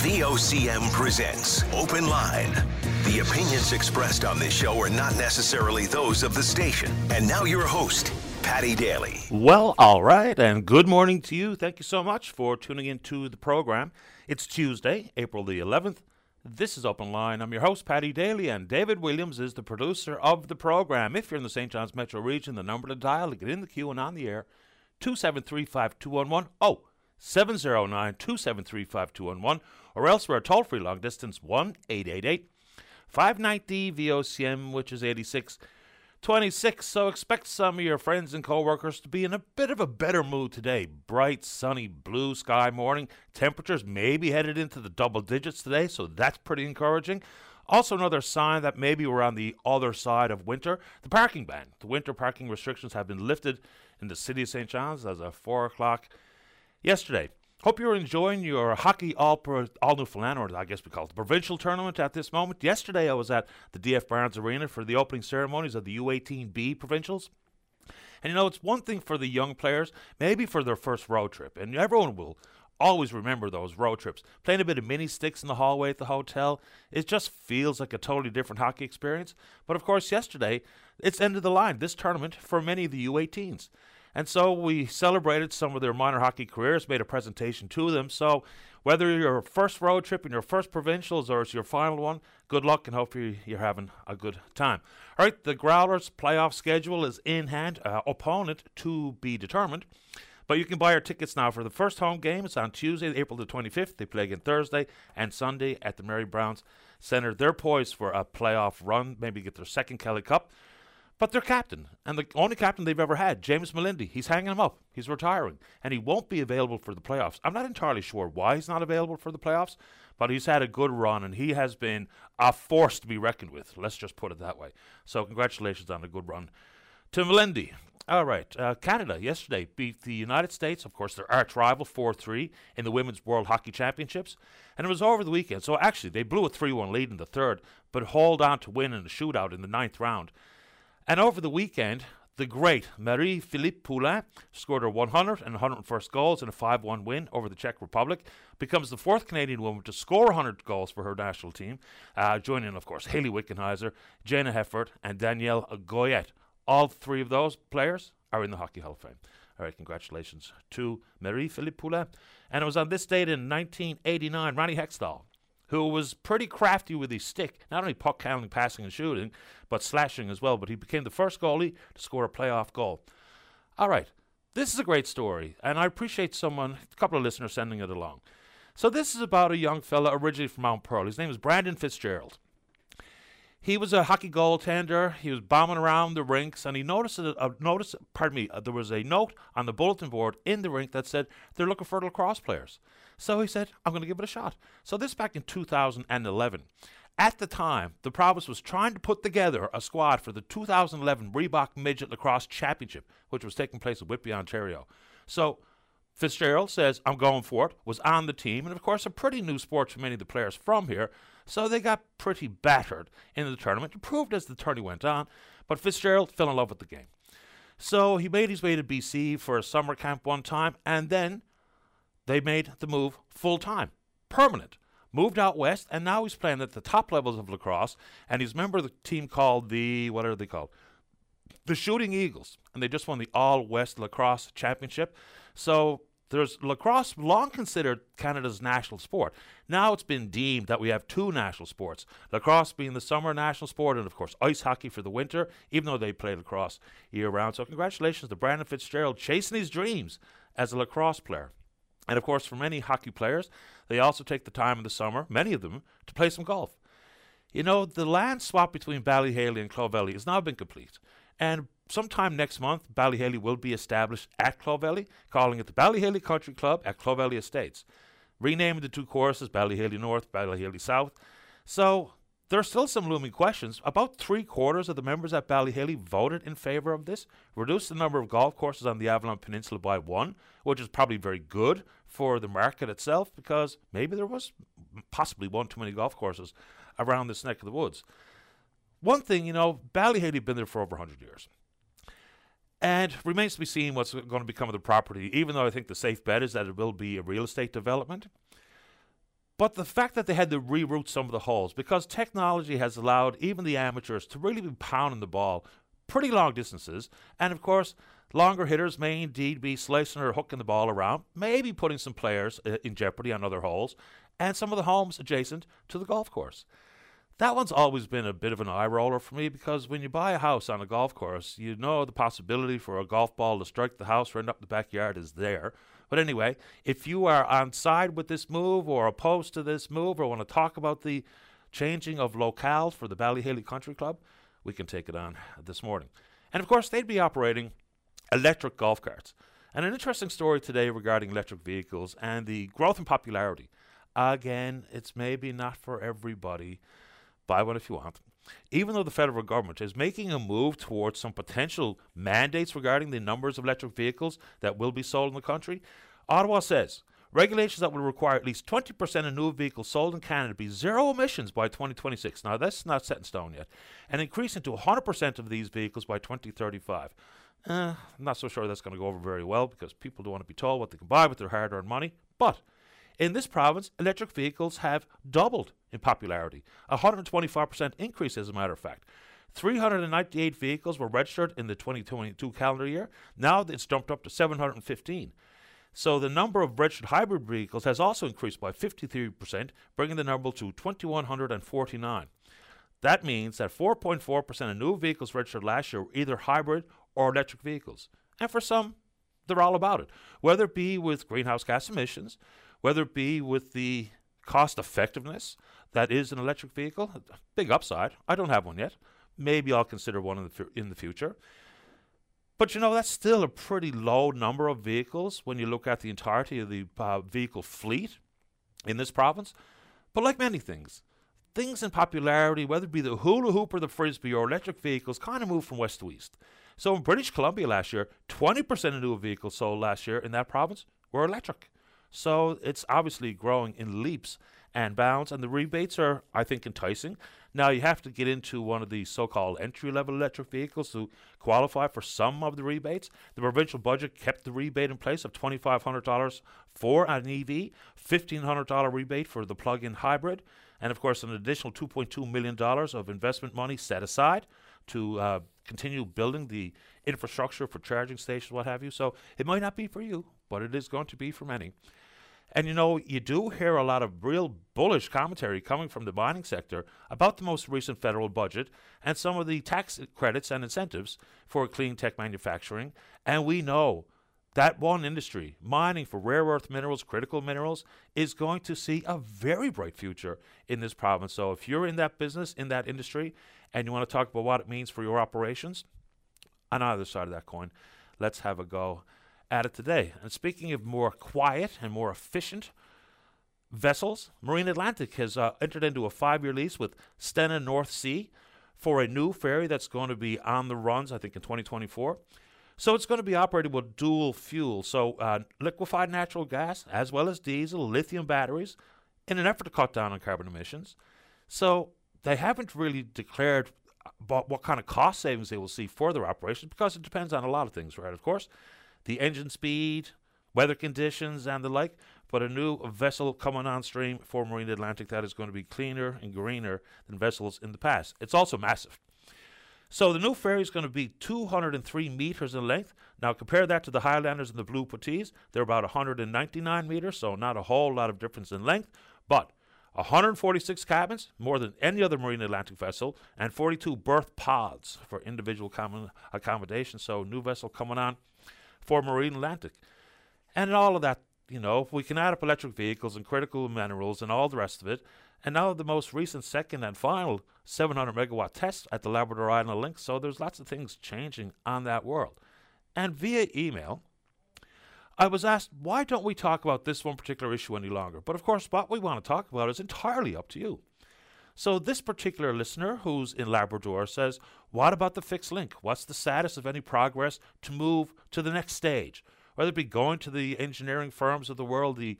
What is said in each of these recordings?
VOCM presents Open Line. The opinions expressed on this show are not necessarily those of the station. And now your host, Patty Daly. Well, all right, and good morning to you. Thank you so much for tuning into the program. It's Tuesday, April the 11th. This is Open Line. I'm your host, Patty Daly, and David Williams is the producer of the program. If you're in the St. John's metro region, the number to dial to get in the queue and on the air, 273 5211. Oh, 709 273 5211, or else we're toll free long distance 1 888 590 VOCM, which is 86 26. So expect some of your friends and coworkers to be in a bit of a better mood today. Bright, sunny, blue sky morning. Temperatures may be headed into the double digits today, so that's pretty encouraging. Also, another sign that maybe we're on the other side of winter the parking ban. The winter parking restrictions have been lifted in the city of St. John's as of 4 o'clock yesterday. Hope you're enjoying your hockey all, pro, all I guess we call it the provincial tournament at this moment. Yesterday, I was at the DF Barnes Arena for the opening ceremonies of the U18B provincials. And you know, it's one thing for the young players, maybe for their first road trip, and everyone will always remember those road trips. Playing a bit of mini sticks in the hallway at the hotel, it just feels like a totally different hockey experience. But of course, yesterday, it's end of the line, this tournament for many of the U18s. And so we celebrated some of their minor hockey careers, made a presentation to them. So whether your first road trip and your first provincials or it's your final one, good luck and hope you're having a good time. All right, the Growlers playoff schedule is in hand, uh, opponent to be determined. But you can buy your tickets now for the first home game. It's on Tuesday, April the 25th. They play again Thursday and Sunday at the Mary Browns Center. They're poised for a playoff run, maybe get their second Kelly Cup. But their captain, and the only captain they've ever had, James Melindy, he's hanging him up. He's retiring, and he won't be available for the playoffs. I'm not entirely sure why he's not available for the playoffs, but he's had a good run, and he has been a force to be reckoned with. Let's just put it that way. So, congratulations on a good run to Melindy. All right, uh, Canada yesterday beat the United States, of course, their arch rival, 4 3 in the Women's World Hockey Championships. And it was over the weekend. So actually, they blew a 3 1 lead in the third, but hauled on to win in a shootout in the ninth round. And over the weekend, the great Marie-Philip Poulin scored her 100 and 101st goals in a 5 1 win over the Czech Republic, becomes the fourth Canadian woman to score 100 goals for her national team, uh, joining, of course, Hayley Wickenheiser, Jayna Hefford, and Danielle Goyette. All three of those players are in the Hockey Hall of Fame. All right, congratulations to Marie-Philip Poulin. And it was on this date in 1989, Ronnie Hextall who was pretty crafty with his stick, not only puck handling, passing, and shooting, but slashing as well. But he became the first goalie to score a playoff goal. All right, this is a great story, and I appreciate someone, a couple of listeners sending it along. So this is about a young fella originally from Mount Pearl. His name is Brandon Fitzgerald. He was a hockey goaltender. He was bombing around the rinks, and he noticed a, a notice. Pardon me. Uh, there was a note on the bulletin board in the rink that said they're looking for lacrosse players. So he said, "I'm going to give it a shot." So this back in 2011. At the time, the province was trying to put together a squad for the 2011 Reebok Midget Lacrosse Championship, which was taking place in Whitby, Ontario. So Fitzgerald says, I'm going for it, was on the team, and of course, a pretty new sport for many of the players from here. So they got pretty battered in the tournament, improved as the tourney went on, but Fitzgerald fell in love with the game. So he made his way to BC for a summer camp one time, and then they made the move full time, permanent. Moved out west, and now he's playing at the top levels of lacrosse, and he's a member of the team called the, what are they called? The Shooting Eagles, and they just won the All West Lacrosse Championship. So there's lacrosse long considered Canada's national sport. Now it's been deemed that we have two national sports. Lacrosse being the summer national sport and of course ice hockey for the winter, even though they play lacrosse year round. So congratulations to Brandon Fitzgerald chasing his dreams as a lacrosse player. And of course for many hockey players, they also take the time in the summer, many of them, to play some golf. You know, the land swap between Bally Haly and Clovelly has now been complete. And sometime next month, Bally Haly will be established at Clovelly, calling it the Bally Haly Country Club at Clovelly Estates, renaming the two courses Bally Haly North, Bally Haly South. So there are still some looming questions. About three quarters of the members at Bally Haly voted in favour of this, reduced the number of golf courses on the Avalon Peninsula by one, which is probably very good for the market itself because maybe there was possibly one too many golf courses around this neck of the woods. One thing, you know, Bally Haly had been there for over 100 years. And remains to be seen what's going to become of the property, even though I think the safe bet is that it will be a real estate development. But the fact that they had to reroute some of the holes, because technology has allowed even the amateurs to really be pounding the ball pretty long distances, and of course, longer hitters may indeed be slicing or hooking the ball around, maybe putting some players uh, in jeopardy on other holes, and some of the homes adjacent to the golf course. That one's always been a bit of an eye roller for me because when you buy a house on a golf course, you know the possibility for a golf ball to strike the house or end up the backyard is there. But anyway, if you are on side with this move or opposed to this move or want to talk about the changing of locales for the Bally Haly Country Club, we can take it on this morning. And of course, they'd be operating electric golf carts. And an interesting story today regarding electric vehicles and the growth in popularity. Again, it's maybe not for everybody. Buy one if you want. Even though the federal government is making a move towards some potential mandates regarding the numbers of electric vehicles that will be sold in the country, Ottawa says regulations that will require at least 20% of new vehicles sold in Canada to be zero emissions by 2026. Now, that's not set in stone yet. And increasing to 100% of these vehicles by 2035. Uh, I'm not so sure that's going to go over very well because people don't want to be told what they can buy with their hard earned money. But in this province, electric vehicles have doubled in popularity, a 125% increase, as a matter of fact. 398 vehicles were registered in the 2022 calendar year. Now it's jumped up to 715. So the number of registered hybrid vehicles has also increased by 53%, bringing the number to 2,149. That means that 4.4% of new vehicles registered last year were either hybrid or electric vehicles. And for some, they're all about it, whether it be with greenhouse gas emissions, whether it be with the cost effectiveness that is an electric vehicle. Big upside. I don't have one yet. Maybe I'll consider one in the, in the future. But you know, that's still a pretty low number of vehicles when you look at the entirety of the uh, vehicle fleet in this province. But like many things, things in popularity, whether it be the hula hoop or the frisbee or electric vehicles, kind of move from west to east. So in British Columbia last year, 20% of new vehicles sold last year in that province were electric. So it's obviously growing in leaps and bounds, and the rebates are, I think, enticing. Now, you have to get into one of the so called entry level electric vehicles to qualify for some of the rebates. The provincial budget kept the rebate in place of $2,500 for an EV, $1,500 rebate for the plug in hybrid, and of course, an additional $2.2 million of investment money set aside to uh, continue building the infrastructure for charging stations, what have you. So it might not be for you, but it is going to be for many. And you know, you do hear a lot of real bullish commentary coming from the mining sector about the most recent federal budget and some of the tax credits and incentives for clean tech manufacturing. And we know that one industry, mining for rare earth minerals, critical minerals, is going to see a very bright future in this province. So if you're in that business, in that industry, and you want to talk about what it means for your operations, on either side of that coin, let's have a go at it today. And speaking of more quiet and more efficient vessels, Marine Atlantic has uh, entered into a five year lease with Stena North Sea for a new ferry that's going to be on the runs, I think, in 2024. So it's going to be operated with dual fuel, so uh, liquefied natural gas as well as diesel, lithium batteries, in an effort to cut down on carbon emissions. So they haven't really declared about what kind of cost savings they will see for their operations because it depends on a lot of things, right? Of course, the engine speed, weather conditions, and the like. But a new vessel coming on stream for Marine Atlantic that is going to be cleaner and greener than vessels in the past. It's also massive. So the new ferry is going to be 203 meters in length. Now compare that to the Highlanders and the Blue Puttees. They're about 199 meters, so not a whole lot of difference in length. But 146 cabins, more than any other Marine Atlantic vessel, and 42 berth pods for individual accommodation. So new vessel coming on for Marine Atlantic. And all of that, you know, we can add up electric vehicles and critical minerals and all the rest of it. And now the most recent second and final 700 megawatt test at the Labrador Island Link. So there's lots of things changing on that world. And via email, I was asked, why don't we talk about this one particular issue any longer? But of course, what we want to talk about is entirely up to you. So this particular listener who's in Labrador says, what about the fixed link? What's the status of any progress to move to the next stage? Whether it be going to the engineering firms of the world, the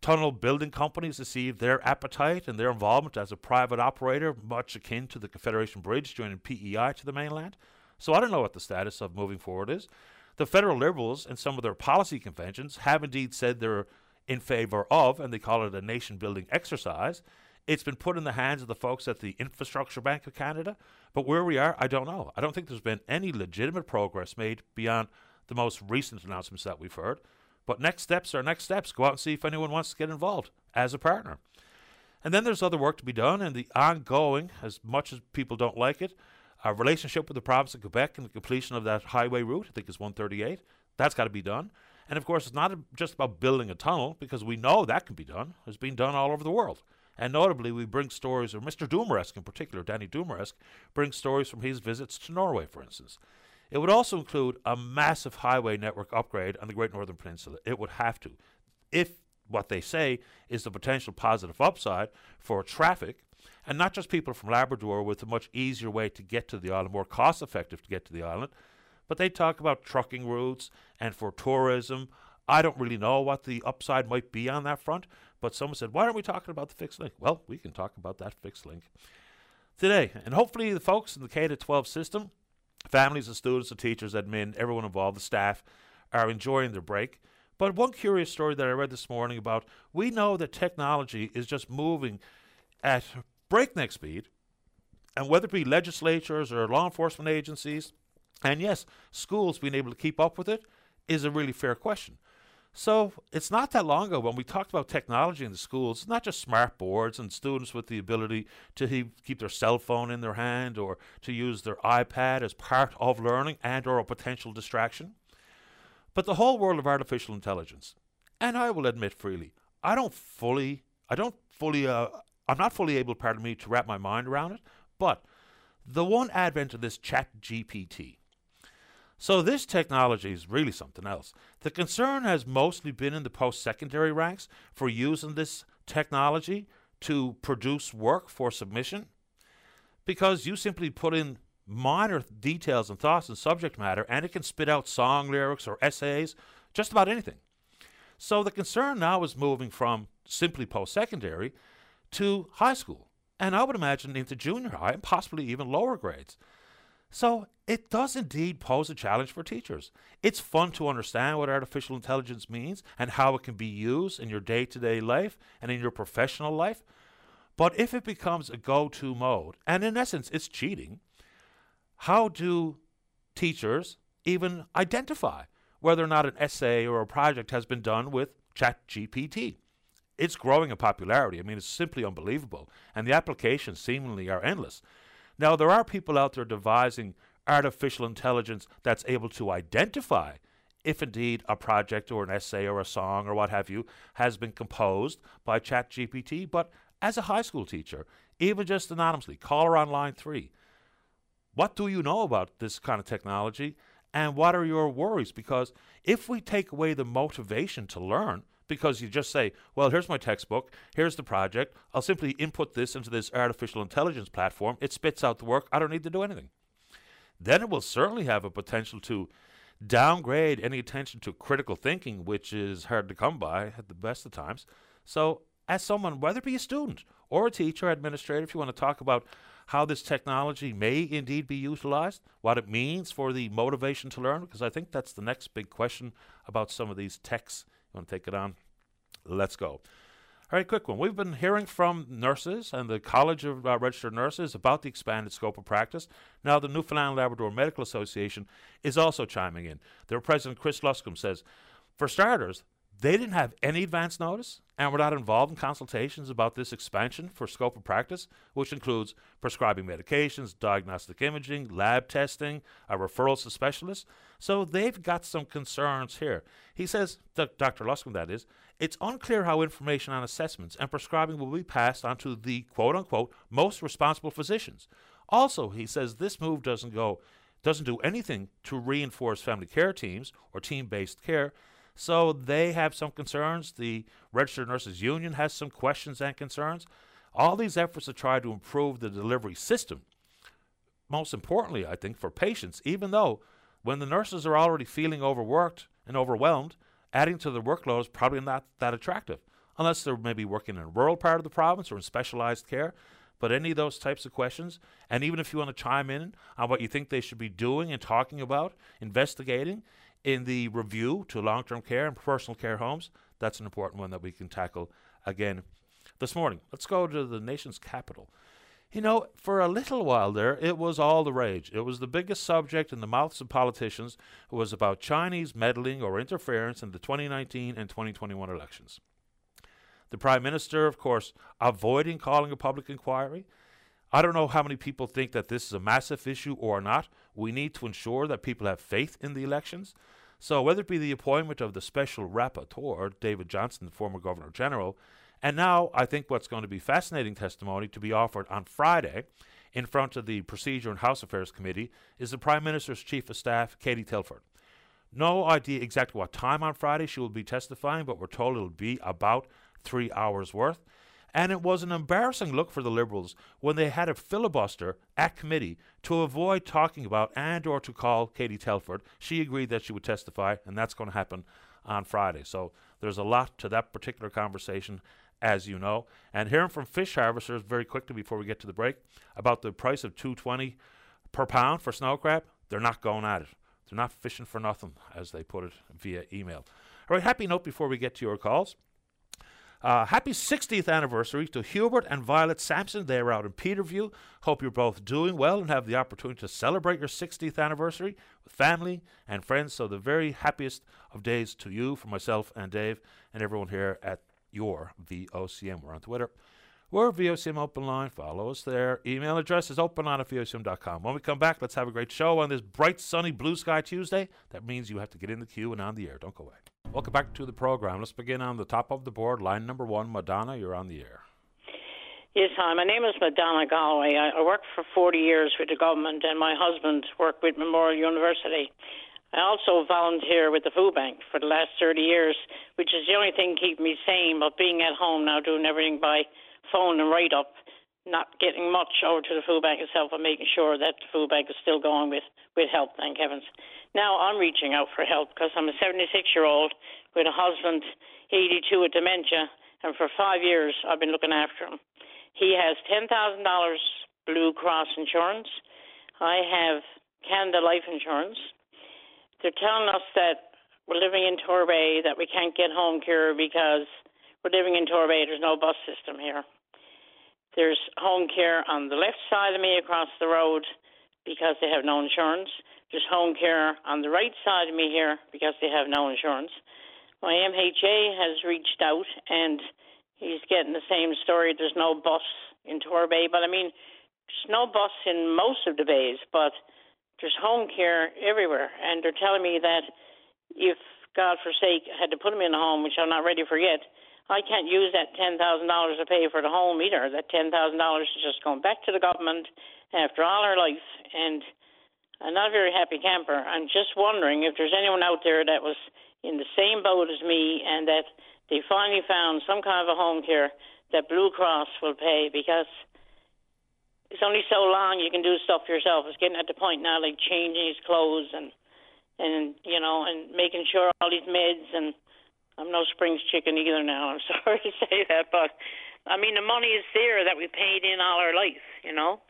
tunnel building companies to see their appetite and their involvement as a private operator, much akin to the Confederation Bridge joining PEI to the mainland. So I don't know what the status of moving forward is. The federal Liberals, in some of their policy conventions, have indeed said they're in favor of, and they call it a nation building exercise. It's been put in the hands of the folks at the Infrastructure Bank of Canada, but where we are, I don't know. I don't think there's been any legitimate progress made beyond the most recent announcements that we've heard. But next steps are next steps. Go out and see if anyone wants to get involved as a partner. And then there's other work to be done, and the ongoing, as much as people don't like it, our relationship with the province of Quebec and the completion of that highway route, I think is 138. That's got to be done. And of course, it's not just about building a tunnel, because we know that can be done. It's being done all over the world. And notably, we bring stories, or Mr. Dumaresque in particular, Danny Dumaresque, brings stories from his visits to Norway, for instance. It would also include a massive highway network upgrade on the Great Northern Peninsula. It would have to. If what they say is the potential positive upside for traffic, and not just people from Labrador with a much easier way to get to the island, more cost effective to get to the island, but they talk about trucking routes and for tourism. I don't really know what the upside might be on that front, but someone said, why aren't we talking about the fixed link? Well, we can talk about that fixed link today. And hopefully, the folks in the K 12 system, families, the students, the teachers, admin, everyone involved, the staff, are enjoying their break. But one curious story that I read this morning about we know that technology is just moving at breakneck speed, and whether it be legislatures or law enforcement agencies, and yes, schools being able to keep up with it is a really fair question. So it's not that long ago when we talked about technology in the schools, not just smart boards and students with the ability to he- keep their cell phone in their hand or to use their iPad as part of learning and or a potential distraction, but the whole world of artificial intelligence. And I will admit freely, I don't fully, I don't fully, uh, I'm not fully able, pardon me, to wrap my mind around it. But the one advent of this ChatGPT, so this technology is really something else. The concern has mostly been in the post-secondary ranks for using this technology to produce work for submission because you simply put in minor details and thoughts and subject matter and it can spit out song lyrics or essays, just about anything. So the concern now is moving from simply post-secondary to high school and I would imagine into junior high and possibly even lower grades. So it does indeed pose a challenge for teachers. It's fun to understand what artificial intelligence means and how it can be used in your day to day life and in your professional life. But if it becomes a go to mode, and in essence it's cheating, how do teachers even identify whether or not an essay or a project has been done with ChatGPT? It's growing in popularity. I mean, it's simply unbelievable. And the applications seemingly are endless. Now, there are people out there devising artificial intelligence that's able to identify if indeed a project or an essay or a song or what have you has been composed by ChatGPT. But as a high school teacher, even just anonymously, caller on line three, what do you know about this kind of technology? And what are your worries? Because if we take away the motivation to learn, because you just say, well, here's my textbook, here's the project, I'll simply input this into this artificial intelligence platform, it spits out the work, I don't need to do anything. Then it will certainly have a potential to downgrade any attention to critical thinking, which is hard to come by at the best of times. So, as someone, whether it be a student or a teacher, administrator, if you want to talk about how this technology may indeed be utilized, what it means for the motivation to learn, because I think that's the next big question about some of these techs Want to take it on? Let's go. All right, quick one. We've been hearing from nurses and the College of uh, Registered Nurses about the expanded scope of practice. Now, the Newfoundland Labrador Medical Association is also chiming in. Their president, Chris Luscombe, says, for starters, they didn't have any advance notice and were not involved in consultations about this expansion for scope of practice, which includes prescribing medications, diagnostic imaging, lab testing, a referral to specialists. So they've got some concerns here. He says, Dr. Luscombe, that is, it's unclear how information on assessments and prescribing will be passed on to the quote unquote most responsible physicians. Also, he says this move doesn't go doesn't do anything to reinforce family care teams or team-based care so they have some concerns. The Registered Nurses Union has some questions and concerns. All these efforts to try to improve the delivery system, most importantly, I think, for patients, even though when the nurses are already feeling overworked and overwhelmed, adding to the workload is probably not that attractive, unless they're maybe working in a rural part of the province or in specialized care. But any of those types of questions, and even if you want to chime in on what you think they should be doing and talking about, investigating, in the review to long term care and personal care homes, that's an important one that we can tackle again this morning. Let's go to the nation's capital. You know, for a little while there, it was all the rage. It was the biggest subject in the mouths of politicians. It was about Chinese meddling or interference in the 2019 and 2021 elections. The Prime Minister, of course, avoiding calling a public inquiry. I don't know how many people think that this is a massive issue or not. We need to ensure that people have faith in the elections. So, whether it be the appointment of the special rapporteur, David Johnston, the former Governor General, and now I think what's going to be fascinating testimony to be offered on Friday in front of the Procedure and House Affairs Committee is the Prime Minister's Chief of Staff, Katie Telford. No idea exactly what time on Friday she will be testifying, but we're told it'll be about three hours worth. And it was an embarrassing look for the Liberals when they had a filibuster at committee to avoid talking about and or to call Katie Telford. She agreed that she would testify, and that's going to happen on Friday. So there's a lot to that particular conversation, as you know. And hearing from fish harvesters very quickly before we get to the break about the price of 220 per pound for snow crab, they're not going at it. They're not fishing for nothing, as they put it via email. All right, happy note before we get to your calls. Uh, happy 60th anniversary to Hubert and Violet Sampson. They're out in Peterview. Hope you're both doing well and have the opportunity to celebrate your 60th anniversary with family and friends. So, the very happiest of days to you, for myself and Dave, and everyone here at your VOCM. We're on Twitter. We're VOCM Open Line. Follow us there. Email address is openline at VOCM.com. When we come back, let's have a great show on this bright, sunny, blue sky Tuesday. That means you have to get in the queue and on the air. Don't go away. Welcome back to the program. Let's begin on the top of the board. Line number one, Madonna, you're on the air. Yes, hi. My name is Madonna Galway. I, I worked for 40 years with the government, and my husband worked with Memorial University. I also volunteer with the food bank for the last 30 years, which is the only thing keeping me sane. But being at home now, doing everything by phone and write up, not getting much over to the food bank itself, and making sure that the food bank is still going with with help. Thank heavens. Now I'm reaching out for help because I'm a 76 year old with a husband, 82 with dementia, and for five years I've been looking after him. He has $10,000 Blue Cross insurance. I have Canada Life insurance. They're telling us that we're living in Torbay, that we can't get home care because we're living in Torbay. There's no bus system here. There's home care on the left side of me across the road because they have no insurance. There's home care on the right side of me here because they have no insurance. My MHA has reached out and he's getting the same story. There's no bus in Torbay, but I mean, there's no bus in most of the bays, but there's home care everywhere. And they're telling me that if, God forsake, I had to put him in a home, which I'm not ready for yet, I can't use that $10,000 to pay for the home either. That $10,000 is just going back to the government after all our life. And I'm not a very happy camper. I'm just wondering if there's anyone out there that was in the same boat as me and that they finally found some kind of a home care that Blue Cross will pay because it's only so long you can do stuff yourself. It's getting at the point now like changing his clothes and and you know and making sure all these meds and I'm no Springs chicken either now. I'm sorry to say that, but I mean the money is there that we paid in all our life, you know.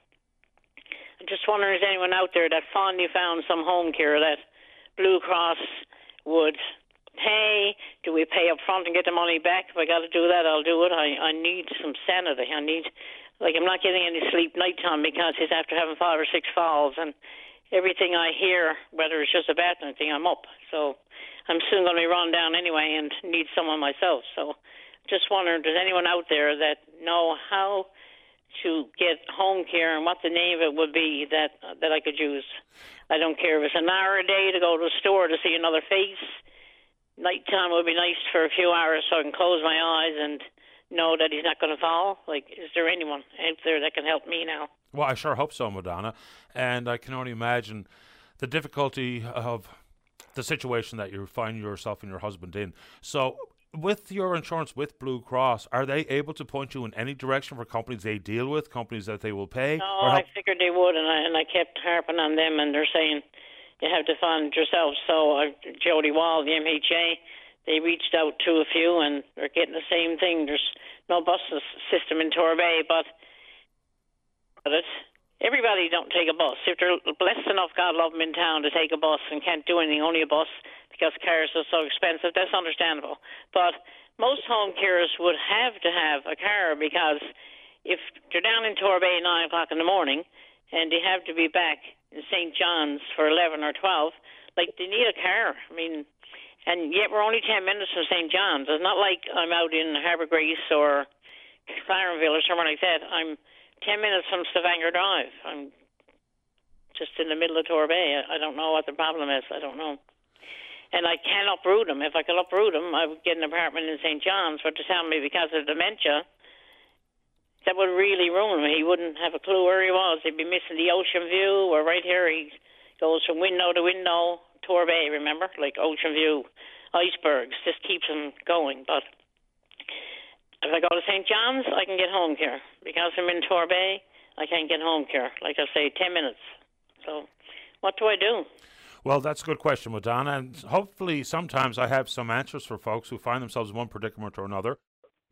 I'm just wondering if anyone out there that finally found some home care that Blue Cross would pay. Do we pay up front and get the money back? If I got to do that, I'll do it. I I need some sanity. I need like I'm not getting any sleep nighttime because it's after having five or six falls and everything I hear, whether it's just a bad thing, I'm up. So I'm soon going to be run down anyway and need someone myself. So just wondering, does anyone out there that know how to get home care and what the name of it would be that that I could use. I don't care if it's an hour a day to go to the store to see another face. Nighttime would be nice for a few hours so I can close my eyes and know that he's not going to fall. Like, is there anyone out there that can help me now? Well, I sure hope so, Madonna. And I can only imagine the difficulty of the situation that you find yourself and your husband in. So, with your insurance with Blue Cross, are they able to point you in any direction for companies they deal with, companies that they will pay? No, I figured they would, and I and I kept harping on them, and they're saying you have to find yourself. So uh, Joedy Wall, the MHA, they reached out to a few, and they're getting the same thing. There's no bus system in Torbay, but but it everybody don't take a bus. If they're blessed enough, God love them in town to take a bus and can't do anything, only a bus, because cars are so expensive. That's understandable. But most home carers would have to have a car because if they're down in Torbay nine o'clock in the morning and they have to be back in St. John's for eleven or twelve, like they need a car. I mean, and yet we're only ten minutes from St. John's. It's not like I'm out in Harbour Grace or Clarenville or somewhere like that. I'm ten minutes from Stavanger Drive. I'm just in the middle of Torbay. I don't know what the problem is. I don't know. And I can uproot him. If I could uproot him, I would get an apartment in St. John's. But to tell me because of dementia, that would really ruin him. He wouldn't have a clue where he was. He'd be missing the ocean view. Or right here, he goes from window to window, Torbay. Remember, like ocean view, icebergs. Just keeps him going. But if I go to St. John's, I can get home care. Because I'm in Torbay, I can't get home care. Like I say, 10 minutes. So, what do I do? Well, that's a good question, Madonna. And hopefully, sometimes I have some answers for folks who find themselves in one predicament or another.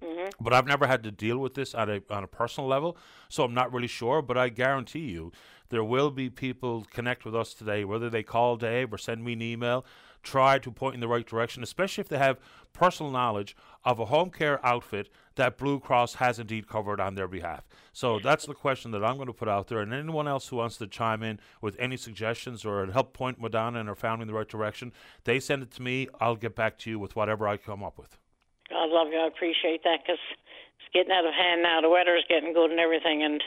Mm-hmm. But I've never had to deal with this at a on a personal level, so I'm not really sure. But I guarantee you, there will be people connect with us today, whether they call Dave or send me an email, try to point in the right direction, especially if they have personal knowledge of a home care outfit that Blue Cross has indeed covered on their behalf. So that's the question that I'm going to put out there. And anyone else who wants to chime in with any suggestions or help point Madonna and her family in the right direction, they send it to me. I'll get back to you with whatever I come up with. God love you. I appreciate that because it's getting out of hand now. The weather is getting good and everything, and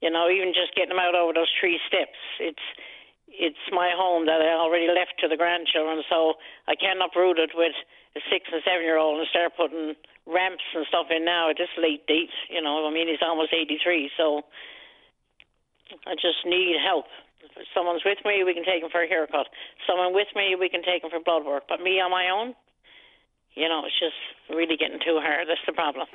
you know, even just getting them out over those tree steps. It's it's my home that I already left to the grandchildren, so I can't uproot it with a six and seven year old and start putting ramps and stuff in now at this late date. You know, I mean, he's almost 83, so I just need help. If someone's with me, we can take him for a haircut. Someone with me, we can take him for blood work. But me on my own, you know, it's just really getting too hard. That's the problem.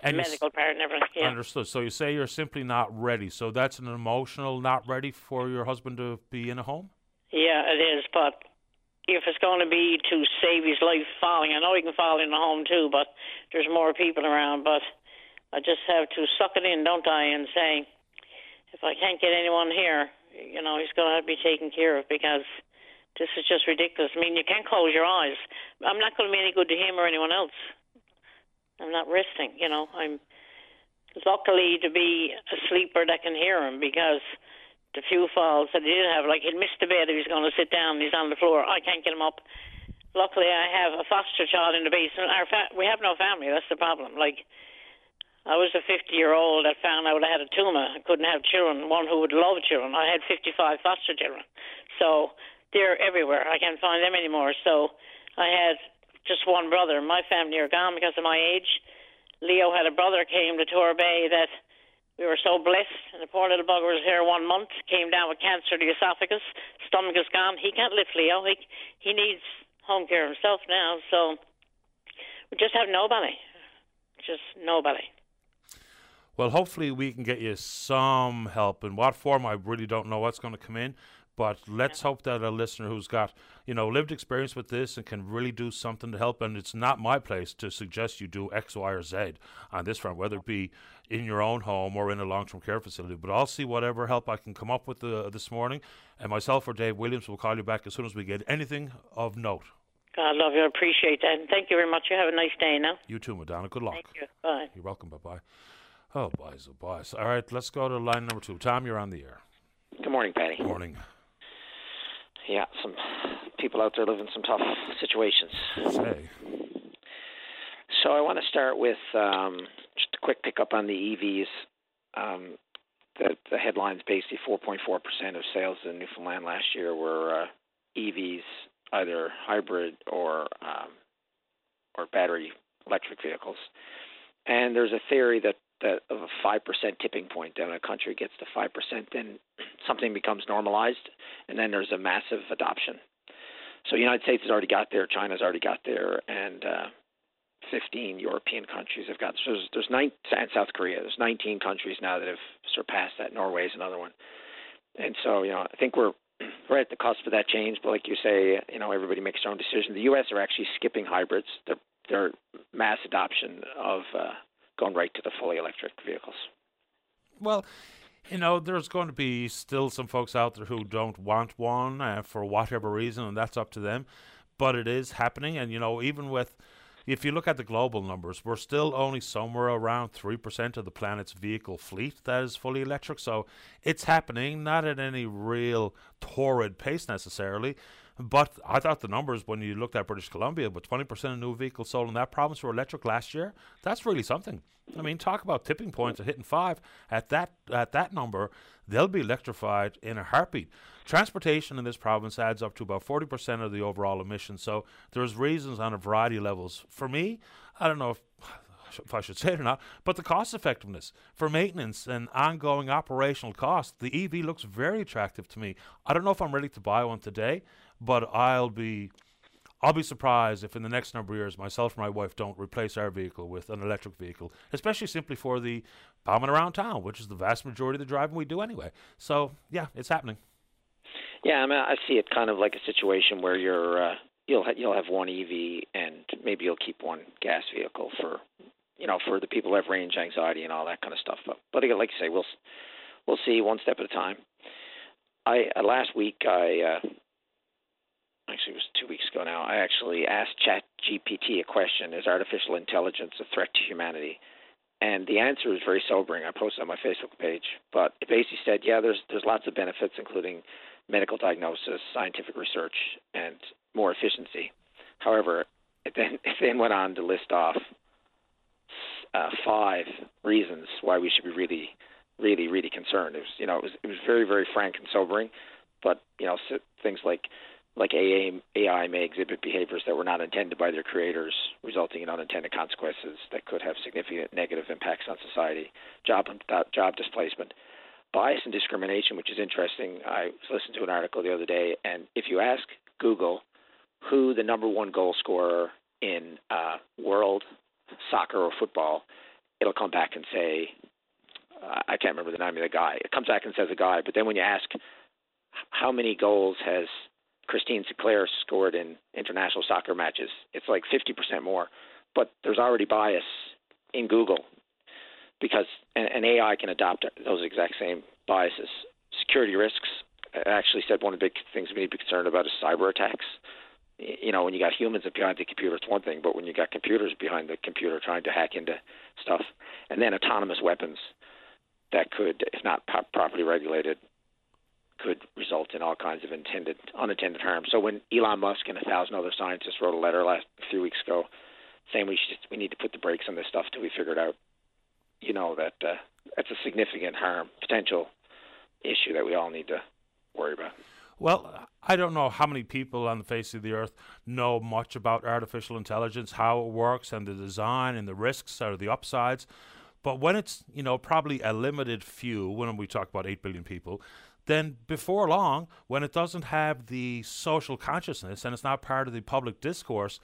And the medical part and everything. Yeah. Understood. So you say you're simply not ready. So that's an emotional not ready for your husband to be in a home? Yeah, it is. But if it's going to be to save his life falling, I know he can fall in the home too, but there's more people around. But I just have to suck it in, don't I, and say, if I can't get anyone here, you know, he's going to have to be taken care of because – this is just ridiculous. I mean, you can't close your eyes. I'm not going to be any good to him or anyone else. I'm not resting, you know. I'm luckily to be a sleeper that can hear him because the few falls that he did have, like he'd miss the bed if he's going to sit down, he's on the floor. I can't get him up. Luckily, I have a foster child in the basement. Our fa- we have no family. That's the problem. Like, I was a 50 year old that found out I had a tumor. I couldn't have children. One who would love children. I had 55 foster children. So they're everywhere. I can't find them anymore. So I had just one brother. My family are gone because of my age. Leo had a brother came to Torbay that we were so blessed. And the poor little bugger was here one month, came down with cancer of the esophagus, stomach is gone. He can't lift Leo. He he needs home care himself now. So we just have nobody, just nobody. Well, hopefully we can get you some help. In what form, I really don't know what's going to come in. But let's hope that a listener who's got, you know, lived experience with this and can really do something to help. And it's not my place to suggest you do X, Y, or Z on this front, whether it be in your own home or in a long term care facility. But I'll see whatever help I can come up with uh, this morning. And myself or Dave Williams will call you back as soon as we get anything of note. God love you. I appreciate that. And thank you very much. You have a nice day now. You too, Madonna. Good luck. Thank you. Bye. You're welcome. Bye bye. Oh, boys, oh, boys. All right, let's go to line number two. Tom, you're on the air. Good morning, Patty. Good Morning yeah, some people out there living some tough situations. Hey. So I want to start with um, just a quick pickup on the EVs. Um, the, the headlines basically 4.4% of sales in Newfoundland last year were uh, EVs, either hybrid or um, or battery electric vehicles. And there's a theory that that of a five percent tipping point. That when a country gets to five percent, then something becomes normalized, and then there's a massive adoption. So the United States has already got there, China's already got there, and uh, 15 European countries have got. So there's, there's nine and South Korea. There's 19 countries now that have surpassed that. Norway is another one. And so you know, I think we're we're at the cusp of that change. But like you say, you know, everybody makes their own decision. The U.S. are actually skipping hybrids. They're they're mass adoption of uh, going right to the fully electric vehicles. Well, you know, there's going to be still some folks out there who don't want one uh, for whatever reason, and that's up to them. but it is happening. And, you know, even with, if you look at the global numbers, we're still only somewhere around 3% of the planet's vehicle fleet that is fully electric. So it's happening, not at any real torrid pace necessarily. But I thought the numbers when you looked at British Columbia, but 20% of new vehicles sold in that province were electric last year. That's really something. I mean, talk about tipping points of hitting five. At that at that number, they'll be electrified in a heartbeat. Transportation in this province adds up to about 40% of the overall emissions. So there's reasons on a variety of levels. For me, I don't know if if I should say it or not, but the cost effectiveness for maintenance and ongoing operational costs, the EV looks very attractive to me. I don't know if I'm ready to buy one today, but I'll be I'll be surprised if in the next number of years myself and my wife don't replace our vehicle with an electric vehicle, especially simply for the bombing around town, which is the vast majority of the driving we do anyway. So yeah, it's happening. Yeah, I mean, I see it kind of like a situation where you're uh, you'll ha- you'll have one EV and maybe you'll keep one gas vehicle for you know for the people who have range anxiety and all that kind of stuff. But but again, like you say, we'll we'll see one step at a time. I uh, last week I uh, actually it was two weeks ago now. I actually asked ChatGPT a question: Is artificial intelligence a threat to humanity? And the answer is very sobering. I posted on my Facebook page, but it basically said, yeah, there's there's lots of benefits, including medical diagnosis, scientific research, and more efficiency. However, it then it then went on to list off uh, five reasons why we should be really, really, really concerned. It was you know it was it was very very frank and sobering, but you know things like like AI, AI may exhibit behaviors that were not intended by their creators, resulting in unintended consequences that could have significant negative impacts on society, job job displacement, bias and discrimination, which is interesting. I listened to an article the other day, and if you ask Google who the number one goal scorer in uh, world soccer or football, it'll come back and say, uh, I can't remember the name of the guy. It comes back and says a guy, but then when you ask how many goals has Christine Sinclair scored in international soccer matches. It's like 50% more. But there's already bias in Google because an, AI can adopt those exact same biases. Security risks. I actually said one of the big things we need to be concerned about is cyber attacks. You know, when you got humans behind the computer, it's one thing, but when you got computers behind the computer trying to hack into stuff, and then autonomous weapons that could, if not properly regulated, could result in all kinds of intended unintended harm. So when Elon Musk and a thousand other scientists wrote a letter last a few weeks ago saying we should we need to put the brakes on this stuff till we figure it out, you know that uh, that's a significant harm potential issue that we all need to worry about. Well, I don't know how many people on the face of the earth know much about artificial intelligence, how it works, and the design and the risks or the upsides. But when it's, you know, probably a limited few, when we talk about 8 billion people, then before long, when it doesn't have the social consciousness and it's not part of the public discourse,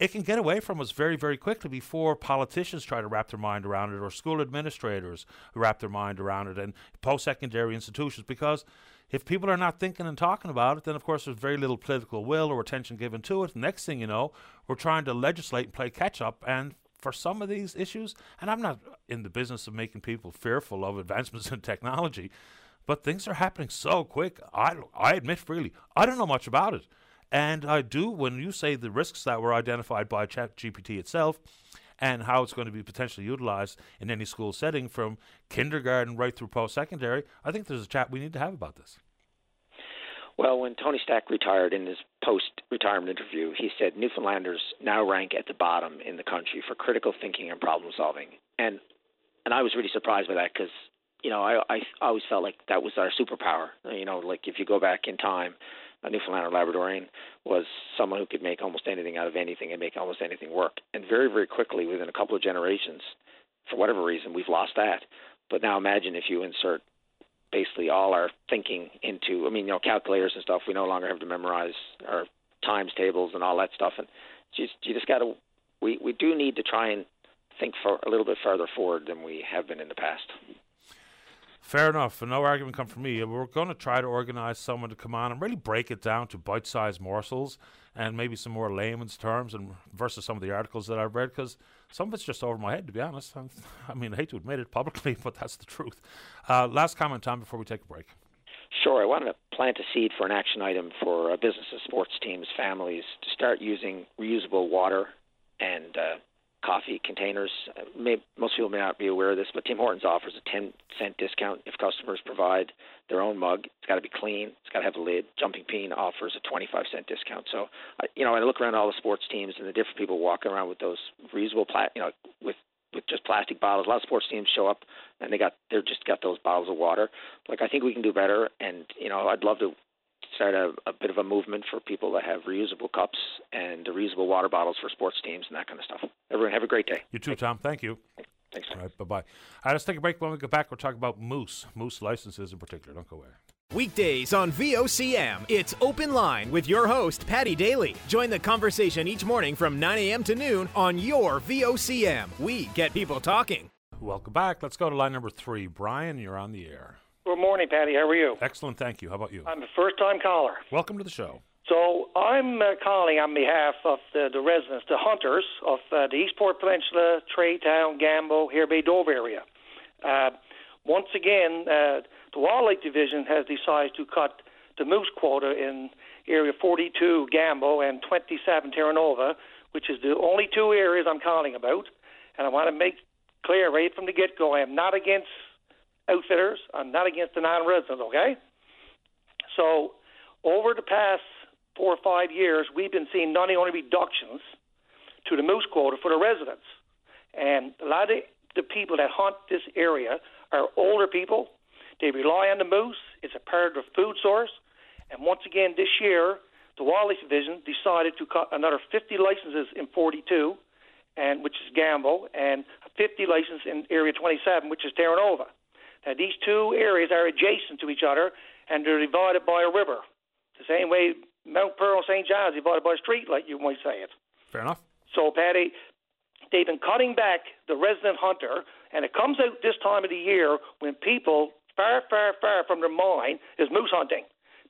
it can get away from us very, very quickly before politicians try to wrap their mind around it or school administrators wrap their mind around it and post secondary institutions. Because if people are not thinking and talking about it, then of course there's very little political will or attention given to it. Next thing you know, we're trying to legislate and play catch up. And for some of these issues, and I'm not in the business of making people fearful of advancements in technology, but things are happening so quick. I, I admit freely, I don't know much about it. And I do, when you say the risks that were identified by ChatGPT itself and how it's going to be potentially utilized in any school setting from kindergarten right through post secondary, I think there's a chat we need to have about this. Well, when Tony Stack retired in his post retirement interview, he said Newfoundlanders now rank at the bottom in the country for critical thinking and problem solving. And and I was really surprised by that because you know, I, I always felt like that was our superpower. You know, like if you go back in time, a Newfoundlander Labradorian was someone who could make almost anything out of anything and make almost anything work. And very, very quickly, within a couple of generations, for whatever reason, we've lost that. But now imagine if you insert basically all our thinking into, I mean, you know, calculators and stuff. We no longer have to memorize our times tables and all that stuff. And just you just got to, we we do need to try and think for a little bit further forward than we have been in the past. Fair enough. No argument come from me. We're going to try to organize someone to come on and really break it down to bite-sized morsels and maybe some more layman's terms and versus some of the articles that I've read because some of it's just over my head, to be honest. i mean, I hate to admit it publicly, but that's the truth. Uh, last comment, Tom, before we take a break. Sure. I wanted to plant a seed for an action item for uh, businesses, sports teams, families to start using reusable water and uh, coffee containers. Uh, may, most people may not be aware of this, but Tim Hortons offers a 10 cent discount if customers provide their own mug. It's got to be clean. It's got to have a lid. Jumping Bean offers a 25 cent discount. So, you know, I look around all the sports teams and the different people walking around with those reusable, pla- you know, with with just plastic bottles. A lot of sports teams show up and they got they're just got those bottles of water. Like I think we can do better, and you know I'd love to start a, a bit of a movement for people that have reusable cups and reusable water bottles for sports teams and that kind of stuff. Everyone have a great day. You too, Tom. Thank you. Thanks. All right, bye bye. All right, let's take a break. When we get back, we'll talk about moose, moose licenses in particular. Don't go away. Weekdays on VOCM, it's Open Line with your host, Paddy Daly. Join the conversation each morning from 9 a.m. to noon on your VOCM. We get people talking. Welcome back. Let's go to line number three. Brian, you're on the air. Good morning, Paddy. How are you? Excellent, thank you. How about you? I'm a first time caller. Welcome to the show. So I'm uh, calling on behalf of the, the residents, the hunters of uh, the Eastport Peninsula, Traytown, Gambo, Hare Bay, Dove area. Uh, once again, uh, the Wildlife Division has decided to cut the moose quota in Area 42, Gambo, and 27, Terra Nova, which is the only two areas I'm calling about. And I want to make clear right from the get go I am not against outfitters, I'm not against the non residents, okay? So, over the past four or five years, we've been seeing not only reductions to the moose quota for the residents. And a lot of the people that hunt this area are older people. They rely on the moose. It's a part of their food source. And once again, this year, the Wildlife Division decided to cut another 50 licenses in 42, and which is Gambo, and 50 licenses in Area 27, which is Terra Nova. Now, these two areas are adjacent to each other, and they're divided by a river. The same way Mount Pearl St. John's is divided by a street, like you might say it. Fair enough. So, Paddy, they've been cutting back the resident hunter, and it comes out this time of the year when people far, far, far from their mind is moose hunting.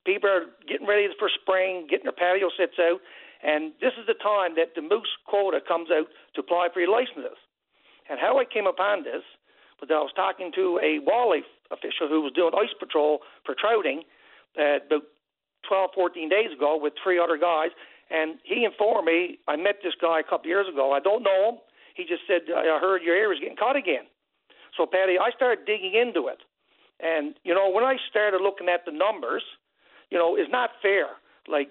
People are getting ready for spring, getting their patio sets out, and this is the time that the moose quota comes out to apply for your licenses. And how I came upon this was that I was talking to a wildlife official who was doing ice patrol for trouting uh, about 12, 14 days ago with three other guys, and he informed me I met this guy a couple years ago. I don't know him. He just said I heard your area is getting caught again. So Paddy, I started digging into it, and you know when I started looking at the numbers, you know it's not fair. Like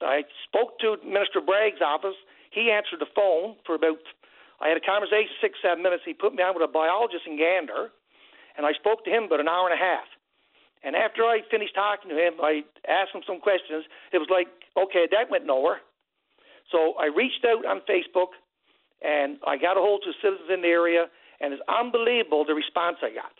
I spoke to Minister Bragg's office. He answered the phone for about. I had a conversation six, seven minutes. He put me on with a biologist in Gander, and I spoke to him about an hour and a half. And after I finished talking to him, I asked him some questions. It was like, okay, that went nowhere. So I reached out on Facebook, and I got a hold of citizens in the area, and it's unbelievable the response I got.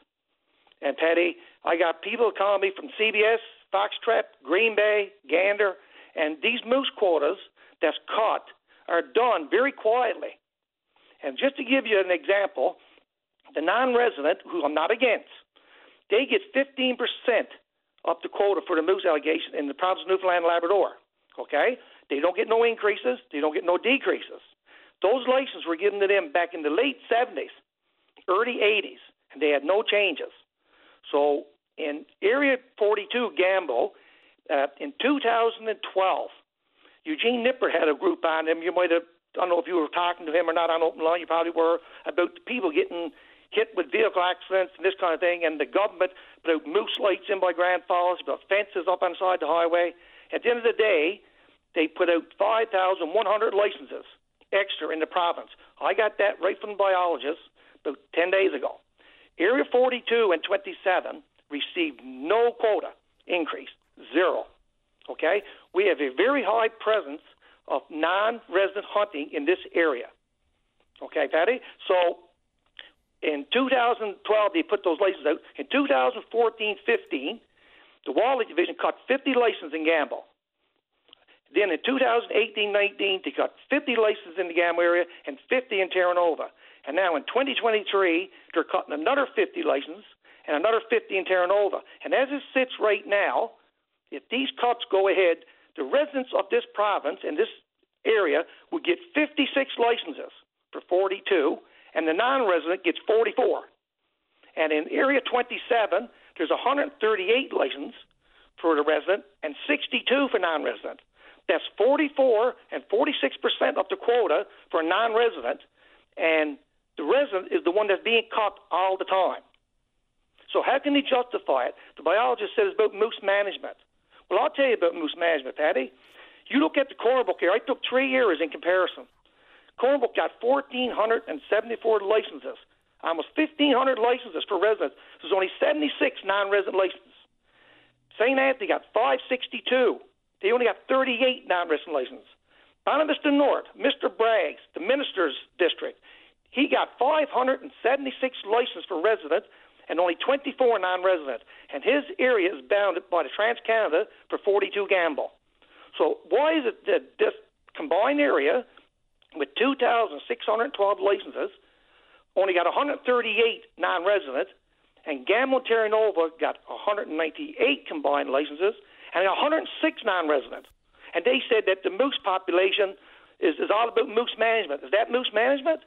And Paddy, I got people calling me from CBS, Foxtrap, Green Bay, Gander, and these moose quotas that's caught are done very quietly. And just to give you an example, the non-resident, who I'm not against, they get 15% up the quota for the moose allegation in the province of Newfoundland and Labrador. Okay? They don't get no increases, they don't get no decreases. Those licenses were given to them back in the late 70s, early 80s, and they had no changes. So in Area 42, Gambo, uh, in 2012, Eugene Nippard had a group on him. You might have, I don't know if you were talking to him or not on open line, you probably were, about people getting hit with vehicle accidents and this kind of thing, and the government put out moose lights in by Grand Falls, put fences up on the the highway. At the end of the day, they put out 5,100 licenses extra in the province. I got that right from the biologist about 10 days ago. Area 42 and 27 received no quota increase, zero. Okay? We have a very high presence of non resident hunting in this area. Okay, Paddy? So in 2012, they put those licenses out. In 2014 15, the Wildlife Division cut 50 licenses in Gambo. Then in 2018 19, they cut 50 licenses in the Gambo area and 50 in Terra Nova. And now in 2023, they're cutting another 50 licenses and another 50 in Terra Nova. And as it sits right now, if these cuts go ahead, the residents of this province and this area would get 56 licenses for 42 and the non-resident gets 44. And in Area 27, there's 138 licenses for the resident and 62 for non-resident. That's 44 and 46 percent of the quota for a non-resident, and the resident is the one that's being caught all the time. So how can they justify it? The biologist said it's about moose management. Well, I'll tell you about moose management, Paddy. You look at the Corner Brook here. I took three years in comparison. Corner Brook got 1,474 licenses, almost 1,500 licenses for residents. There's only 76 non-resident licenses. St. Anthony got 562. They only got 38 non-resident licenses. Bonavista North, Mr. Bragg's, the minister's district, he got 576 licenses for residents and only 24 non-resident. And his area is bounded by the Trans Canada for 42 Gambo. So why is it that this combined area with 2,612 licenses only got 138 non-residents, and Gambo and Terra Nova got 198 combined licenses and 106 non-residents. And they said that the moose population is, is all about moose management. Is that moose management?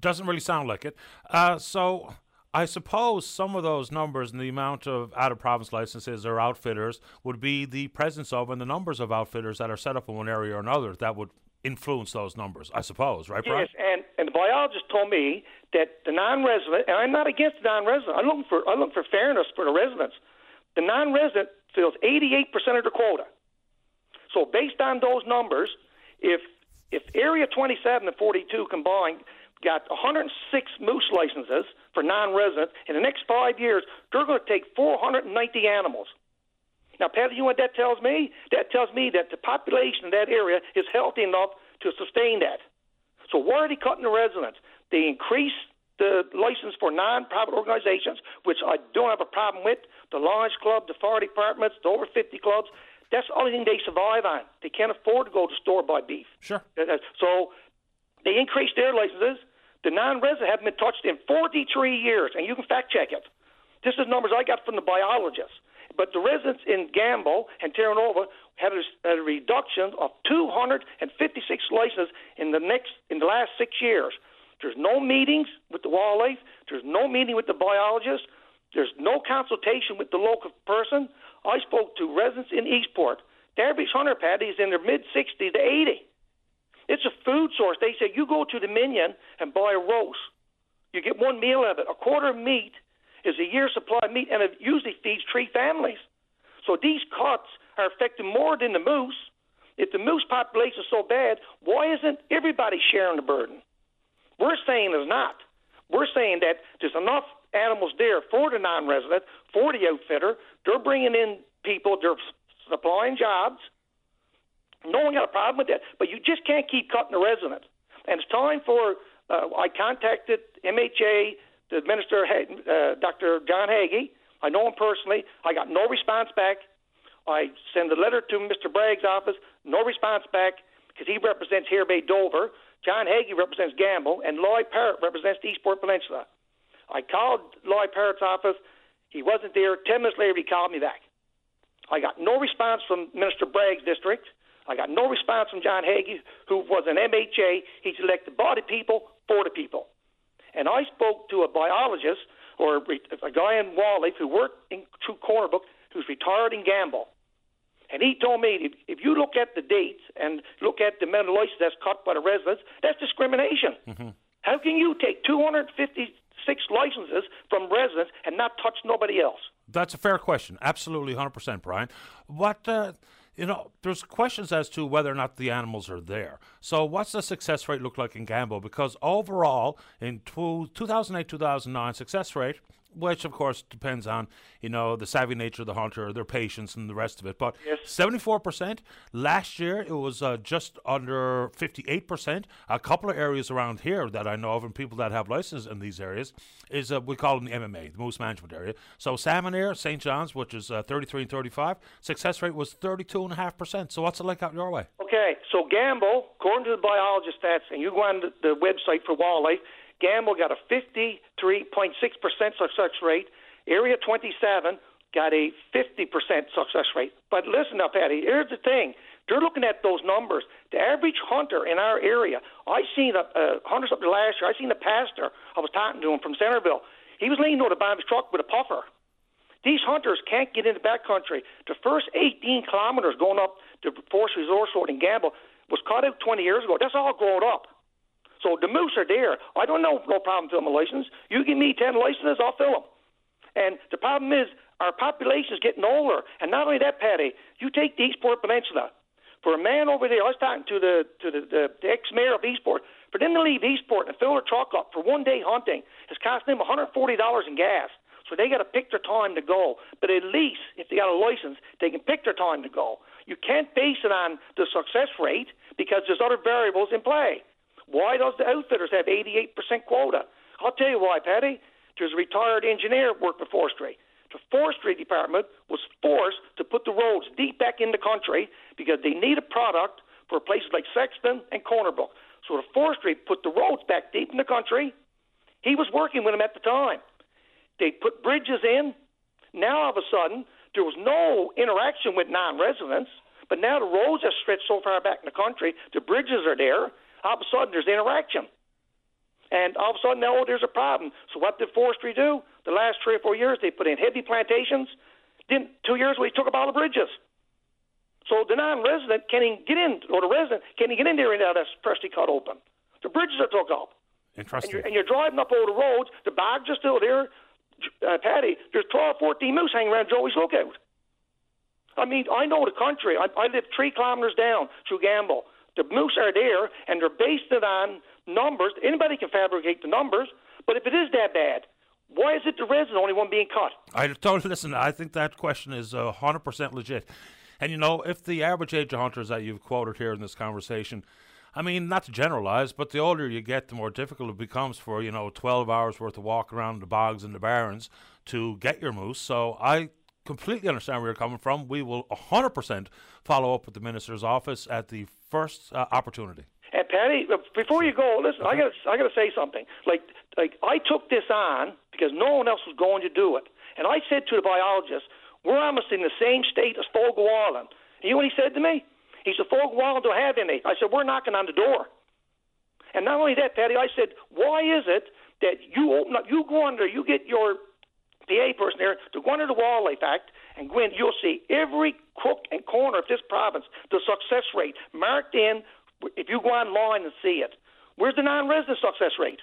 Doesn't really sound like it. Uh, so I suppose some of those numbers and the amount of out of province licenses or outfitters would be the presence of and the numbers of outfitters that are set up in one area or another that would influence those numbers, I suppose, right, Brian? Yes, and, and the biologist told me that the non resident, and I'm not against the non resident, I'm looking for, I'm looking for fairness for the residents. The non resident fills 88% of the quota. So, based on those numbers, if if Area 27 and 42 combined got 106 moose licenses for non-residents. In the next five years, they're going to take 490 animals. Now, Paddy, you know what that tells me? That tells me that the population in that area is healthy enough to sustain that. So why are they cutting the residents? They increase the license for non-profit organizations, which I don't have a problem with. The Lions Club, the fire departments, the over 50 clubs. That's the only thing they survive on. They can't afford to go to the store buy beef. Sure. Uh, uh, so they increase their licenses. The non-resident haven't been touched in 43 years, and you can fact check it. This is numbers I got from the biologists. But the residents in Gambo and Terra Nova had a, a reduction of 256 licenses in the next in the last six years. There's no meetings with the wildlife. There's no meeting with the biologist. There's no consultation with the local person. I spoke to residents in Eastport. The average hunter Paddy is in their mid 60s to 80. It's a food source. They say you go to the Minion and buy a roast. You get one meal of it. A quarter of meat is a year's supply of meat, and it usually feeds three families. So these cuts are affecting more than the moose. If the moose population is so bad, why isn't everybody sharing the burden? We're saying it's not. We're saying that there's enough animals there for the non-resident, for the outfitter. They're bringing in people. They're supplying jobs. No one got a problem with that, but you just can't keep cutting the resident. And it's time for. Uh, I contacted MHA, the minister, uh, Dr. John Haggie. I know him personally. I got no response back. I send a letter to Mr. Bragg's office, no response back because he represents Hare Bay Dover. John Haggie represents Gambo, and Lloyd Parrott represents the Eastport Peninsula. I called Lloyd Parrott's office. He wasn't there. Ten minutes later, he called me back. I got no response from Minister Bragg's district. I got no response from John Haggie, who was an MHA. He's elected by the people for the people. And I spoke to a biologist or a guy in Wildlife who worked in True Corner Brook who's retired in Gambo. And he told me if, if you look at the dates and look at the amount of license that's cut by the residents, that's discrimination. Mm-hmm. How can you take 256 licenses from residents and not touch nobody else? That's a fair question. Absolutely, 100%, Brian. What. Uh you know, there's questions as to whether or not the animals are there. So, what's the success rate look like in Gambo? Because overall, in two, 2008 2009, success rate which of course depends on you know the savvy nature of the hunter, their patience, and the rest of it. But seventy four percent last year it was uh, just under fifty eight percent. A couple of areas around here that I know of, and people that have licenses in these areas is uh, we call them the MMA, the moose management area. So Salmonier, St. John's, which is uh, thirty three and thirty five, success rate was thirty two and a half percent. So what's it like out your way? Okay, so Gambo, according to the biologist stats, and you go on the, the website for wildlife Gambo got a 53.6% success rate. Area 27 got a 50% success rate. But listen now, Paddy, here's the thing. They're looking at those numbers. The average hunter in our area, I seen a, uh, hunters up last year. I seen a pastor. I was talking to him from Centreville. He was leaning over the bottom of his truck with a puffer. These hunters can't get into backcountry. The first 18 kilometers going up to Forest Resource Road in Gambo was cut out 20 years ago. That's all grown up. So the moose are there. I don't know, no problem filming a license. You give me 10 licenses, I'll fill them. And the problem is our population is getting older. And not only that, Paddy, you take the Eastport Peninsula. For a man over there, I was talking to the to the, the, the ex mayor of Eastport. For them to leave Eastport and fill their truck up for one day hunting has cost them $140 in gas. So they got to pick their time to go. But at least if they got a license, they can pick their time to go. You can't base it on the success rate because there's other variables in play. Why does the outfitters have 88% quota? I'll tell you why, Paddy. There's a retired engineer work for forestry. The forestry department was forced to put the roads deep back in the country because they need a product for places like Sexton and Corner Brook. So the forestry put the roads back deep in the country. He was working with them at the time. They put bridges in. Now all of a sudden there was no interaction with non-residents, but now the roads are stretched so far back in the country, the bridges are there. All of a sudden there's interaction. And all of a sudden, now there's a problem. So what did forestry do? The last three or four years, they put in heavy plantations. Then two years, we took up all the bridges. So the non-resident can't even get in, or the resident can't even get in there and now that's freshly cut open. The bridges are took up. Interesting. And you're, and you're driving up over the roads. The bogs are still there. Uh, Paddy, there's 12, 14 moose hanging around Joey's Lookout. I mean, I know the country. I, I live three kilometers down through Gambo. The moose are there, and they're based it on numbers. Anybody can fabricate the numbers, but if it is that bad, why is it the resident only one being cut? I totally listen. I think that question is uh, hundred percent legit. And you know, if the average age of hunters that you've quoted here in this conversation, I mean, not to generalize, but the older you get, the more difficult it becomes for you know twelve hours worth of walk around the bogs and the barrens to get your moose. So I completely understand where you're coming from. We will 100% follow up with the minister's office at the first uh, opportunity. And Paddy, uh, before you go, listen, I got I got to say something. Like like I took this on because no one else was going to do it, and I said to the biologist, "We're almost in the same state as Fogo Island." And you know what he said to me? He said, "Fogo Island don't have any." I said, "We're knocking on the door." And not only that, Paddy, I said, "Why is it that you open up, you go under, you get your PA person there to go under the Wildlife Act, and Gwen, you'll see every crook and corner of this province, the success rate marked in if you go online and see it, where's the non-resident success rate?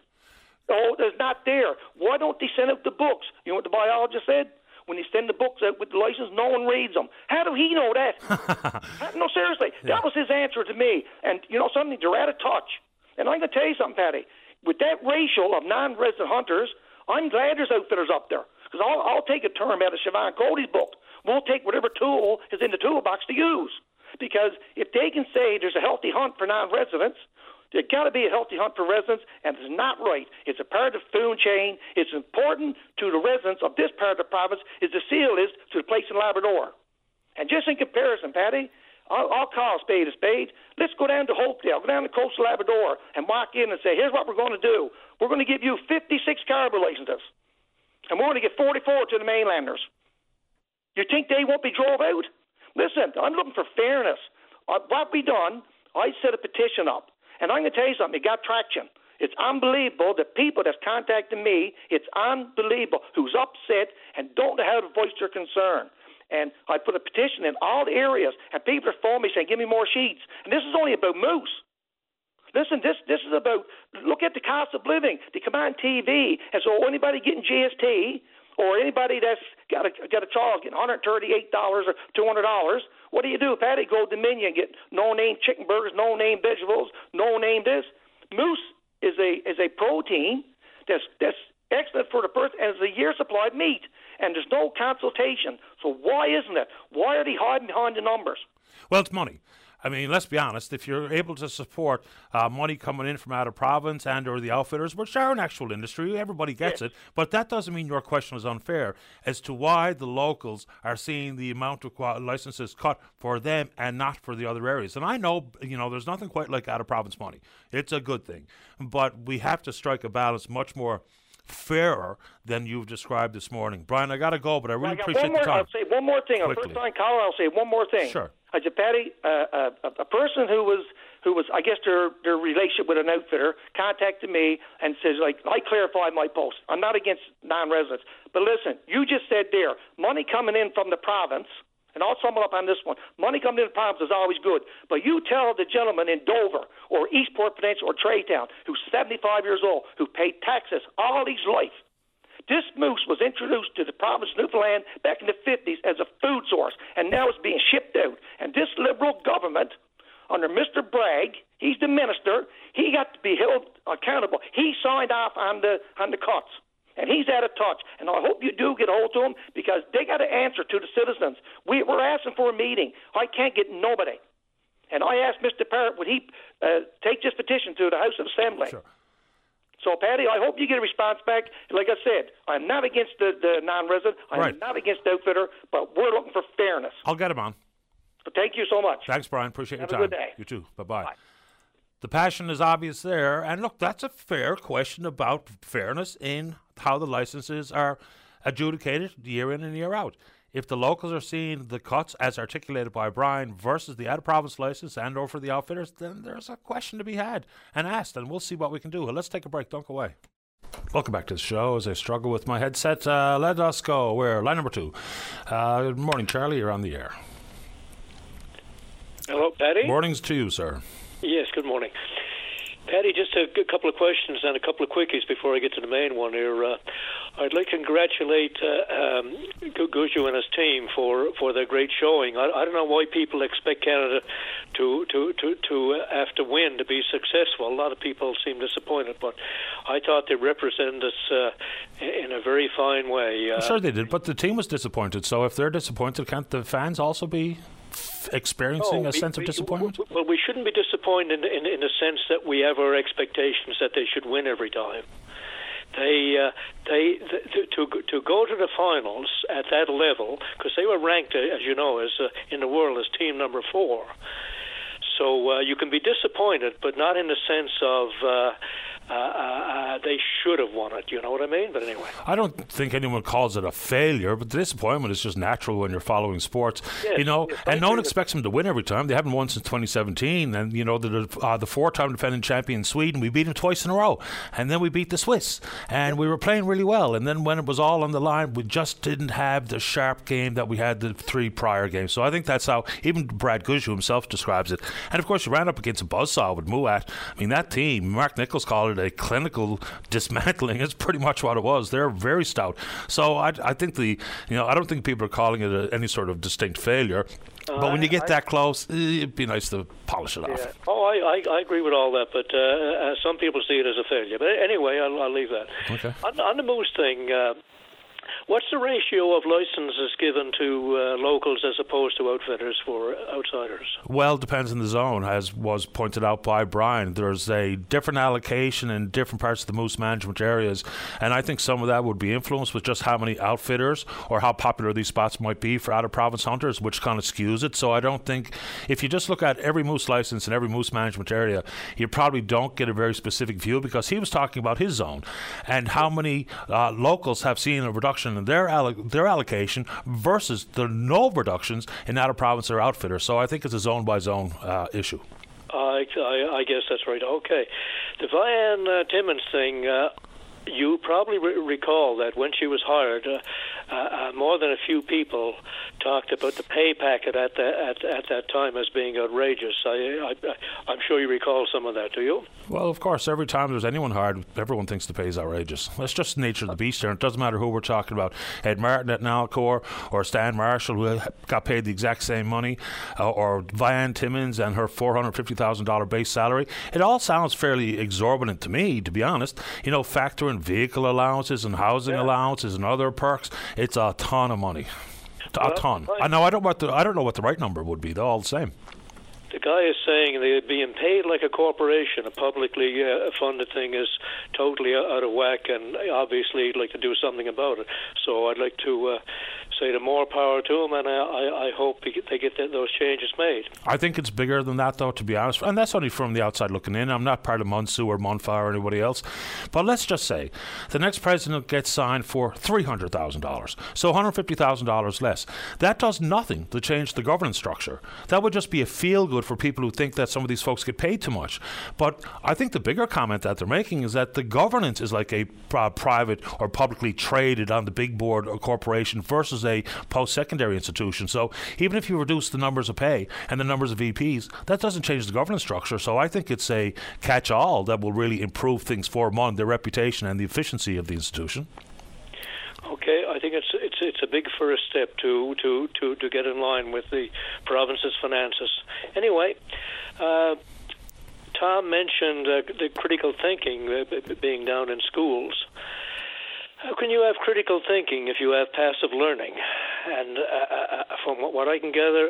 Oh, there's not there. Why don't they send out the books? You know what the biologist said? When they send the books out with the license, no one reads them. How do he know that? no, seriously, yeah. that was his answer to me. And you know something? They're out of touch. And I'm going to tell you something, Paddy. With that ratio of non-resident hunters, I'm glad there's outfitters up there because I'll, I'll take a term out of Siobhan Coady's book. We'll take whatever tool is in the toolbox to use. Because if they can say there's a healthy hunt for non residents, there's got to be a healthy hunt for residents, and it's not right. It's a part of the food chain. It's important to the residents of this part of the province as the seal is to the place in Labrador. And just in comparison, Paddy, I'll, I'll call a spade a spade. Let's go down to Hopedale, go down to coastal Labrador, and walk in and say, here's what we're going to do. We're going to give you 56 caribou licenses, and we're going to get 44 to the mainlanders. You think they won't be drove out? Listen, I'm looking for fairness. Uh, what we done, I set a petition up, and I'm going to tell you something. It got traction. It's unbelievable. The people that's contacting me, it's unbelievable. Who's upset and don't know how to voice their concern. And I put a petition in all areas, and people are phoning me saying, "Give me more sheets." And this is only about moose. Listen, this this is about look at the cost of living. They come on TV, and so anybody getting GST or anybody that's got a got a child getting $138 or $200, what do you do? Paddy go to Dominion, get no name chicken burgers, no name vegetables, no name this. Moose is a is a protein that's that's excellent for the person and is a year supply of meat, and there's no consultation. So why isn't it? Why are they hiding behind the numbers? Well, it's money. I mean, let's be honest. If you're able to support uh, money coming in from out of province and or the outfitters, which are an actual industry, everybody gets it. But that doesn't mean your question is unfair as to why the locals are seeing the amount of licenses cut for them and not for the other areas. And I know, you know, there's nothing quite like out of province money. It's a good thing, but we have to strike a balance much more fairer than you've described this morning. Brian, I got to go, but I really I appreciate more, the time. I'll say one more thing. Quickly. First time caller, I'll say one more thing. Sure. I said, uh, uh, a person who was who was, I guess, their their relationship with an outfitter, contacted me and says, like, I clarified my post. I'm not against non-residents, but listen, you just said there, money coming in from the province. And I'll sum it up on this one. Money coming in the province is always good. But you tell the gentleman in Dover or Eastport Peninsula or Traytown who's 75 years old, who paid taxes all his life, this moose was introduced to the province of Newfoundland back in the 50s as a food source, and now it's being shipped out. And this Liberal government under Mr. Bragg. He's the minister. He got to be held accountable. He signed off on the on the cuts. And he's out of touch. And I hope you do get a hold to him because they got to answer to the citizens. We, we're asking for a meeting. I can't get nobody. And I asked Mr. Parrott, would he uh, take this petition to the House of Assembly? Sure. So, Paddy, I hope you get a response back. Like I said, I'm not against the, the non-resident. I'm Right. not against the outfitter, but we're looking for fairness. I'll get him on. So thank you so much. Thanks, Brian. Appreciate Have your a time. good day. You too. Bye-bye. Bye. The passion is obvious there, and look, that's a fair question about fairness in how the licenses are adjudicated year in and year out. If the locals are seeing the cuts as articulated by Brian versus the out of province license and or for the outfitters, then there's a question to be had and asked, and we'll see what we can do. Well, let's take a break. Don't go away. Welcome back to the show. As I struggle with my headset, uh, let us go. We're line number two. Uh, good morning, Charlie. You're on the air. Hello, Paddy. Mornings to you, sir. Yes, good morning. Paddy, just a, couple of questions and a couple of quickies before I get to the main one here. Uh, I'd like to congratulate uh, um, Gushue and his team for, for their great showing. I, I don't know why people expect Canada to to to, to uh, have to win to be successful. A lot of people seem disappointed, but I thought they represented us uh, in a very fine way. Uh, Sure, they did, but the team was disappointed. So if they're disappointed, can't the fans also be f- experiencing No, a we- sense of disappointment? Well, we shouldn't be disappointed in, in, in the sense that we have our expectations that they should win every time. They, uh, they, th- to to to go to the finals at that level because they were ranked, uh, as you know, as uh, in the world as team number four. So uh, you can be disappointed, but not in the sense of uh, uh, uh, they should have won it. You know what I mean? But anyway. I don't think anyone calls it a failure, but the disappointment is just natural when you're following sports. Yes, you know, yes, and no one expects them to win every time. They haven't won since 2017, and you know the uh, the four-time defending champion Sweden. We beat them twice in a row, and then we beat the Swiss, and we were playing really well. And then when it was all on the line, we just didn't have the sharp game that we had the three prior games. So I think that's how even Brad Gushue himself describes it. And of course, you ran up against a buzzsaw with Mouat. I mean, that team, Mark Nichols called it a clinical dismantling. It's pretty much what it was. They're very stout. So I, I think the, you know, I don't think people are calling it a, any sort of distinct failure. but when you get that close, eh, it'd be nice to polish it off. Oh, I, I, I agree with all that, but uh, uh, some people see it as a failure. But anyway, I'll, I'll leave that. Okay. On, on the moose thing, uh, what's the ratio of licenses given to uh, locals as opposed to outfitters for outsiders? Well, it depends on the zone, as was pointed out by Brian. There's a different allocation in different parts of the moose management areas, and I think some of that would be influenced with just how many outfitters or how popular these spots might be for out of province hunters, which kind of skews it. So I don't think if you just look at every moose license in every moose management area, you probably don't get a very specific view because he was talking about his zone and how many uh, locals have seen a reduction their alloc- their allocation versus the no reductions in out of province or outfitters. So I think it's a zone by zone uh, issue. I, I, I guess that's right. Okay. The Vianne uh, Timmons thing, uh, you probably re- recall that when she was hired, uh, uh, uh, more than a few people talked about the pay packet at, the, at, at that time as being outrageous. I, I'm sure you recall some of that, do you? Well, of course, every time there's anyone hired, everyone thinks the pay is outrageous. That's just the nature of the beast there. It doesn't matter who we're talking about. Ed Martin at Nalcor or Stan Marshall, who got paid the exact same money, uh, or Vianne Timmons and her $450,000 base salary. It all sounds fairly exorbitant to me, to be honest. You know, factor in vehicle allowances and housing allowances and other perks. It's a ton of money. A Well, ton. right. I know. I don't. What the, I don't know what the right number would be. They're all the same. The guy is saying they're being paid like a corporation. A publicly uh, funded thing is totally out of whack, and obviously he'd like to do something about it. So I'd like to uh, say the more power to them, and I, I hope they get, those changes made. I think it's bigger than that, though, to be honest. And that's only from the outside looking in. I'm not part of MUNSU or MUNFA or anybody else. But let's just say the next president gets signed for $300,000, so $150,000 less. That does nothing to change the governance structure. That would just be a feel good for people who think that some of these folks get paid too much. But I think the bigger comment that they're making is that the governance is like a uh, private or publicly traded on the big board or corporation versus a post secondary institution. So even if you reduce the numbers of pay and the numbers of VPs, that doesn't change the governance structure. So I think it's a catch all that will really improve things for MUN, their reputation and the efficiency of the institution. Okay, I think it's it's it's a big first step to to to to get in line with the province's finances. Anyway, uh, Tom mentioned uh, the critical thinking uh, being down in schools. How can you have critical thinking if you have passive learning? And uh, uh, uh from what I can gather,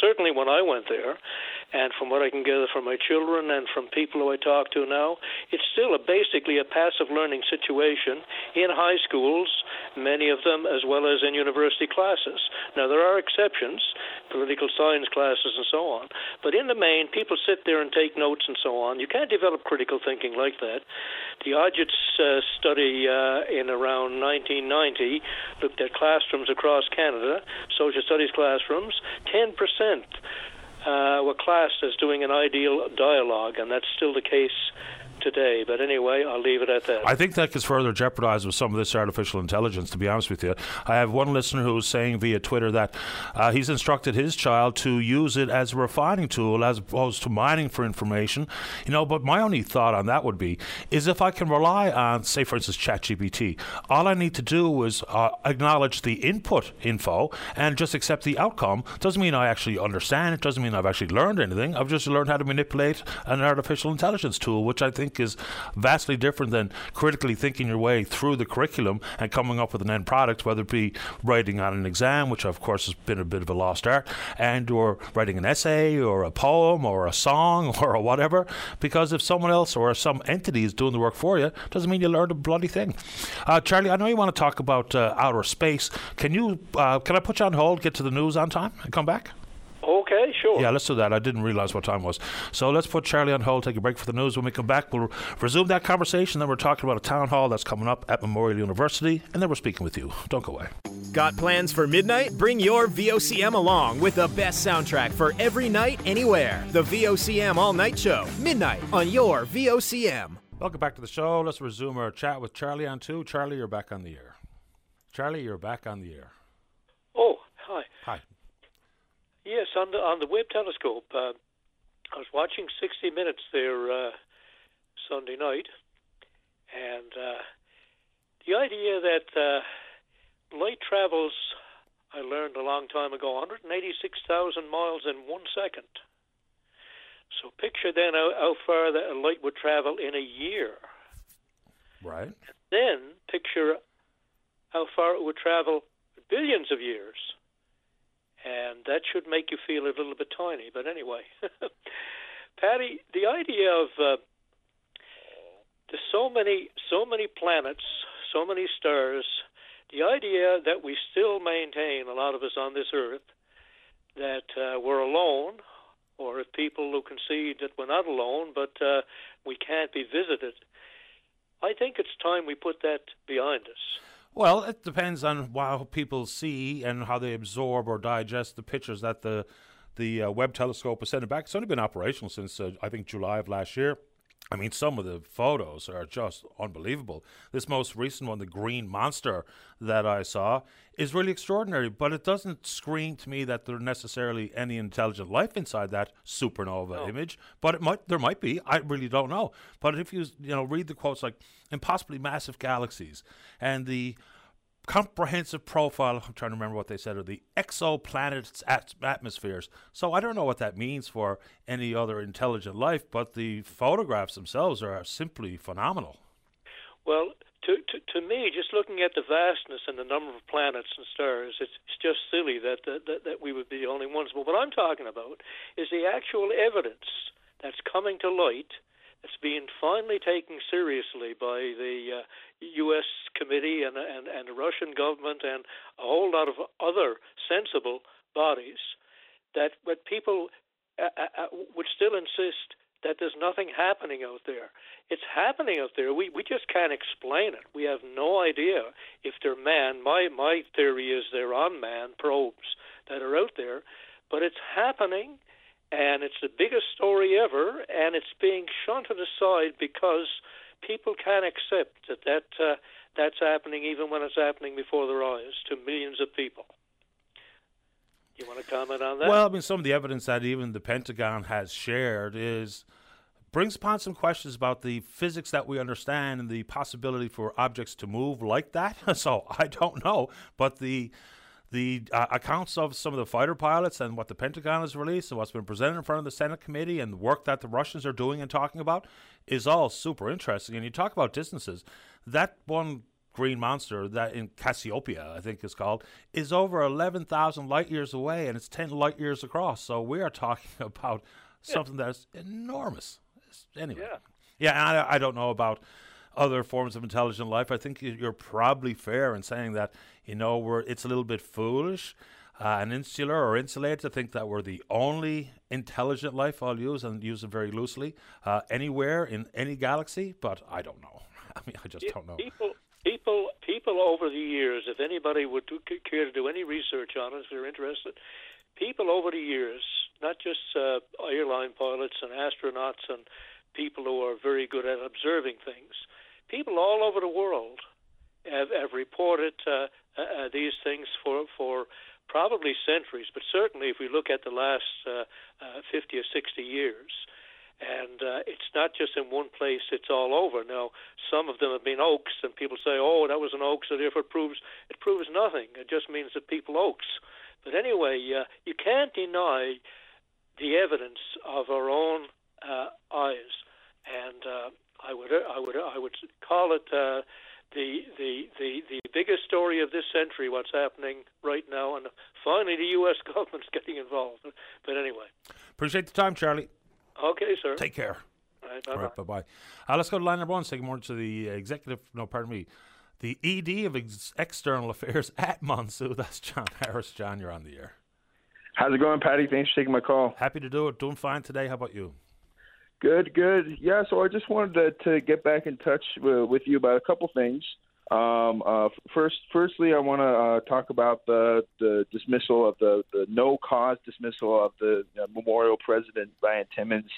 certainly when I went there, and from what I can gather from my children and from people who I talk to now, it's still a, basically a passive learning situation in high schools, many of them, as well as in university classes. Now, there are exceptions, political science classes and so on, but in the main, people sit there and take notes and so on. You can't develop critical thinking like that. The Odgitz uh, study uh, in around 1990 looked at classrooms across Canada, social studies classrooms, 10 percent uh, were classed as doing an ideal dialogue, and that's still the case today. But anyway, I'll leave it at that. I think that gets further jeopardized with some of this artificial intelligence, to be honest with you. I have one listener who's saying via Twitter that uh, he's instructed his child to use it as a refining tool as opposed to mining for information. You know, but my only thought on that would be is if I can rely on, say, for instance, ChatGPT, all I need to do is uh, acknowledge the input info and just accept the outcome. Doesn't mean I actually understand it, doesn't mean I've actually learned anything. I've just learned how to manipulate an artificial intelligence tool, which I think is vastly different than critically thinking your way through the curriculum and coming up with an end product, whether it be writing on an exam, which of course has been a bit of a lost art, and or writing an essay or a poem or a song or a whatever. Because if someone else or some entity is doing the work for you, doesn't mean you learned a bloody thing. Uh, Charlie, I know you want to talk about uh, outer space. Can you? Uh, can I put you on hold? Get to the news on time and come back? Okay, sure. Yeah, let's do that. I didn't realize what time was. So let's put Charlie on hold, take a break for the news. When we come back, we'll resume that conversation. Then we're talking about a town hall that's coming up at Memorial University, and then we're speaking with you. Don't go away. Got plans for midnight? Bring your VOCM along with the best soundtrack for every night, anywhere. The VOCM All Night Show, midnight on your VOCM. Welcome back to the show. Let's resume our chat with Charlie on two. Charlie, you're back on the air. Charlie, you're back on the air. Oh, hi. Hi. Yes, on the on the Webb telescope. Uh, I was watching 60 Minutes there uh, Sunday night, and uh, the idea that uh, light travels, I learned a long time ago, 186,000 miles in one second. So picture then how, how far that light would travel in a year. Right. And then picture how far it would travel billions of years and that should make you feel a little bit tiny. But anyway, Paddy, the idea of uh, there's so many so many planets, so many stars. The idea that we still maintain a lot of us on this earth that uh, we're alone, or if people who concede that we're not alone, but uh, we can't be visited. I think it's time we put that behind us. Well, it depends on how people see and how they absorb or digest the pictures that the the uh, Webb telescope is sending back. It's only been operational since uh, I think July of last year. I mean, some of the photos are just unbelievable. This most recent one, the green monster that I saw, is really extraordinary, but it doesn't scream to me that there's necessarily any intelligent life inside that supernova no. image. But it might, there might be. I really don't know. But if you, you know, read the quotes like impossibly massive galaxies and the comprehensive profile. I'm trying to remember what they said, of the exoplanet's at- atmospheres. So I don't know what that means for any other intelligent life, but the photographs themselves are simply phenomenal. Well, to, to, to me, just looking at the vastness and the number of planets and stars, it's, it's just silly that, that, that we would be the only ones. But what I'm talking about is the actual evidence that's coming to light it's being finally taken seriously by the uh, U.S. committee and, and and the Russian government and a whole lot of other sensible bodies. That but people uh, uh, uh, would still insist that there's nothing happening out there. It's happening out there. We we just can't explain it. We have no idea if they're man. My my theory is they're unmanned probes that are out there, but it's happening and it's the biggest story ever, and it's being shunted aside because people can't accept that that uh, that's happening, even when it's happening before their eyes to millions of people. You want to comment on that? Well, I mean, some of the evidence that even the Pentagon has shared is brings upon some questions about the physics that we understand and the possibility for objects to move like that. so I don't know, but the the uh, accounts of some of the fighter pilots and what the Pentagon has released and what's been presented in front of the Senate committee and the work that the Russians are doing and talking about is all super interesting. And you talk about distances. That one green monster that in Cassiopeia, I think is called, is over 11,000 light years away and it's 10 light years across. So we are talking about something that's enormous. Anyway. Yeah. Yeah, I, I don't know about other forms of intelligent life. I think you're probably fair in saying that you know we're it's a little bit foolish uh, and insular or insulated to think that we're the only intelligent life. I'll use and use it very loosely uh, anywhere in any galaxy, but I don't know. I mean, I just don't know. People, people, people over the years, if anybody would do, care to do any research on it, if they're interested, people over the years, not just uh, airline pilots and astronauts and people who are very good at observing things, people all over the world have, have reported uh, uh, these things for for probably centuries, but certainly if we look at the last uh, uh, 50 or 60 years, and uh, it's not just in one place; it's all over. Now, some of them have been oaks, and people say, "Oh, that was an oak," so therefore it proves it proves nothing. It just means that people oaks. But anyway, uh, you can't deny the evidence of our own uh, eyes, and uh, I would I would I would call it uh, the the the the biggest story of this century. What's happening right now, and finally the U.S. government's getting involved. But anyway, appreciate the time, Charlie. Okay, sir. Take care. All right, bye bye. All right, bye bye. Uh, let's go to line number one. Say more to the executive. No, pardon me. The ED of Ex- External Affairs at MUNSU. That's John Harris. John, you're on the air. How's it going, Paddy? Thanks for taking my call. Happy to do it. Doing fine today. How about you? Good, good. Yeah, so I just wanted to, to get back in touch with, with you about a couple things. Um, uh, first, firstly, I want to uh, talk about the, the dismissal of the, the no cause dismissal of the uh, Memorial President Vianne Timmons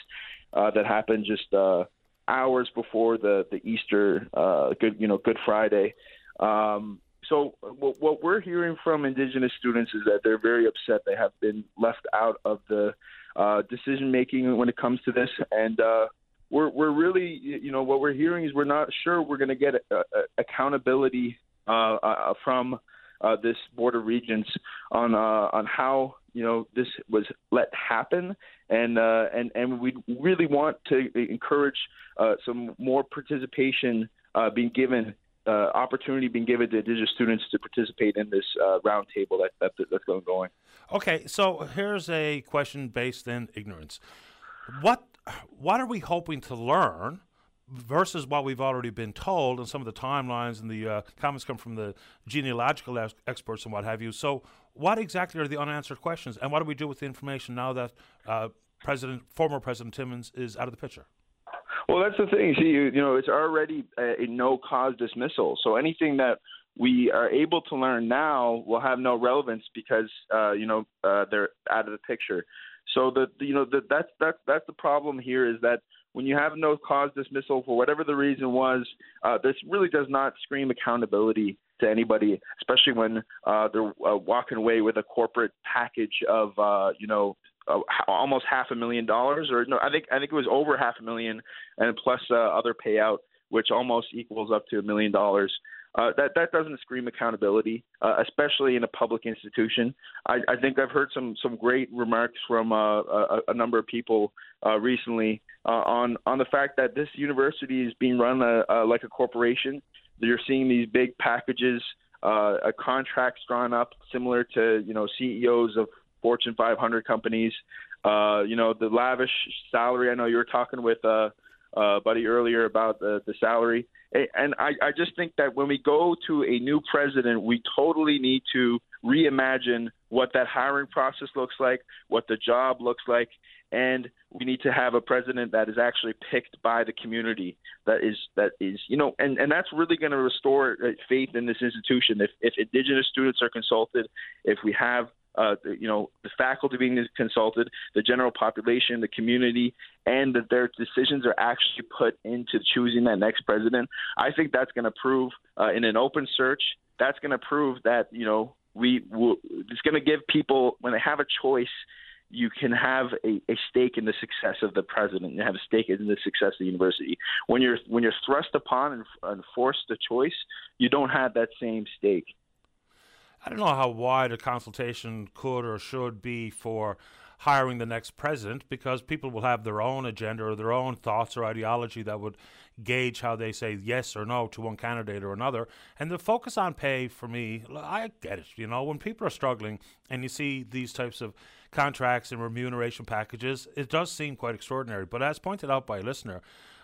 uh, that happened just uh, hours before the the Easter uh, good you know Good Friday. Um, so what, what we're hearing from Indigenous students is that they're very upset they have been left out of the uh, decision making when it comes to this, and uh, we're we're really you know what we're hearing is we're not sure we're going to get a, a accountability uh, uh, from uh, this Board of Regents on uh, on how you know this was let happen, and uh, and and we really want to encourage uh, some more participation uh, being given. Uh, opportunity being given to Indigenous students to participate in this uh, roundtable that, that that's going going. Okay, so here's a question based in ignorance. What what are we hoping to learn versus what we've already been told and some of the timelines and the uh, comments come from the genealogical ex- experts and what have you. So, what exactly are the unanswered questions, and what do we do with the information now that uh, President, former President Timmons, is out of the picture? Well, that's the thing. See, you, you know, it's already a, a no cause dismissal. So anything that we are able to learn now will have no relevance because uh, you know uh, they're out of the picture. So the you know the, that's that's that's the problem here is that when you have no cause dismissal for whatever the reason was, uh, this really does not scream accountability to anybody, especially when uh, they're uh, walking away with a corporate package of uh, you know almost half a million dollars, or no, I think I think it was over half a million, and plus uh, other payout, which almost equals up to a million dollars. Uh, that that doesn't scream accountability, uh, especially in a public institution. I, I think I've heard some some great remarks from uh, a, a, number of people uh, recently uh, on on the fact that this university is being run uh, like a corporation. You're seeing these big packages, contracts drawn up similar to you know CEOs of Fortune 500 companies. you know the lavish salary. I know you were talking with uh, Buddy earlier about the, the salary. And I, I just think that when we go to a new president, we totally need to reimagine what that hiring process looks like, what the job looks like, and we need to have a president that is actually picked by the community that is that is you know and and that's really going to restore uh, faith in this institution if if indigenous students are consulted if we have uh, you know, the faculty being consulted, the general population, the community, and that their decisions are actually put into choosing that next president. I think that's going to prove uh, in an open search. That's going to prove that you know we will, it's going to give people when they have a choice. You can have a, a stake in the success of the president. and have a stake in the success of the university. When you're when you're thrust upon and, and forced a choice, you don't have that same stake. I don't know how wide a consultation could or should be for hiring the next president because people will have their own agenda or their own thoughts or ideology that would gauge how they say yes or no to one candidate or another. And the focus on pay for me, I get it. You know, when people are struggling and you see these types of contracts and remuneration packages, it does seem quite extraordinary. But as pointed out by a listener,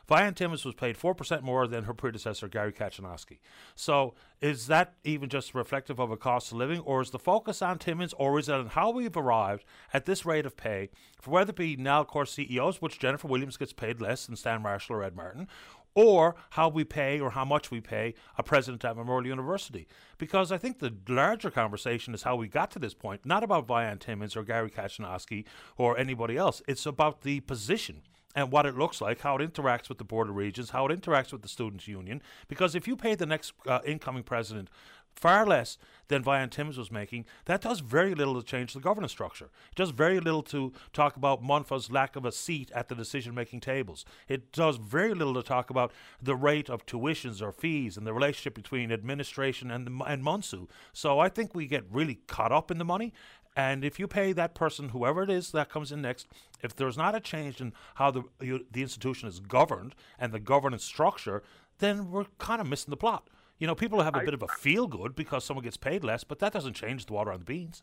Vianne Timmons was paid 4% more than her predecessor, Gary Kachanoski. So is that even just reflective of a cost of living, or is the focus on Timmons, or is it on how we've arrived at this rate of pay for whether it be Nalcor CEOs, which Jennifer Williams gets paid less than Stan Marshall or Ed Martin, or how we pay or how much we pay a president at Memorial University. Because I think the larger conversation is how we got to this point, not about Vianne Timmons or Gary Kachanoski or anybody else. It's about the position and what it looks like, how it interacts with the Board of Regents, how it interacts with the Students' Union. Because if you pay the next uh, incoming president far less than Vianne Timms was making, that does very little to change the governance structure. It does very little to talk about MUNFA's lack of a seat at the decision making tables. It does very little to talk about the rate of tuitions or fees and the relationship between administration and, the, and MUNSU. So I think we get really caught up in the money. And if you pay that person, whoever it is that comes in next, if there's not a change in how the you, the institution is governed and the governance structure, then we're kind of missing the plot. You know, people have a I, bit of a feel good because someone gets paid less, but that doesn't change the water on the beans.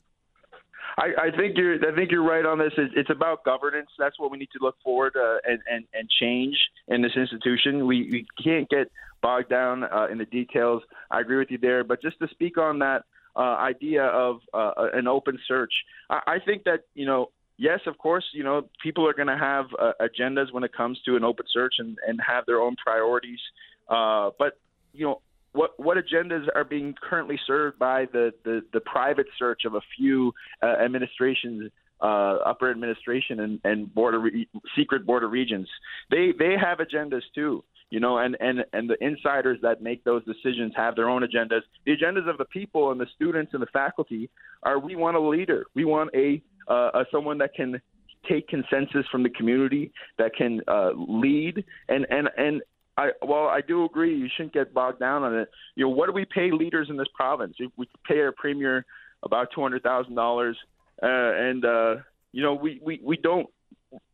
I, I think you're. I think you're right on this. It's, it's about governance. That's what we need to look forward uh, and, and and change in this institution. We we can't get bogged down uh, in the details. I agree with you there. But just to speak on that uh, idea of uh, an open search, I, I think that you know yes, of course, you know, people are going to have uh, agendas when it comes to an open search and, and have their own priorities. Uh, but, you know, what what agendas are being currently served by the, the, the private search of a few uh, administrations, uh, upper administration and, and border re- secret Board of Regents? They they have agendas too you know, and, and, and the insiders that make those decisions have their own agendas. The agendas of the people and the students and the faculty are we want a leader. We want a, uh, a someone that can take consensus from the community, that can uh, lead. And, and, and I, well, I do agree you shouldn't get bogged down on it. You know, what do we pay leaders in this province? We pay our premier about two hundred thousand uh, dollars, and uh, you know, we, we, we don't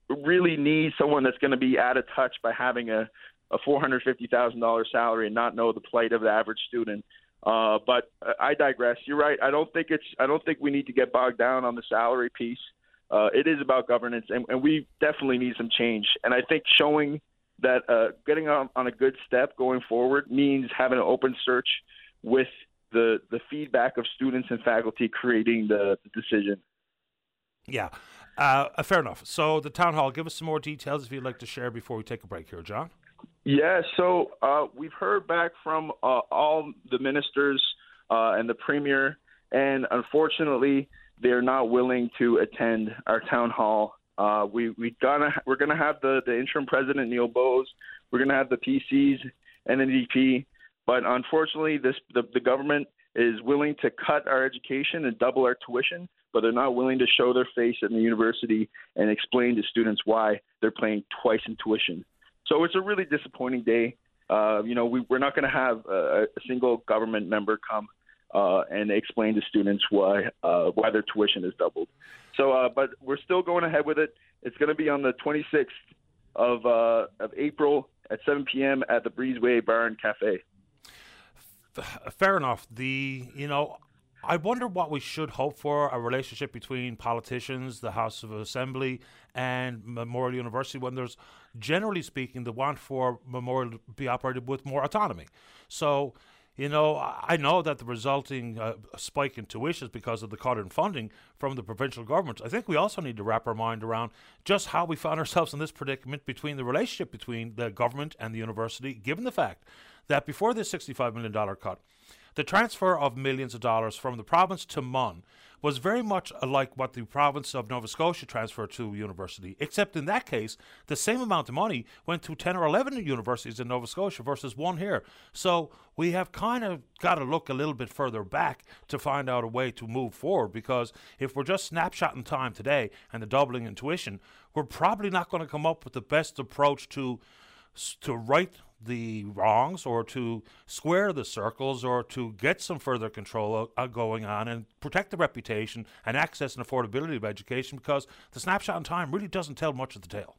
really need someone that's going to be out of touch by having a a four hundred fifty thousand dollars salary and not know the plight of the average student. Uh, but I digress. You're right. I don't think it's. I don't think we need to get bogged down on the salary piece. Uh, it is about governance, and, and, we definitely need some change. And I think showing that uh, getting on, on a good step going forward means having an open search with the the feedback of students and faculty creating the, the decision. Yeah, uh, fair enough. So the town hall, give us some more details if you'd like to share before we take a break here, John. Yeah, so uh, we've heard back from uh, all the ministers uh, and the premier, and unfortunately, they're not willing to attend our town hall. Uh, we we gonna we're gonna have the the interim president Neil Bose. We're gonna have the PCs and NDP, but unfortunately, this the, the government is willing to cut our education and double our tuition, but they're not willing to show their face at the university and explain to students why they're paying twice in tuition. So it's a really disappointing day. Uh, you know, we, we're not going to have a, a, single government member come uh, and explain to students why uh, why their tuition is doubled. So, uh, but we're still going ahead with it. It's going to be on the 26th of uh, of April at 7 p.m. at the Breezeway Bar and Cafe. Fair enough. The you know I wonder what we should hope for a relationship between politicians, the House of Assembly, and Memorial University when there's generally speaking, the want for Memorial to be operated with more autonomy. So you know, I know that the resulting uh, spike in tuition is because of the cut in funding from the provincial government. I think we also need to wrap our mind around just how we found ourselves in this predicament between the relationship between the government and the university, given the fact that before this $65 million cut, the transfer of millions of dollars from the province to MUN was very much like what the province of Nova Scotia transferred to university, except in that case, the same amount of money went to 10 or 11 universities in Nova Scotia versus one here. So we have kind of got to look a little bit further back to find out a way to move forward because if we're just snapshotting time today and the doubling in tuition, we're probably not going to come up with the best approach to to right the wrongs or to square the circles or to get some further control uh, going on and protect the reputation and access and affordability of education because the snapshot in time really doesn't tell much of the tale.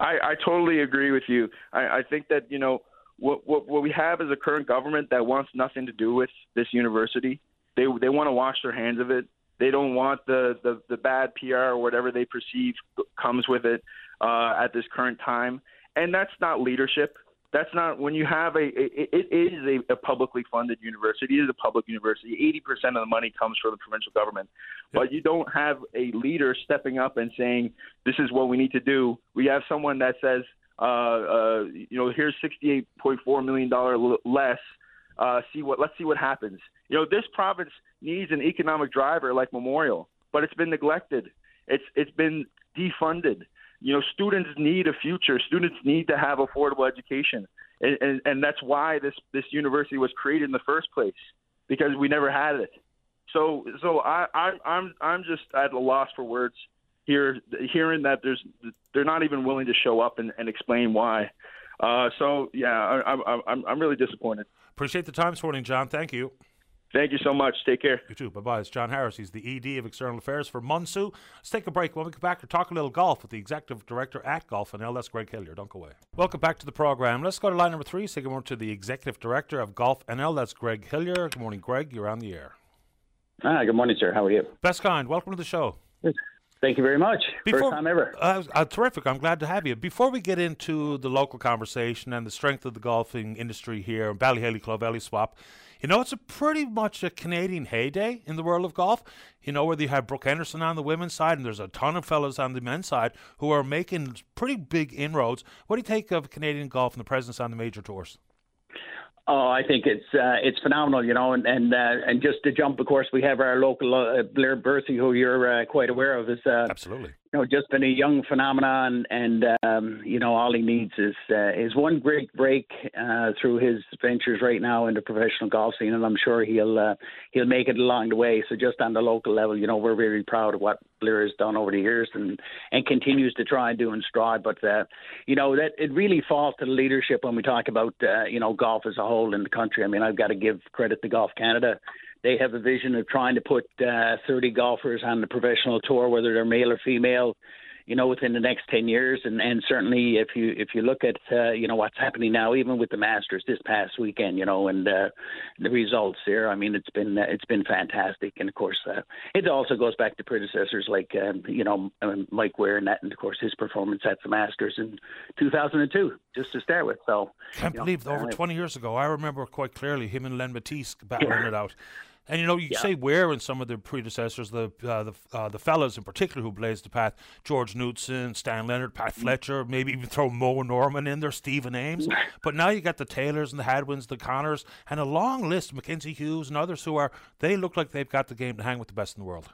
I, I totally agree with you. I, I think that, you know, what, what, what we have is a current government that wants nothing to do with this university. They, they want to wash their hands of it. They don't want the, the, the bad PR or whatever they perceive comes with it uh, at this current time. And that's not leadership that's not when you have a, it, it is a, a publicly funded university. It is a public university. Eighty percent of the money comes from the provincial government, yep. but you don't have a leader stepping up and saying this is what we need to do. We have someone that says, uh, uh, you know, here's sixty-eight point four million dollar less. Uh, see what let's see what happens. You know, this province needs an economic driver like Memorial, but it's been neglected. It's it's been defunded you know, students need a future. Students need to have affordable education, and, and, and that's why this this university was created in the first place because we never had it. So so I, I I'm I'm just at a loss for words here, hearing that there's they're not even willing to show up and, and explain why. Uh, so yeah, I, I, I'm I'm really disappointed. Appreciate the time this morning, John. Thank you. Thank you so much. Take care. You too. Bye bye. It's John Harris. He's the ED of External Affairs for MUNSU. Let's take a break. When we come back, we'll talk a little golf with the Executive Director at Golf NL. That's Greg Hillier. Don't go away. Welcome back to the program. Let's go to line number three. Say good morning to the Executive Director of Golf NL. That's Greg Hillier. Good morning, Greg. You're on the air. Ah, good morning, sir. How are you? Best kind. Welcome to the show. Good. Thank you very much. Before, First time ever. Uh, uh, terrific. I'm glad to have you. Before we get into the local conversation and the strength of the golfing industry here, Bally Haly Clovelly Swap, you know, it's a pretty much a Canadian heyday in the world of golf. You know, where you have Brooke Henderson on the women's side, and there's a ton of fellas on the men's side who are making pretty big inroads. What do you take of Canadian golf and the presence on the major tours? Oh, I think it's uh, it's phenomenal, you know, and and uh, and just to jump, of course, we have our local uh, Blair Bursey, who you're uh, quite aware of, is uh, absolutely you know, just been a young phenomenon, and um, you know, all he needs is uh, is one great break uh, through his ventures right now in the professional golf scene, and I'm sure he'll uh, he'll make it along the way. So just on the local level, you know, we're very proud of what Blair has done over the years, and and continues to try and do in Stride. But uh, you know, that it really falls to the leadership when we talk about uh, you know golf as a whole in the country. I mean, I've got to give credit to Golf Canada they have a vision of trying to put uh, 30 golfers on the professional tour, whether they're male or female, you know, within the next 10 years. And, and certainly, if you if you look at uh, you know what's happening now, even with the Masters this past weekend, you know, and uh, the results there, I mean, it's been uh, it's been fantastic. And of course, uh, it also goes back to predecessors like um, you know um, Mike Weir and that, and of course his performance at the Masters in 2002, just to start with. So can't believe know, over 20 years ago, I remember quite clearly him and Len Mattiace battling it out. And you know, you yeah. say Weir in some of the predecessors, the uh, the uh, the fellas in particular who blazed the path, George Knudson, Stan Leonard, Pat mm. Fletcher, maybe even throw Moe Norman in there, Stephen Ames. but now you got the Taylors and the Hadwins, the Conners, and a long list, Mackenzie Hughes and others who are they look like they've got the game to hang with the best in the world.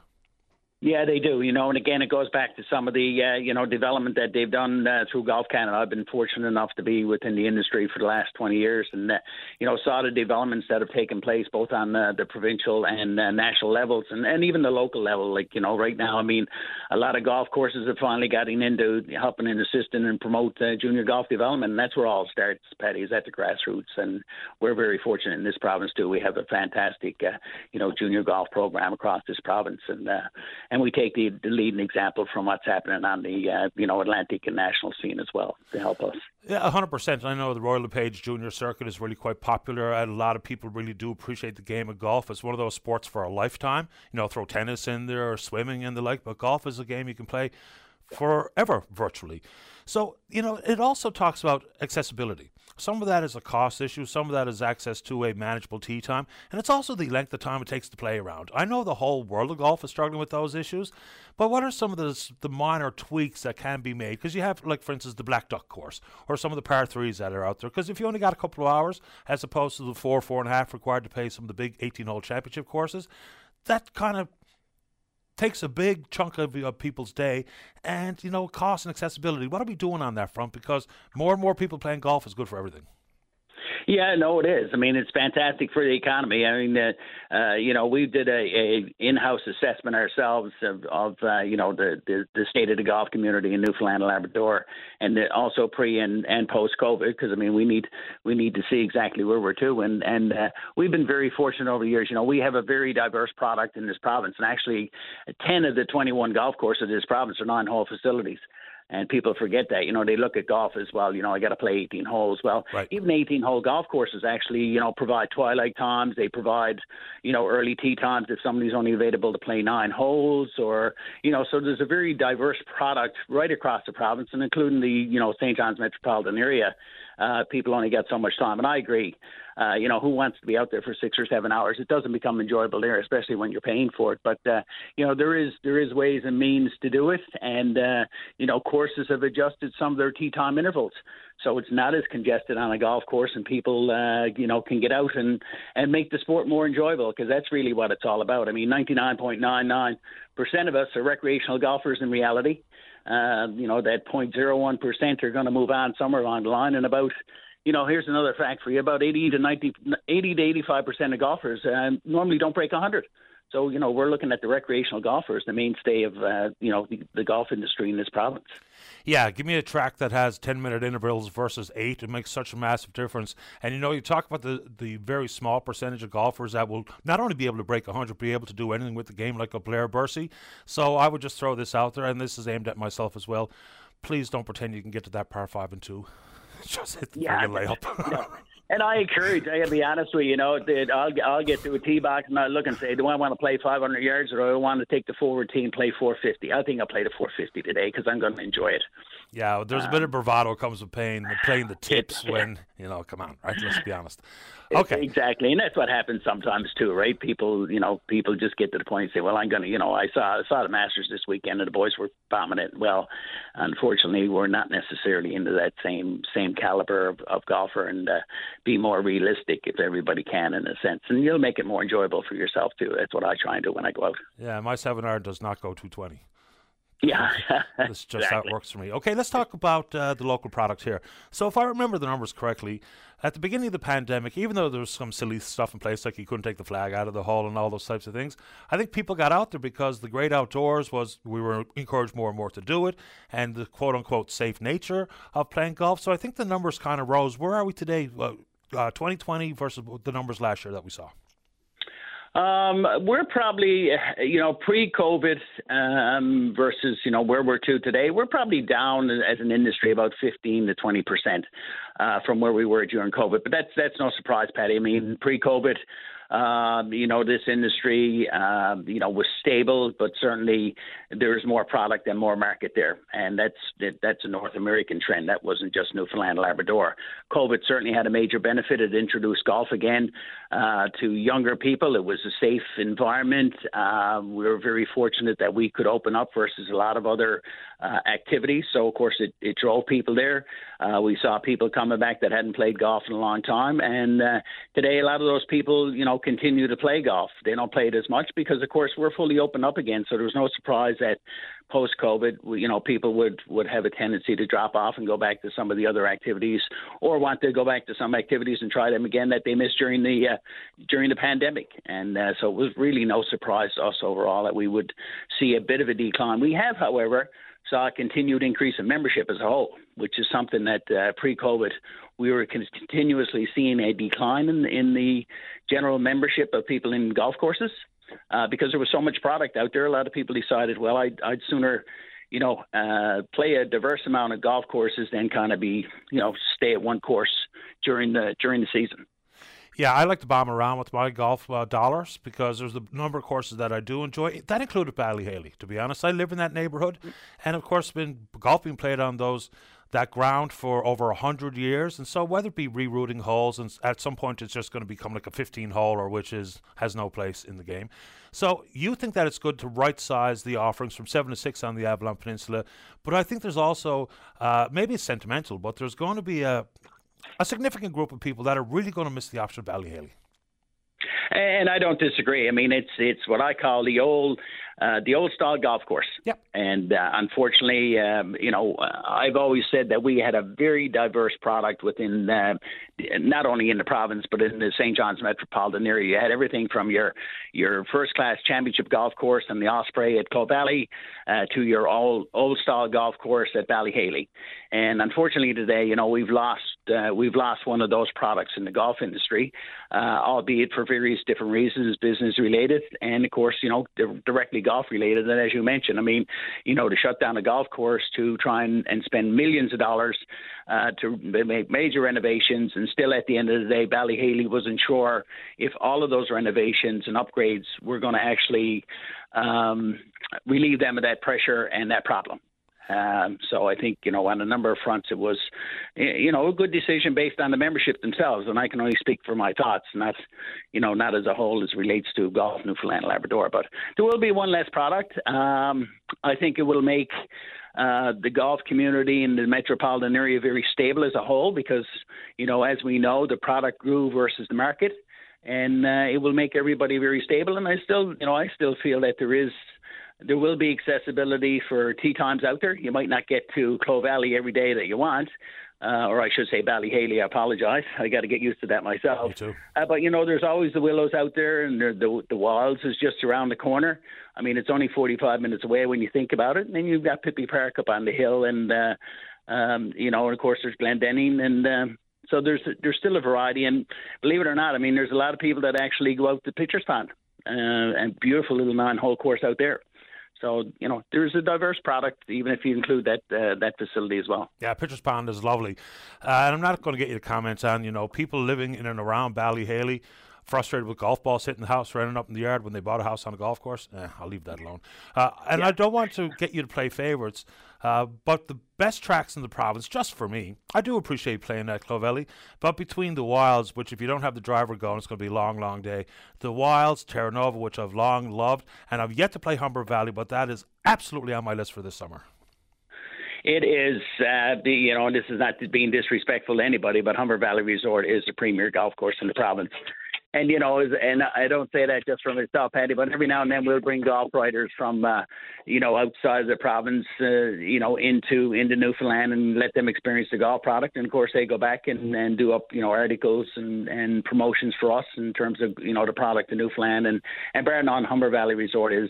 Yeah, they do. You know, and again, it goes back to some of the uh, you know development that they've done uh, through Golf Canada. I've been fortunate enough to be within the industry for the last 20 years, and uh, you know saw the developments that have taken place both on the provincial and uh, national levels, and, and even the local level. Like you know, right now, I mean, a lot of golf courses have finally gotten into helping and assisting and promote uh, junior golf development, and that's where all starts. Paddy is at the grassroots, and we're very fortunate in this province too. We have a fantastic uh, you know junior golf program across this province, and and we take the, the leading example from what's happening on the uh, you know Atlantic and national scene as well to help us. Yeah, hundred percent. I know the Royal LePage Junior Circuit is really quite popular, and a lot of people really do appreciate the game of golf. It's one of those sports for a lifetime. You know, throw tennis in there or swimming and the like, but golf is a game you can play forever virtually. So, you know, it also talks about accessibility. Some of that is a cost issue, some of that is access to a manageable tee time, and it's also the length of time it takes to play around. I know the whole world of golf is struggling with those issues, but what are some of the, the minor tweaks that can be made? Because you have, like, for instance, the Black Duck course or some of the par threes that are out there. Because if you only got a couple of hours, as opposed to the four, four and a half required to play some of the big 18 hole championship courses, that kind of takes a big chunk of people's day and you know cost and accessibility. What are we doing on that front? Because more and more people playing golf is good for everything yeah, no, it is. I mean, it's fantastic for the economy. I mean, uh, uh, you know, we did a, a in-house assessment ourselves of, of uh, you know, the, the the state of the golf community in Newfoundland and Labrador, and also pre and, and post COVID, because I mean, we need we need to see exactly where we're to, and and uh, we've been very fortunate over the years. You know, we have a very diverse product in this province, and actually, ten of the 21 golf courses in this province are nine-hole facilities and people forget that. You know, they look at golf as well. You know, I got to play 18 holes. Well, right. even 18 hole golf courses actually, you know, provide twilight times. They provide, you know, early tee times if somebody's only available to play nine holes, or you know, so there's a very diverse product right across the province, and including the you know St. John's metropolitan area. Uh, people only get so much time, and I agree uh, you know, who wants to be out there for six or seven hours? It doesn't become enjoyable there, especially when you're paying for it. But uh, you know, there is there is ways and means to do it, and uh, you know, courses have adjusted some of their tee time intervals, so it's not as congested on a golf course, and people uh, you know can get out and and make the sport more enjoyable because that's really what it's all about. I mean, 99.99 percent of us are recreational golfers in reality. Uh, you know, that 0.01 percent are going to move on somewhere along the line, and about you know, here's another fact for you: about 80 to 90, 80 to 85 percent of golfers uh, normally don't break 100. So, you know, we're looking at the recreational golfers, the mainstay of, uh, you know, the, the, golf industry in this province. Yeah, give me a track that has 10 minute intervals versus eight. It makes such a massive difference. And, you know, you talk about the, the very small percentage of golfers that will not only be able to break 100, be able to do anything with the game like a Blair Bursey. So I would just throw this out there, and this is aimed at myself as well. Please don't pretend you can get to that par five and two. Just hit the yeah, layup. no. And I encourage, I gotta be honest with you, you know, I'll, I'll get to a tee box and I look and say, do I want to play 500 yards or do I want to take the forward tee and play 450? I think I'll play the 450 today because I'm going to enjoy it. Yeah, there's um, a bit of bravado comes with playing, playing the tips when, you know, come on, right? Let's be honest. Okay. Exactly, and that's what happens sometimes too, right? People, you know, people just get to the point and say, "Well, I'm going to," you know, I saw I saw the Masters this weekend, and the boys were bombing it. Well, unfortunately, we're not necessarily into that same same caliber of, of golfer, and uh, be more realistic if everybody can, in a sense, and you'll make it more enjoyable for yourself too. That's what I try and do when I go out. Yeah, my seven iron does not go 220. Yeah, that's just exactly. how it works for me. Okay, let's talk about uh, the local product here. So, if I remember the numbers correctly, at the beginning of the pandemic, even though there was some silly stuff in place, like you couldn't take the flag out of the hall and all those types of things, I think people got out there because the great outdoors was we were encouraged more and more to do it, and the quote unquote safe nature of playing golf. So, I think the numbers kind of rose. Where are we today? Uh, uh, 2020 versus the numbers last year that we saw. Um, we're probably, you know, pre-COVID um, versus, you know, where we're to today. We're probably down as an industry about 15 to 20 percent uh, from where we were during COVID. But that's that's no surprise, Paddy. I mean, pre-COVID, um, you know, this industry, uh, you know, was stable, but certainly there's more product and more market there, and that's that's a North American trend. That wasn't just Newfoundland, Labrador. COVID certainly had a major benefit. It introduced golf again uh, to younger people. It was a safe environment. Uh, we were very fortunate that we could open up versus a lot of other uh, activities. So, of course, it, it drove people there. Uh, we saw people coming back that hadn't played golf in a long time. And uh, today, a lot of those people, you know, continue to play golf. They don't play it as much because, of course, we're fully open up again. So there was no surprise that post COVID, you know, people would, would have a tendency to drop off and go back to some of the other activities or want to go back to some activities and try them again that they missed during the, uh, during the pandemic. And uh, so it was really no surprise to us overall that we would see a bit of a decline. We have, however, saw a continued increase in membership as a whole, which is something that uh, pre-COVID we were continuously seeing a decline in, in the general membership of people in golf courses uh, because there was so much product out there. A lot of people decided, well, I'd, I'd sooner, you know, uh, play a diverse amount of golf courses than kind of be, you know, stay at one course during the during the season. Yeah, I like to bomb around with my golf uh, dollars because there's a number of courses that I do enjoy. That included Bally Haly, to be honest. I live in that neighbourhood, and of course, been golf being played on those that ground for over a hundred years, and so whether it be rerouting holes, and at some point it's just going to become like a 15 hole, or which is has no place in the game. So you think that it's good to right size the offerings from seven to six on the Avalon Peninsula, but I think there's also uh, maybe it's sentimental, but there's going to be a a significant group of people that are really going to miss the option of Bally Haly. And I don't disagree. I mean, it's it's what I call the old uh, the old style golf course. Yep. And uh, unfortunately, um, you know, uh, I've always said that we had a very diverse product within, uh, not only in the province but in the St. John's metropolitan area. You had everything from your your first class championship golf course and the Osprey at Clovelly uh, to your old old style golf course at Bally Haly. And unfortunately, today, you know, we've lost uh, we've lost one of those products in the golf industry, uh, albeit for various different reasons, business related, and of course, you know, directly golf related. And as you mentioned, I mean, you know, to shut down a golf course to try and, and spend millions of dollars uh, to make major renovations, and still at the end of the day, Bally Haly wasn't sure if all of those renovations and upgrades were going to actually um, relieve them of that pressure and that problem. Um, so I think you know on a number of fronts it was, you know, a good decision based on the membership themselves, and I can only speak for my thoughts, not, you know, not as a whole as relates to golf Newfoundland Labrador. But there will be one less product. Um, I think it will make. Uh, the golf community in the metropolitan area very stable as a whole because, you know, as we know, the product grew versus the market, and uh, it will make everybody very stable. And I still, you know, I still feel that there is there will be accessibility for tea times out there. You might not get to Clovelly every day that you want, uh, or I should say Bally Haly. I apologise. I got to get used to that myself. Me too. Uh, but you know, there's always the Willows out there, and the the Wilds is just around the corner. I mean, it's only 45 minutes away when you think about it. And then you've got Pippy Park up on the hill, and uh, um, you know, and of course there's Glendenning, and um, so there's there's still a variety. And believe it or not, I mean, there's a lot of people that actually go out to Pitcher's Pond, uh, and beautiful little nine-hole course out there. So you know, there's a diverse product, even if you include that uh, that facility as well. Yeah, Pitcher's Pond is lovely, uh, and I'm not going to get you to comment on you know people living in and around Bally Haly frustrated with golf balls hitting the house, running up in the yard when they bought a house on a golf course. Eh, I'll leave that alone. Uh, and yeah. I don't want to get you to play favourites, uh, but the best tracks in the province, just for me, I do appreciate playing at Clovelly, but between the Wilds, which if you don't have the driver going, it's going to be a long, long day. The Wilds, Terra Nova, which I've long loved, and I've yet to play Humber Valley, but that is absolutely on my list for this summer. It is, uh, the, you know, and this is not being disrespectful to anybody, but Humber Valley Resort is the premier golf course in the province and you know, and I don't say that just from myself, Paddy, but every now and then we'll bring golf writers from, uh, you know, outside the province, uh, you know, into into Newfoundland and let them experience the golf product. And of course, they go back and, and do up, you know, articles and, and promotions for us in terms of, you know, the product in Newfoundland. And and bear on Humber Valley Resort is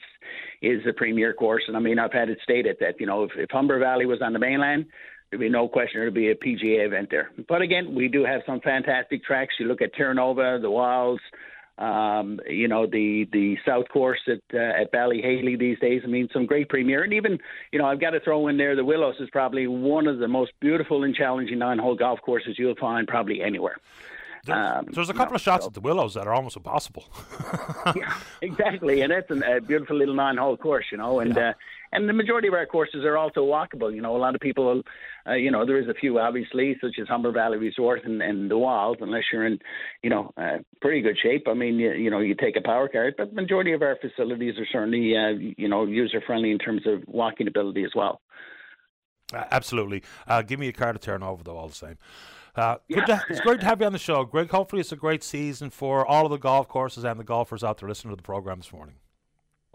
is the premier course. And I mean, I've had it stated that you know, if, if Humber Valley was on the mainland There'd be no question it'll be a PGA event there. But again, we do have some fantastic tracks. You look at Terra Nova, the Wilds, um, you know the the South Course at uh, at Bally Haly these days. I mean, some great premier, and even you know I've got to throw in there the Willows is probably one of the most beautiful and challenging nine-hole golf courses you'll find probably anywhere. Um, there's a couple know, of shots so. at the Willows that are almost impossible. yeah, exactly, and that's a beautiful little nine-hole course, you know, and yeah. uh, and the majority of our courses are also walkable. You know, a lot of people, uh, you know, there is a few obviously, such as Humber Valley Resort and, and the Wilds, unless you're in, you know, uh, pretty good shape. I mean, you, you know, you take a power card, but the majority of our facilities are certainly, uh, you know, user friendly in terms of walking ability as well. absolutely. Uh, give me a card to turn over, though, all the same. Uh, yeah. to, it's great to have you on the show, Greg. Hopefully, it's a great season for all of the golf courses and the golfers out there listening to the program this morning.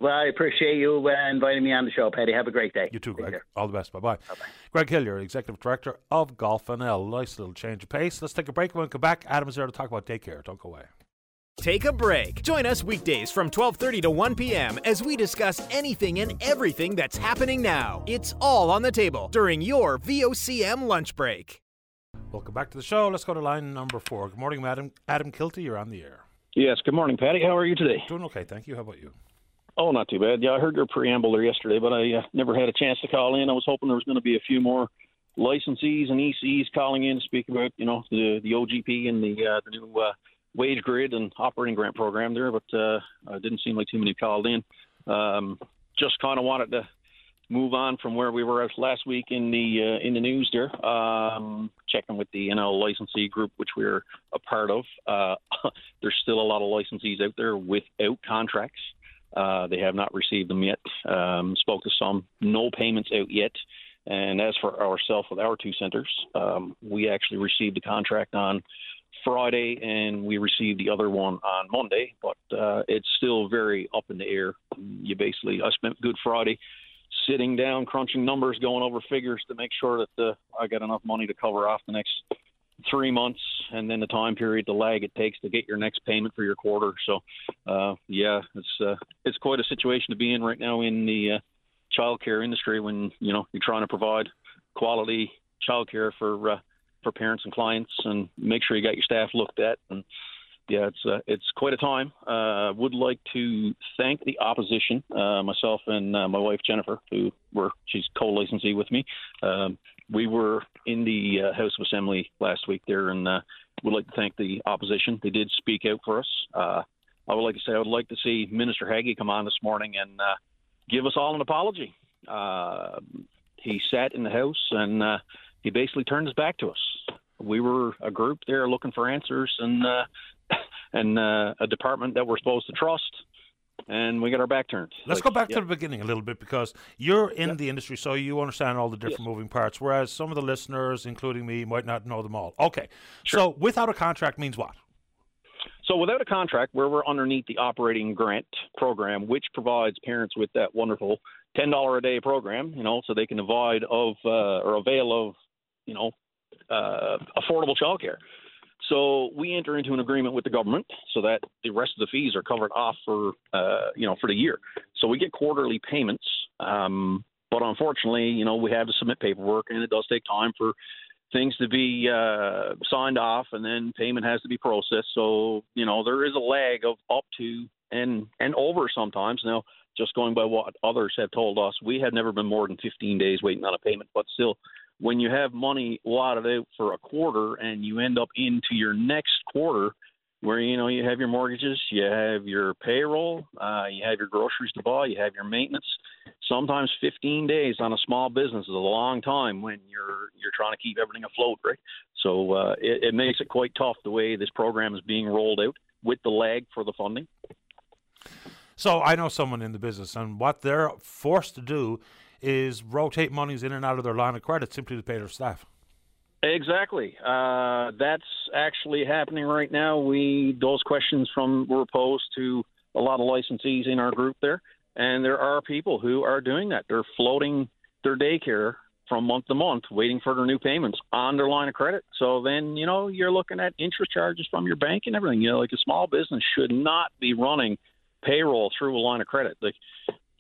Well, I appreciate you uh, inviting me on the show, Paddy. Have a great day. You too, Greg. All the best. Bye bye. Greg Hillier, Executive Director of Golf NL. Nice little change of pace. Let's take a break. When we come back, Adam's there to talk about daycare. Don't go away. Take a break. Join us weekdays from 12:30 to 1 p.m. as we discuss anything and everything that's happening now. It's all on the table during your VOCM lunch break. Welcome back to the show. Let's go to line number four. Good morning, Madam Adam Kilty. You're on the air. Yes. Good morning, Paddy. How are you today? Doing okay, thank you. How about you? Oh, not too bad. Yeah, I heard your preamble there yesterday, but I uh, never had a chance to call in. I was hoping there was going to be a few more licensees and ECs calling in to speak about, you know, the the OGP and the uh, the new uh, wage grid and operating grant program there, but uh, it didn't seem like too many called in. Um, just kind of wanted to move on from where we were last week in the uh, in the news there. Um, checking with the NL licensee group, which we're a part of. Uh, there's still a lot of licensees out there without contracts. Uh, they have not received them yet. Um, spoke to some, no payments out yet. And as for ourselves with our two centers, um, we actually received the contract on Friday, and we received the other one on Monday. But uh, it's still very up in the air. You basically, I spent Good Friday sitting down, crunching numbers, going over figures to make sure that uh, I got enough money to cover off the next three months, and then the time period, the lag it takes to get your next payment for your quarter. So, uh, yeah, it's uh, it's quite a situation to be in right now in the uh, childcare industry when you know you're trying to provide quality childcare for uh, for parents and clients, and make sure you got your staff looked at. And yeah, it's uh, it's quite a time. Uh, would like to thank the opposition, uh, myself and uh, my wife Jennifer, who were she's co-licensee with me. Um, we were in the uh, House of Assembly last week there, and uh, would like to thank the opposition. They did speak out for us. Uh, I would like to say I would like to see Minister Haggie come on this morning and uh, give us all an apology. Uh, he sat in the House and uh, he basically turned his back to us. We were a group there looking for answers and uh, and a department that we're supposed to trust, and we got our back turned. Let's Like, go back yeah. to the beginning a little bit because you're in the industry, so you understand all the different moving parts, whereas some of the listeners, including me, might not know them all. Okay, so without a contract means what? So without a contract, where we're underneath the operating grant program, which provides parents with that wonderful ten dollar a day program, you know, so they can avoid of uh, or avail of, you know, uh, affordable childcare. So we enter into an agreement with the government so that the rest of the fees are covered off for uh, you know for the year. So we get quarterly payments. Um, but unfortunately, you know, we have to submit paperwork, and it does take time for things to be uh, signed off, and then payment has to be processed. So you know, there is a lag of up to and and over sometimes. Now, just going by what others have told us, we have never been more than 15 days waiting on a payment. But still, when you have money allotted out for a quarter and you end up into your next quarter where you know you have your mortgages, you have your payroll, uh, you have your groceries to buy, you have your maintenance. Sometimes 15 days on a small business is a long time when you're you're trying to keep everything afloat, right? So uh, it, it makes it quite tough the way this program is being rolled out with the lag for the funding. So I know someone in the business, and what they're forced to do is rotate monies in and out of their line of credit simply to pay their staff. Exactly. Uh, that's actually happening right now. We those questions from were posed to a lot of licensees in our group there, and there are people who are doing that. They're floating their daycare from month to month, waiting for their new payments on their line of credit. So then, you know, you're looking at interest charges from your bank and everything. You know, like a small business should not be running payroll through a line of credit. Like,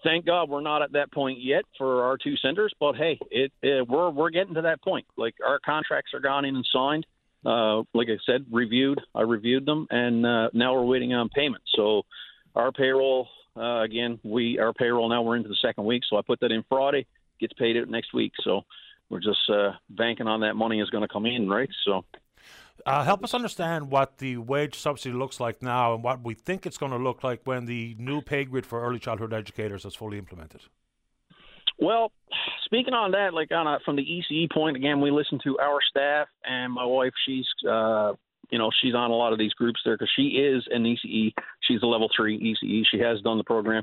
thank God we're not at that point yet for our two centers, but hey, it, it we're we're getting to that point. Like our contracts are gone in and signed. Uh, like I said, reviewed. I reviewed them, and uh, now we're waiting on payment. So our payroll uh, again, we our payroll now we're into the second week. So I put that in Friday, gets paid out next week. So we're just uh, banking on that money is going to come in, right? So. Uh, help us understand what the wage subsidy looks like now and what we think it's going to look like when the new pay grid for early childhood educators is fully implemented. Well, speaking on that, like on a, from the ECE point, again, we listen to our staff and my wife. She's, uh, you know, she's on a lot of these groups there because she is an ECE. She's a level three ECE. She has done the program.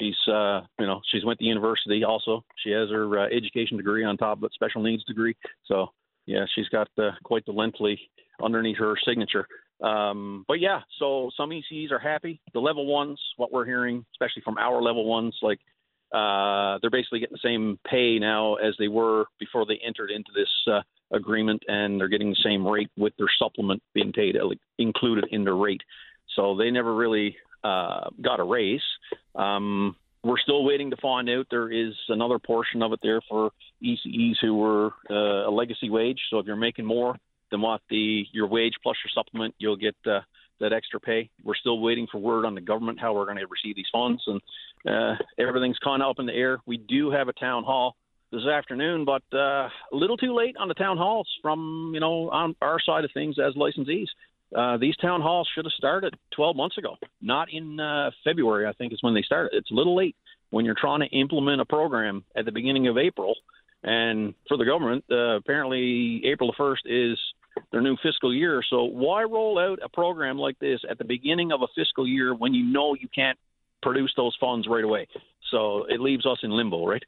She's, uh, you know, she's went to university also. She has her uh, education degree on top of it, special needs degree. So yeah, she's got uh, quite the lengthy underneath her signature. Um, but yeah, so some ECEs are happy. The level ones, what we're hearing, especially from our level ones, like uh, they're basically getting the same pay now as they were before they entered into this uh, agreement, and they're getting the same rate with their supplement being paid included in their rate. So they never really uh, got a raise. Um, we're still waiting to find out. There is another portion of it there for ECEs who were uh, a legacy wage. So if you're making more than what the your wage plus your supplement, you'll get uh, that extra pay. We're still waiting for word on the government how we're going to receive these funds, and uh, everything's kind of up in the air. We do have a town hall this afternoon, but uh, a little too late on the town halls from you know on our side of things as licensees. Uh, these town halls should have started 12 months ago, not in uh, February. I think is when they started. It's a little late when you're trying to implement a program at the beginning of April. And for the government, uh, apparently April the 1st is their new fiscal year. So why roll out a program like this at the beginning of a fiscal year when you know you can't produce those funds right away? So it leaves us in limbo, right?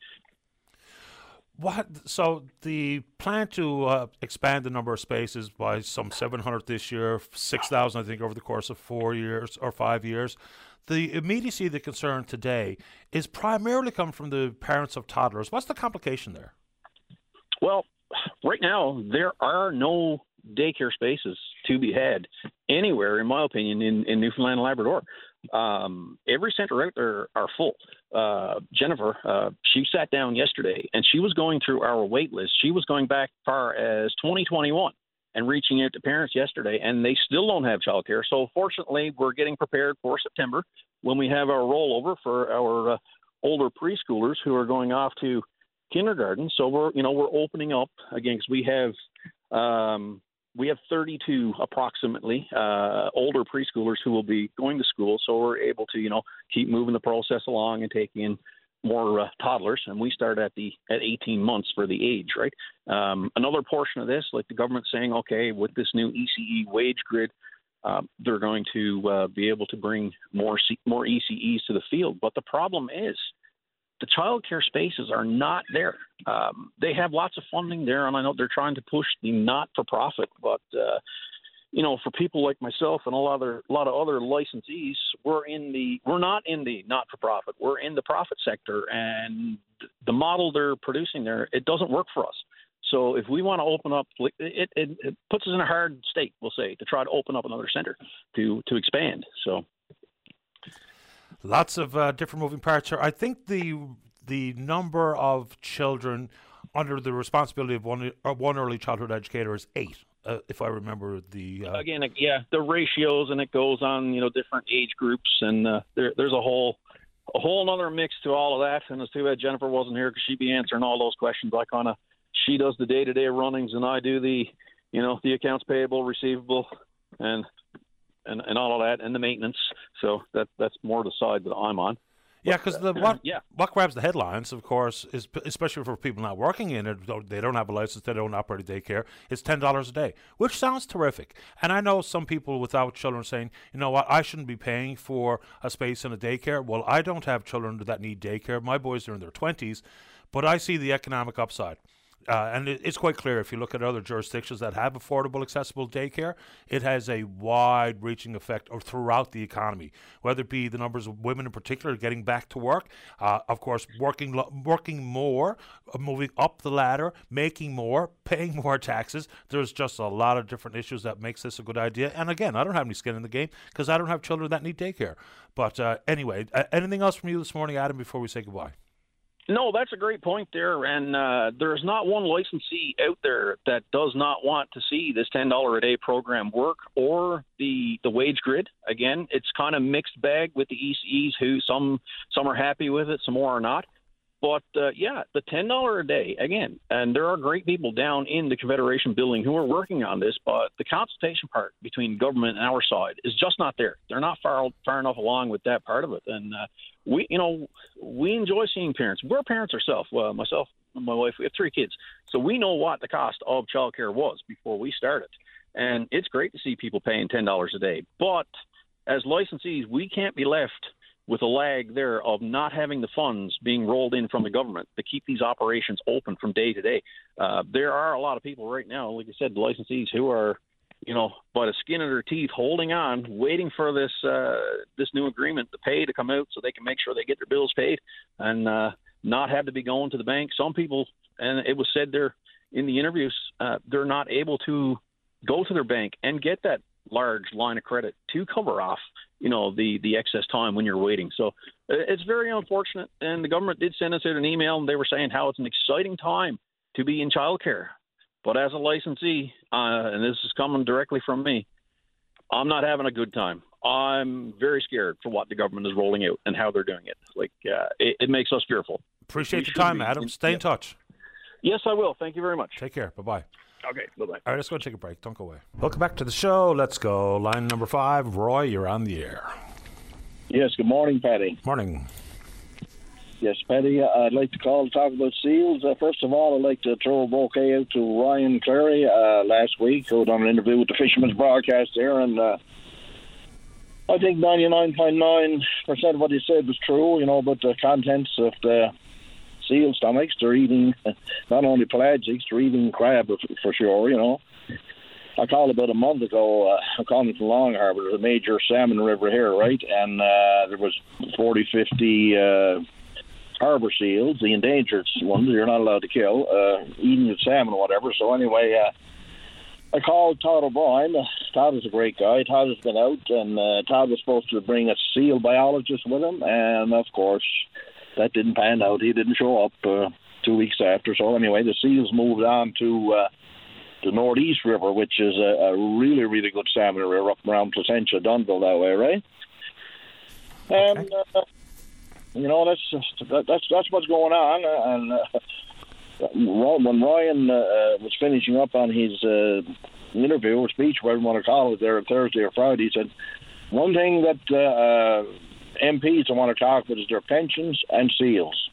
What? So the plan to uh, expand the number of spaces by some 700 this year, 6,000 I think over the course of four years or five years. The immediacy, of the concern today is primarily coming from the parents of toddlers. What's the complication there? Well, right now there are no daycare spaces to be had anywhere, in my opinion, in, in Newfoundland and Labrador. Um, every center out there are full. Uh, Jennifer, uh, she sat down yesterday and she was going through our wait list. She was going back far as 2021 and reaching out to parents yesterday, and they still don't have childcare. So, fortunately, we're getting prepared for September when we have our rollover for our uh, older preschoolers who are going off to kindergarten. So we're you know we're opening up again because we have um, we have 32 approximately uh, older preschoolers who will be going to school. So we're able to you know keep moving the process along and take in more uh, toddlers, and we start at the at 18 months for the age, right? Um, another portion of this, like the government saying, okay, with this new ECE wage grid, uh, they're going to uh, be able to bring more C- more ECEs to the field. But the problem is the child care spaces are not there. Um, they have lots of funding there, and I know they're trying to push the not-for-profit, but uh, you know, for people like myself and a lot of other, a lot of other licensees, we're in the we're not in the not-for-profit. We're in the profit sector, and the model they're producing there it doesn't work for us. So if we want to open up, it, it, it puts us in a hard state, we'll say, to try to open up another center to to expand. So Lots of uh, different moving parts here. I think the the number of children under the responsibility of one uh, one early childhood educator is eight, uh, if I remember the. Uh, Again, yeah, the ratios and it goes on, you know, different age groups, and uh, there, there's a whole a whole other mix to all of that. And it's too bad Jennifer wasn't here because she'd be answering all those questions. I kind of she does the day to day runnings, and I do the, you know, the accounts payable, receivable, and and, and all of that, and the maintenance. So that that's more the side that I'm on. Yeah, because the what uh, yeah. what grabs the headlines, of course, is especially for people not working in it. They don't have a license. They don't operate a daycare. It's ten dollars a day, which sounds terrific. And I know some people without children saying, you know what, I shouldn't be paying for a space in a daycare. Well, I don't have children that need daycare. My boys are in their twenties, but I see the economic upside. Uh, and it, it's quite clear if you look at other jurisdictions that have affordable, accessible daycare, it has a wide reaching effect throughout the economy, whether it be the numbers of women in particular getting back to work, uh, of course, working, working more, uh, moving up the ladder, making more, paying more taxes. There's just a lot of different issues that makes this a good idea. And again, I don't have any skin in the game because I don't have children that need daycare. But uh, anyway, anything else from you this morning, Adam, before we say goodbye? No, that's a great point there, and uh, there's not one licensee out there that does not want to see this ten dollar a day program work or the the wage grid. Again, it's kind of mixed bag with the ECEs. Who some some are happy with it, some more are not. But uh, yeah, the ten dollar a day again, and there are great people down in the Confederation building who are working on this. But the consultation part between government and our side is just not there. They're not far far enough along with that part of it, and uh, we, you know, we enjoy seeing parents. We're parents ourselves. Well, myself and my wife, we have three kids, so we know what the cost of childcare was before we started, and it's great to see people paying ten dollars a day. But as licensees, we can't be left with a lag there of not having the funds being rolled in from the government to keep these operations open from day to day. Uh, there are a lot of people right now, like I said, the licensees who are you know, by the skin of their teeth, holding on, waiting for this uh, this new agreement to pay to come out, so they can make sure they get their bills paid and uh, not have to be going to the bank. Some people, and it was said there in the interviews, uh, they're not able to go to their bank and get that large line of credit to cover off, you know, the the excess time when you're waiting. So uh, it's very unfortunate. And the government did send us out an email, and they were saying how it's an exciting time to be in childcare. But as a licensee, uh, and this is coming directly from me, I'm not having a good time. I'm very scared for what the government is rolling out and how they're doing it. Like uh, it, it, makes us fearful. Appreciate we the time, Adam. Stay in touch. Yes, I will. Thank you very much. Take care. Bye bye. Okay, bye bye. All right, let's go take a break. Don't go away. Welcome back to the show. Let's go. Line number five. Roy, you're on the air. Yes, good morning, Paddy. Morning. Yes, Paddy, I'd like to call to talk about seals. Uh, first of all, I'd like to throw a bouquet out to Ryan Cleary uh, last week, who done an interview with the Fisherman's Broadcast there, and uh, I think 99.9% of what he said was true, you know, about the contents of the seal stomachs. They're eating not only pelagics, they're eating crab for, for sure, you know. I called about a month ago. Uh, I'm calling from Long Harbour. There's a major salmon river here, right? And uh, there was 40, 50 uh, harbor seals, the endangered ones you're not allowed to kill, uh, eating the salmon or whatever. So anyway, uh, I called Todd O'Brien. Uh, Todd is a great guy. Todd has been out, and uh, Todd was supposed to bring a seal biologist with him, and of course, that didn't pan out. He didn't show up uh, two weeks after. So anyway, the seals moved on to uh, the Northeast River, which is a, a really, really good salmon river up around Placentia, Dunville that way, right? And uh, you know that's just, that, that's that's what's going on. And uh, when Ryan uh, was finishing up on his uh, interview or speech, whatever you want to call it, there on Thursday or Friday, he said one thing that uh, MPs want to talk about is their pensions and seals.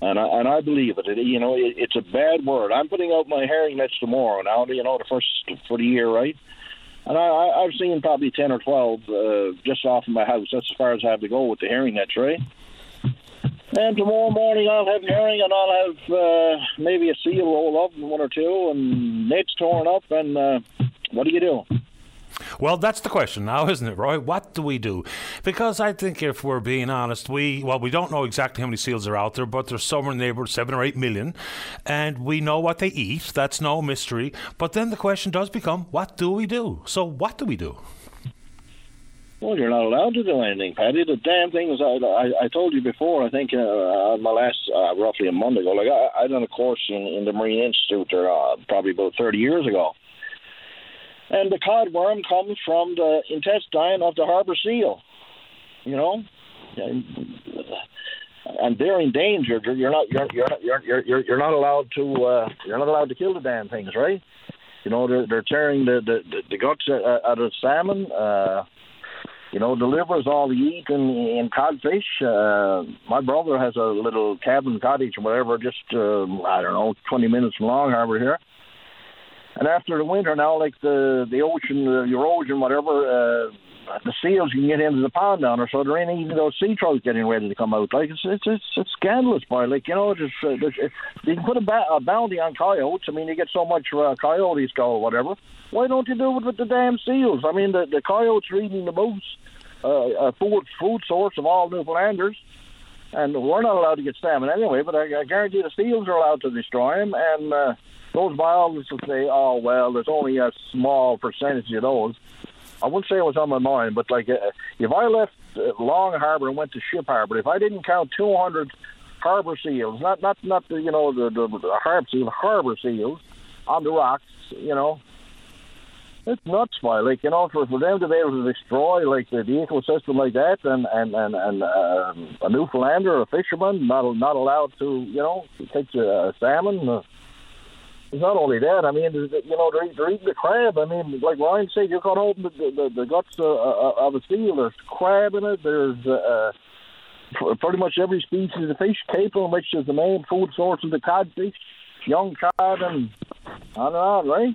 And I, and I believe it. it you know, it, it's a bad word. I'm putting out my herring nets tomorrow now, you know, the first for the year, right? And I, I, I've seen probably 10 or 12 uh, just off of my house. That's as far as I have to go with the herring nets, right? And tomorrow morning I'll have herring and I'll have uh, maybe a seal roll up, one or two, and nets torn up. And uh, what do you do? Well, that's the question now, isn't it, Roy? What do we do? Because I think if we're being honest, we well, we don't know exactly how many seals are out there, but there's somewhere in the neighborhood seven or eight million, and we know what they eat. That's no mystery. But then the question does become, what do we do? So, what do we do? Well, you're not allowed to do anything, Paddy. The damn thing is, I, I, I told you before. I think uh, on my last, uh, roughly a month ago, like I, I done a course in, in the Marine Institute uh, probably about 30 years ago and the cod worm comes from the intestine of the harbor seal. You know, and, they're endangered. You're not you're you're you're you're you're not allowed to uh, you're not allowed to kill the damn things, right? You know, they're they're tearing the the, the guts out of salmon. Uh, you know, the livers all they eat in, in codfish. Uh, my brother has a little cabin cottage whatever, just uh, I don't know, 20 minutes from Long Harbor here and after the winter now, like the the ocean, the erosion, whatever, uh, the seals can get into the pond down there, so there ain't even those sea trout getting ready to come out. Like it's it's it's, it's scandalous, boy. Like you know, just uh, you can put a, ba- a bounty on coyotes. I mean, you get so much uh, coyotes go or whatever. Why don't you do it with the damn seals? I mean, the the coyotes are eating the moose, uh, a food food source of all Newfoundlanders. And we're not allowed to get salmon anyway, but I, I guarantee the seals are allowed to destroy them. And uh, those biologists will say, "Oh well, there's only a small percentage of those." I wouldn't say it was on my mind, but like uh, if I left uh, Long Harbor and went to Ship Harbor, if I didn't count 200 harbor seals, not not not the you know the the, the harbor seal, harbor seals on the rocks, you know, it's nuts, boy. Like you know, for for them to be able to destroy like the, the ecosystem like that, and and and and uh, a Newfoundlander, a fisherman, not not allowed to you know take a salmon. Uh, it's not only that. I mean, you know, they're, they're eating the crab. I mean, like Ryan said, you cut open the, the, the guts uh, uh, of a seal. There's crab in it. There's uh, pretty much every species of fish. Caplin, which is the main food source of the codfish, young cod, and on and on, right?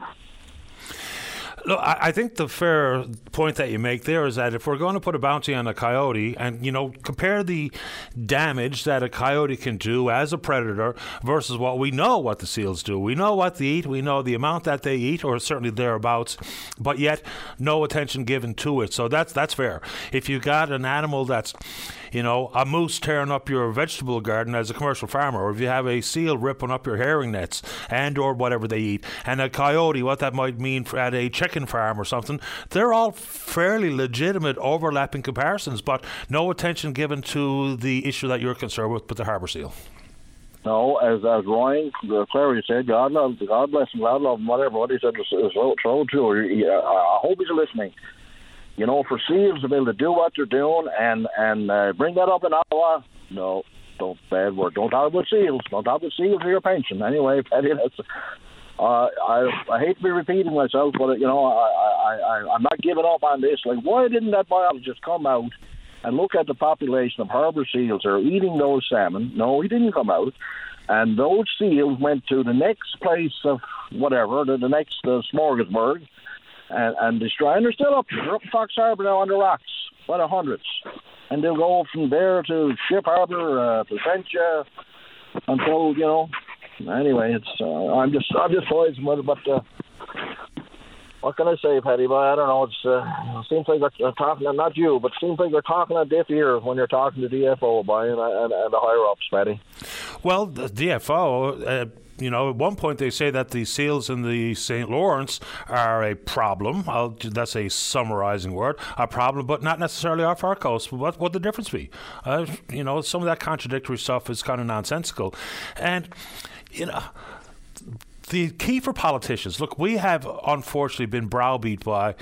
Look, I think the fair point that you make there is that if we're going to put a bounty on a coyote and, you know, compare the damage that a coyote can do as a predator versus what we know what the seals do. We know what they eat, we know the amount that they eat, or certainly thereabouts, but yet no attention given to it. So that's that's fair. If you got an animal that's you know, a moose tearing up your vegetable garden as a commercial farmer, or if you have a seal ripping up your herring nets and or whatever they eat, and a coyote, what that might mean at a chicken farm or something, they're all fairly legitimate overlapping comparisons, but no attention given to the issue that you're concerned with, with the harbour seal. No, as as Ryan Cleary said, God love, God bless him, God love him, whatever. What he said so, so true. I hope he's listening you know, for Seals to be able to do what they're doing and and uh, bring that up in Ottawa, no, don't bad word. Don't talk about Seals. Don't talk about Seals or your pension. Anyway, Paddy, that's Uh, I I hate to be repeating myself, but you know I, I I I'm not giving up on this. Like, why didn't that biologist come out and look at the population of harbour seals that are eating those salmon? No, he didn't come out. And those seals went to the next place of whatever, the, the next uh, smorgasbord, and, and destroy. And they're still up. They're up Fox Harbour now on the rocks, by the hundreds. And they'll go from there to Ship Harbour, uh, Placentia, until you know. Anyway, it's uh, I'm just I'm just it, but uh, what can I say, Paddy? But I don't know. It's uh, seems like they're talking, not you, but seems like they're talking at deaf ears when you're talking to DFO, by and, and, and the higher ups, Paddy. Well, the DFO. Uh, you know, at one point they say that the seals in the St. Lawrence are a problem. I'll, that's a summarizing word, a problem, but not necessarily off our coast. What would the difference be? Uh, you know, some of that contradictory stuff is kind of nonsensical, and you know the key for politicians look, we have unfortunately been browbeat by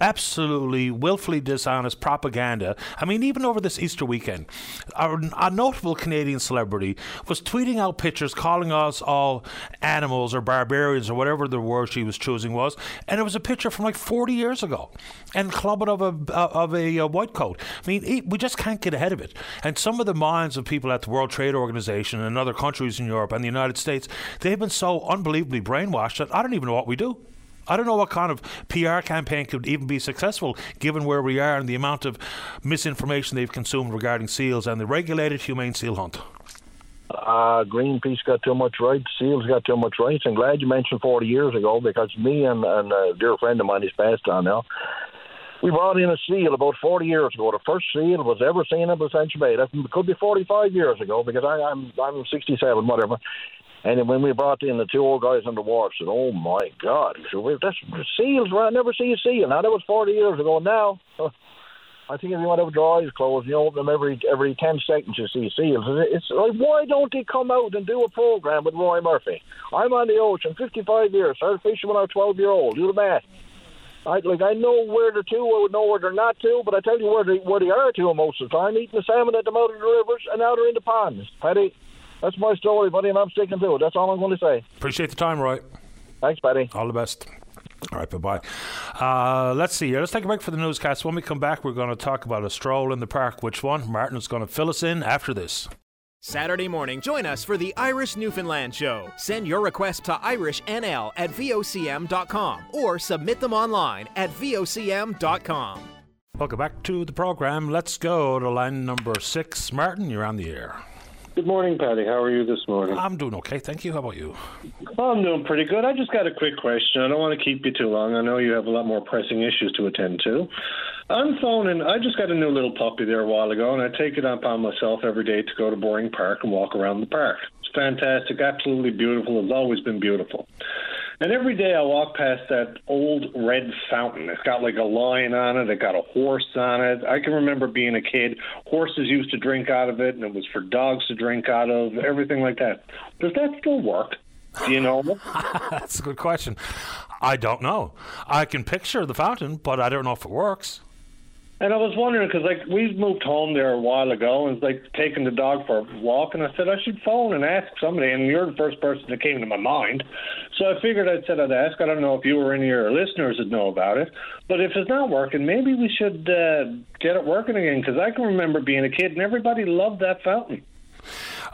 absolutely willfully dishonest propaganda. I mean, even over this Easter weekend, our, a notable Canadian celebrity was tweeting out pictures calling us all animals or barbarians or whatever the word she was choosing was, and it was a picture from like 40 years ago, and clubbing of a of a, a white coat. I mean, we just can't get ahead of it. And some of the minds of people at the World Trade Organization and other countries in Europe and the United States, they've been so unbelievably brainwashed that I don't even know what we do. I don't know what kind of PR campaign could even be successful given where we are and the amount of misinformation they've consumed regarding seals and the regulated humane seal hunt. Uh, Greenpeace got too much right. Seals got too much right. I'm glad you mentioned 40 years ago because me and, and a dear friend of mine, he's passed on now, we brought in a seal about 40 years ago. The first seal was ever seen in Placentia Bay. That could be 45 years ago because I, I'm I'm 67, whatever. And when we brought in the two old guys on the wharf, said, "Oh my God, so that's seals! I never see a seal." Now that was 40 years ago. Now, I think if you want to have your eyes closed, you open them every every 10 seconds, you see seals. It's like, why don't they come out and do a program with Roy Murphy? I'm on the ocean, 55 years. Started fishing when I was 12 year old. Do the math. I like I know where they're to, I would know where they're not to, but I tell you where they where they are to most of the time, eating the salmon at the mouth of the rivers and out are in the ponds. Paddy, that's my story, buddy, and I'm sticking to it. That's all I'm going to say. Appreciate the time, Roy. Thanks, buddy. All the best. All right, bye bye. Uh, let's see here. Let's take a break for the newscast. When we come back, we're going to talk about a stroll in the park. Which one? Martin's going to fill us in after this. Saturday morning, join us for the Irish Newfoundland Show. Send your request to IrishNL at VOCM.com or submit them online at VOCM.com. Welcome back to the program. Let's go to line number six. Martin, you're on the air. Good morning, Paddy. How are you this morning? I'm doing okay, thank you. How about you? Oh, I'm doing pretty good. I just got a quick question. I don't want to keep you too long. I know you have a lot more pressing issues to attend to. I'm phoning. I just got a new little puppy there a while ago, and I take it upon myself every day to go to Bowring Park and walk around the park. It's fantastic, absolutely beautiful. It's always been beautiful. And every day I walk past that old red fountain. It's got like a lion on it. It got a horse on it. I can remember being a kid. Horses used to drink out of it, and it was for dogs to drink out of. Everything like that. Does that still work? Do you know? That's a good question. I don't know. I can picture the fountain, but I don't know if it works. And I was wondering because like we moved home there a while ago, and it's like taking the dog for a walk, and I said I should phone and ask somebody, and you're the first person that came to my mind. So I figured I'd said I'd ask. I don't know if you or any of your listeners would know about it, but if it's not working, maybe we should uh, get it working again because I can remember being a kid and everybody loved that fountain.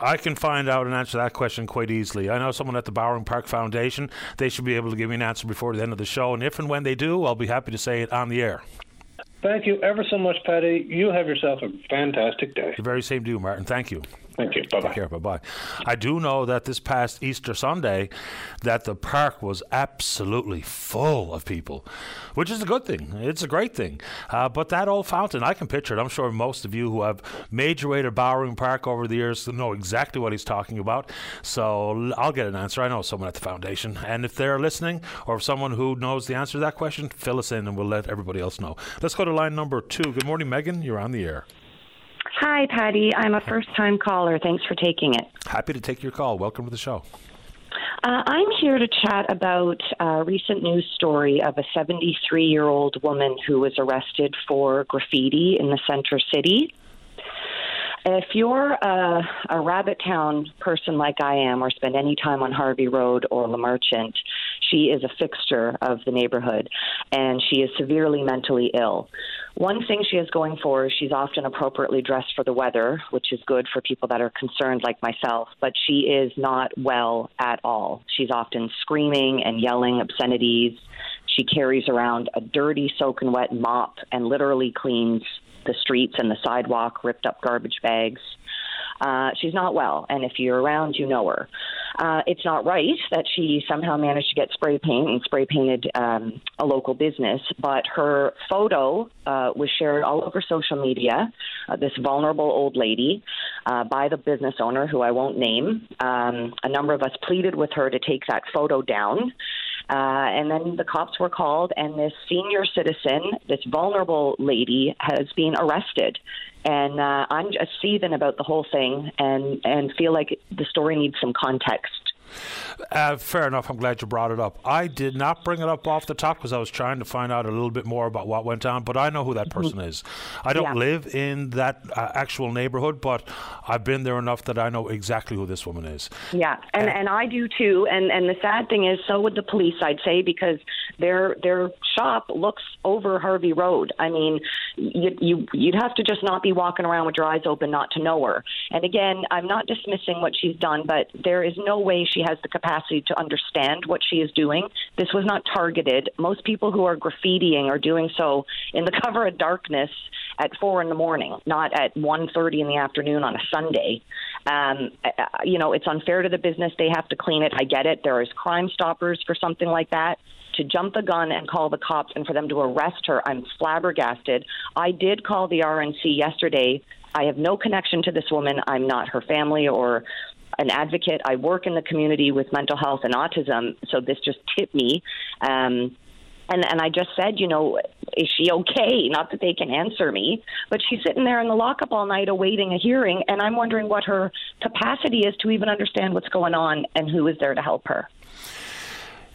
I can find out and answer that question quite easily. I know someone at the Bowring Park Foundation. They should be able to give me an answer before the end of the show. And if and when they do, I'll be happy to say it on the air. Thank you ever so much, Paddy. You have yourself a fantastic day. The very same to you, Martin. Thank you. Thank you. Bye bye. Take care. Bye bye. I do know that this past Easter Sunday, that the park was absolutely full of people, which is a good thing. It's a great thing. Uh, but that old fountain, I can picture it. I'm sure most of you who have made your way to Bowring Park over the years know exactly what he's talking about. So I'll get an answer. I know someone at the foundation, and if they're listening, or if someone who knows the answer to that question, fill us in, and we'll let everybody else know. Let's go to line number two. Good morning, Megan. You're on the air. Hi, Paddy. I'm a first time caller. Thanks for taking it. Happy to take your call. Welcome to the show. Uh, I'm here to chat about a recent news story of a 73 year old woman who was arrested for graffiti in the center city. If you're a, a Rabbit Town person like I am, or spend any time on Harvey Road or Le Marchant, she is a fixture of the neighborhood, and she is severely mentally ill. One thing she has going for is she's often appropriately dressed for the weather, which is good for people that are concerned like myself, but she is not well at all. She's often screaming and yelling obscenities. She carries around a dirty, soaking wet mop and literally cleans the streets and the sidewalk, ripped up garbage bags. Uh, she's not well, and if you're around, you know her. Uh, it's not right that she somehow managed to get spray paint and spray painted um, a local business, but her photo uh, was shared all over social media. Uh, this vulnerable old lady uh, by the business owner, who I won't name. Um, a number of us pleaded with her to take that photo down. Uh, and then the cops were called, and this senior citizen, this vulnerable lady, has been arrested. And uh, I'm just seething about the whole thing, and and feel like the story needs some context. Uh, fair enough. I'm glad you brought it up. I did not bring it up off the top because I was trying to find out a little bit more about what went on, but I know who that person is. I don't yeah. live in that uh, actual neighborhood, but I've been there enough that I know exactly who this woman is. Yeah, and, and, and I do too. And, and the sad thing is, so would the police, I'd say, because their their shop looks over Harvey Road. I mean, you, you you'd have to just not be walking around with your eyes open not to know her. And again, I'm not dismissing what she's done, but there is no way she has the capacity to understand what she is doing. This was not targeted. Most people who are graffitiing are doing so in the cover of darkness at four in the morning, not at one thirty in the afternoon on a Sunday. Um, uh, you know, it's unfair to the business. They have to clean it. I get it. There is Crime Stoppers for something like that to jump the gun and call the cops and for them to arrest her, I'm flabbergasted. I did call the RNC yesterday. I have no connection to this woman. I'm not her family or an advocate. I work in the community with mental health and autism, so this just tipped me. Um, and and I just said, you know, is she okay? Not that they can answer me, but she's sitting there in the lockup all night awaiting a hearing, and I'm wondering what her capacity is to even understand what's going on and who is there to help her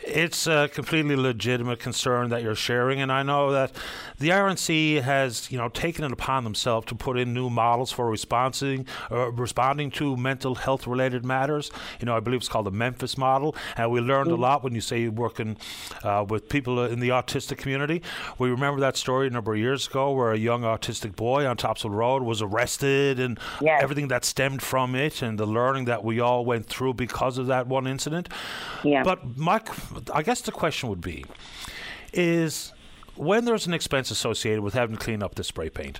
it's a completely legitimate concern that you're sharing, and I know that the RNC has, you know, taken it upon themselves to put in new models for responding uh, responding to mental health related matters. You know, I believe it's called the Memphis model, and we learned mm. a lot when you say you're working uh, with people in the autistic community. We remember that story a number of years ago where a young autistic boy on Topsail Road was arrested, and yes. everything that stemmed from it, and the learning that we all went through because of that one incident. Yeah. But my I guess the question would be is when there's an expense associated with having to clean up the spray paint,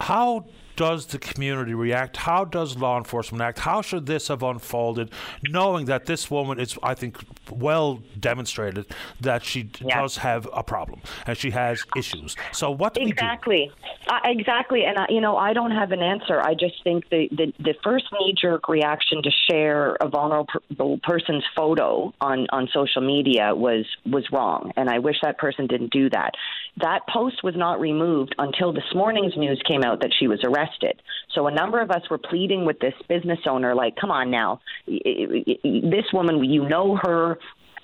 how does the community react? How does law enforcement act? How should this have unfolded, knowing that this woman is, I think, well demonstrated that she yeah. does have a problem and she has issues. So what do exactly, do? Uh, exactly, and I, you know, I don't have an answer. I just think the the, the first knee jerk reaction to share a vulnerable person's photo on on social media was was wrong, and I wish that person didn't do that. That post was not removed until this morning's news came out that she was arrested. So a number of us were pleading with this business owner, like, come on now, this woman, you know her.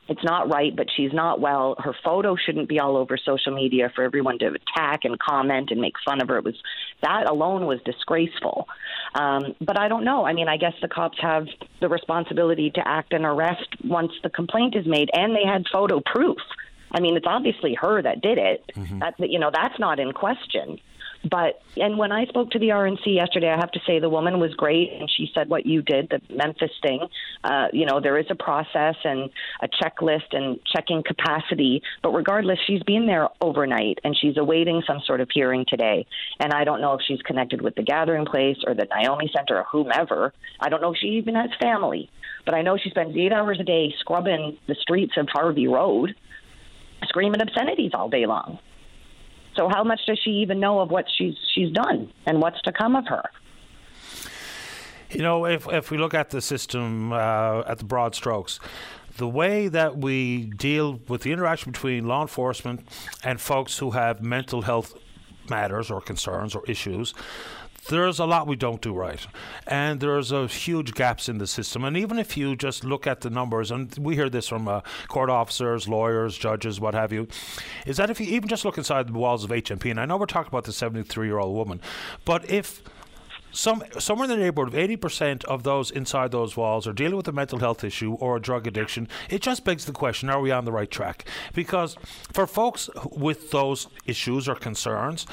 It's not right, but she's not well. Her photo shouldn't be all over social media for everyone to attack and comment and make fun of her. It was that alone was disgraceful. Um, but I don't know. I mean, I guess the cops have the responsibility to act and arrest once the complaint is made, and they had photo proof. I mean, it's obviously her that did it. Mm-hmm. That you know, that's not in question. But and when I spoke to the RNC yesterday, I have to say the woman was great, and she said what you did, the Memphis thing. Uh, you know, there is a process and a checklist and checking capacity. But regardless, she's been there overnight, and she's awaiting some sort of hearing today. And I don't know if she's connected with the Gathering Place or the Naomi Center or whomever. I don't know if she even has family. But I know she spends eight hours a day scrubbing the streets of Harvey Road screaming obscenities all day long. So how much does she even know of what she's she's done and what's to come of her? You know, if if we look at the system uh, at the broad strokes, the way that we deal with the interaction between law enforcement and folks who have mental health matters or concerns or issues there's a lot we don't do right, and there's a huge gaps in the system. And even if you just look at the numbers, and we hear this from uh, court officers, lawyers, judges, what have you, is that if you even just look inside the walls of HMP, and I know we're talking about the 73 year old woman, but if some somewhere in the neighborhood of eighty percent of those inside those walls are dealing with a mental health issue or a drug addiction. It just begs the question: Are we on the right track? Because for folks with those issues or concerns,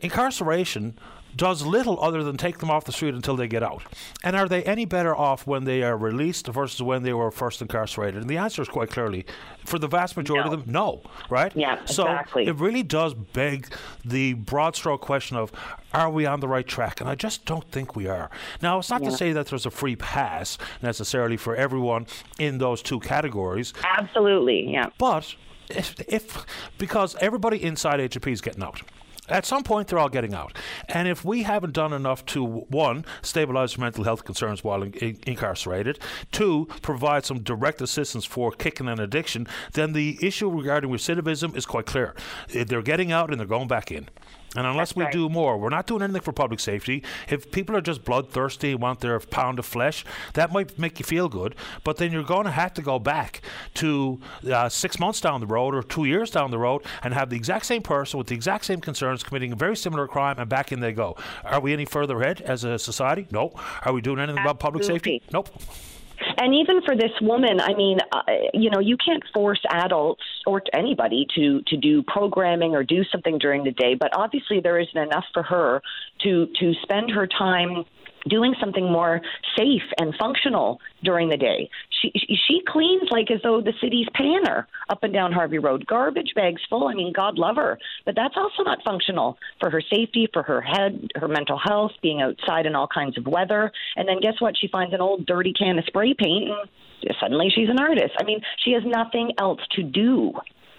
incarceration does little other than take them off the street until they get out. And are they any better off when they are released versus when they were first incarcerated? And the answer is quite clearly, for the vast majority no. of them, no. Right? Yeah, so exactly. it really does beg the broad stroke question of are we on the right track? And I just don't think we are. Now, it's not yeah. to say that there's a free pass necessarily for everyone in those two categories. Absolutely, yeah. But if, if because everybody inside HMP is getting out at some point they're all getting out. And if we haven't done enough to, one, stabilize mental health concerns while in- in- incarcerated, two, provide some direct assistance for kicking an addiction, then the issue regarding recidivism is quite clear. They're getting out and they're going back in. And unless That's we right. do more, we're not doing anything for public safety. If people are just bloodthirsty and want their pound of flesh, that might make you feel good. But then you're going to have to go back to uh, six months down the road or two years down the road and have the exact same person with the exact same concerns committing a very similar crime, and back in they go. Are we any further ahead as a society? No. Are we doing anything about public safety? Nope. And even for this woman, I mean, uh, you know, you can't force adults or anybody to to do programming or do something during the day. But obviously, there isn't enough for her to to spend her time doing something more safe and functional during the day. She she cleans like as though the city's paying her up and down Harvey Road, garbage bags full. I mean, God love her, but that's also not functional for her safety, for her head, her mental health, being outside in all kinds of weather. And then guess what? She finds an old dirty can of spray paint, and suddenly she's an artist. I mean, she has nothing else to do.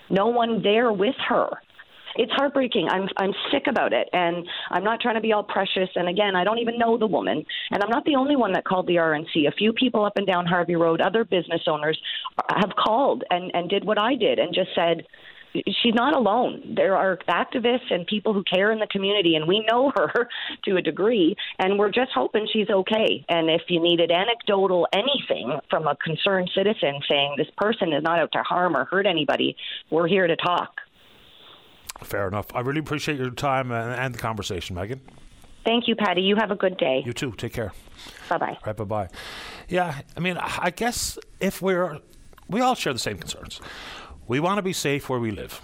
No one there with her it's heartbreaking. I'm I'm sick about it, and I'm not trying to be all precious. And again, I don't even know the woman, and I'm not the only one that called the RNC. A few people up and down Harvey Road, other business owners, have called and and did what I did and just said. She's not alone. There are activists and people who care in the community, and we know her to a degree, and we're just hoping she's okay. And if you needed anecdotal anything from a concerned citizen saying this person is not out to harm or hurt anybody, we're here to talk. Fair enough. I really appreciate your time and, and the conversation, Megan. Thank you, Paddy. You have a good day. You too. Take care. Bye bye. Right, bye bye. Yeah, I mean, I guess if we're, we all share the same concerns. We want to be safe where we live.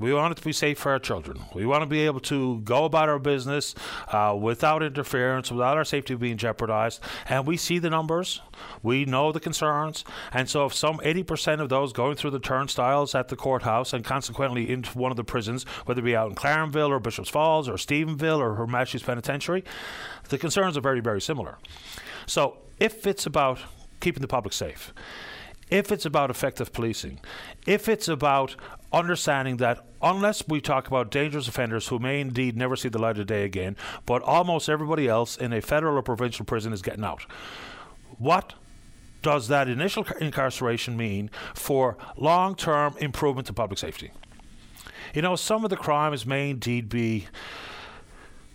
We want it to be safe for our children. We want to be able to go about our business uh, without interference, without our safety being jeopardized. And we see the numbers, we know the concerns. And so, if some 80% of those going through the turnstiles at the courthouse and consequently into one of the prisons, whether it be out in Clarenville or Bishops Falls or Stephenville or Her Majesty's Penitentiary, the concerns are very, very similar. So, if it's about keeping the public safe, if it's about effective policing, if it's about understanding that unless we talk about dangerous offenders who may indeed never see the light of day again, but almost everybody else in a federal or provincial prison is getting out, what does that initial incarceration mean for long term improvement to public safety? You know, some of the crimes may indeed be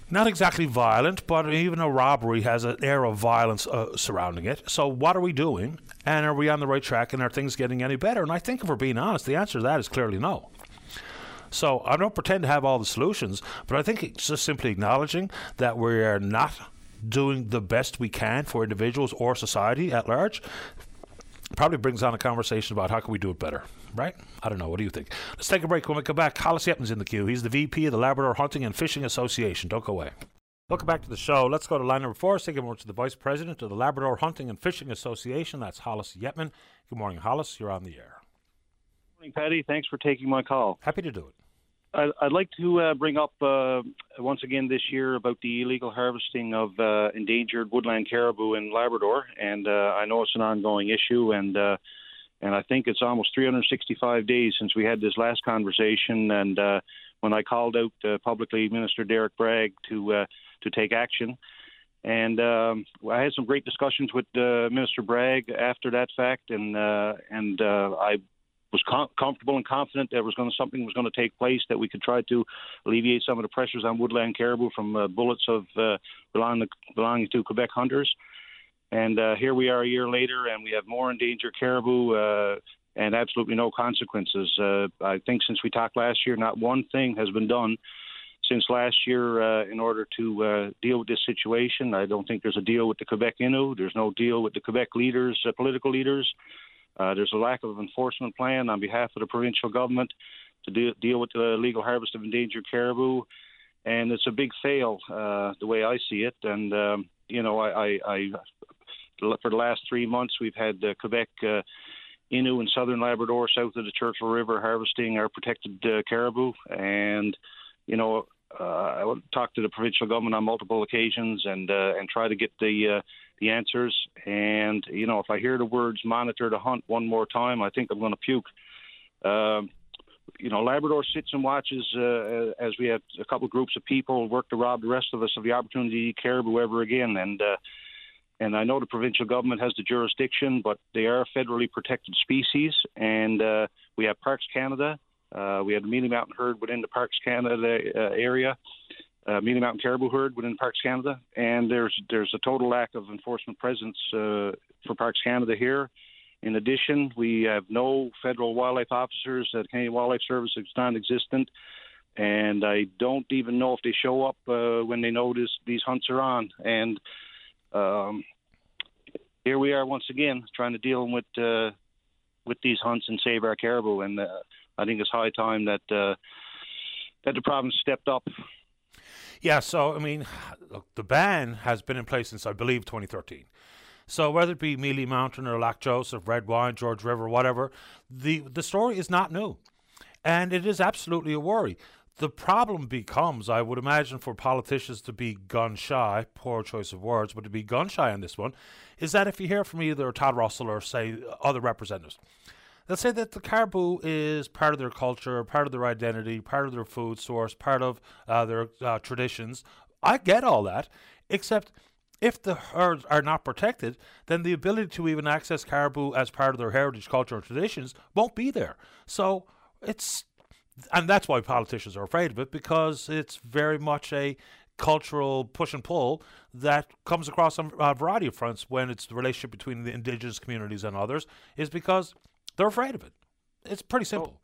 not exactly violent, but even a robbery has an air of violence uh, surrounding it. So, what are we doing? And are we on the right track? And are things getting any better? And I think, if we're being honest, the answer to that is clearly no. So, I don't pretend to have all the solutions, but I think it's just simply acknowledging that we are not doing the best we can for individuals or society at large. Probably brings on a conversation about how can we do it better, right? I don't know. What do you think? Let's take a break. When we come back, Hollis Yetman's in the queue. He's the VP of the Labrador Hunting and Fishing Association. Don't go away. Welcome back to the show. Let's go to line number four. Say good morning to the Vice President of the Labrador Hunting and Fishing Association. That's Hollis Yetman. Good morning, Hollis. You're on the air. Good morning, Paddy. Thanks for taking my call. Happy to do it. I- I'd like to uh, bring up uh, once again this year about the illegal harvesting of uh, endangered woodland caribou in Labrador, and uh, I know it's an ongoing issue, and uh, and I think it's almost 365 days since we had this last conversation, and uh, when I called out uh, publicly Minister Derek Bragg to uh, to take action. And um, I had some great discussions with uh, Minister Bragg after that fact, and uh, and uh, I was com- comfortable and confident that was going to something was going to take place that we could try to alleviate some of the pressures on woodland caribou from uh, bullets of belonging, belonging to Quebec hunters. And uh, here we are a year later, and we have more endangered caribou uh, and absolutely no consequences. Uh, I think since we talked last year, not one thing has been done since last year uh, in order to uh, deal with this situation. I don't think there's a deal with the Quebec Innu. There's no deal with the Quebec leaders, uh, political leaders. Uh, there's a lack of enforcement plan on behalf of the provincial government to de- deal with the legal harvest of endangered caribou, and it's a big fail uh, the way I see it. And um, you know, I, I, I, for the last three months we've had uh, Quebec. Uh, Innu in southern Labrador, south of the Churchill River, harvesting our protected uh, caribou, and you know uh, I talked to the provincial government on multiple occasions and uh, and try to get the uh, the answers. And you know, if I hear the words "monitor the hunt" one more time, I think I'm going to puke. Um, you know, Labrador sits and watches uh, as we have a couple groups of people work to rob the rest of us of the opportunity to eat caribou ever again. And uh, and I know the provincial government has the jurisdiction, but they are federally protected species, and uh, we have Parks Canada uh, we have the Mealy Mountain herd within the Parks Canada uh, area, uh, Mealy Mountain caribou herd within Parks Canada, and there's there's a total lack of enforcement presence uh, for Parks Canada here. In addition, we have no federal wildlife officers. The Canadian Wildlife Service is non-existent, and I don't even know if they show up uh, when they notice these hunts are on. And um, here we are once again trying to deal with uh, with these hunts and save our caribou. And uh, I think it's high time that uh, that the province stepped up. Yeah, so I mean, look, the ban has been in place since I believe 2013. So whether it be Mealy Mountain or Lac Joseph, Red Wine, George River, whatever, the the story is not new, and it is absolutely a worry. The problem becomes, I would imagine, for politicians to be gun shy, poor choice of words, but to be gun shy on this one, is that if you hear from either Todd Russell or say other representatives, they'll say that the caribou is part of their culture, part of their identity, part of their food source, part of uh, their uh, traditions. I get all that, except if the herds are not protected, then the ability to even access caribou as part of their heritage, culture, or traditions won't be there. So it's, and that's why politicians are afraid of it because it's very much a cultural push and pull that comes across on a variety of fronts when it's the relationship between the indigenous communities and others, is because they're afraid of it. It's pretty simple.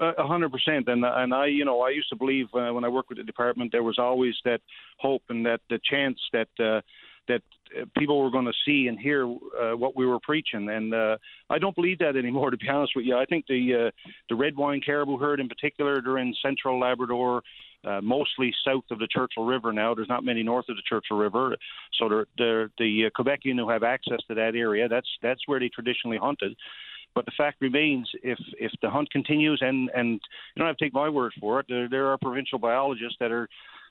Oh, a hundred percent, and and I, you know, I used to believe uh, when I worked with the department, there was always that hope and that the chance that uh, that uh, people were going to see and hear uh, what we were preaching, and uh, I don't believe that anymore. To be honest with you, I think the uh, the red wine caribou herd in particular, they're in central Labrador. Uh, mostly south of the Churchill River now. There's not many north of the Churchill River, so they're, they're, the uh, Quebec Innu who have access to that area. That's that's where they traditionally hunted. But the fact remains, if if the hunt continues, and and you don't have to take my word for it, there, there are provincial biologists that are,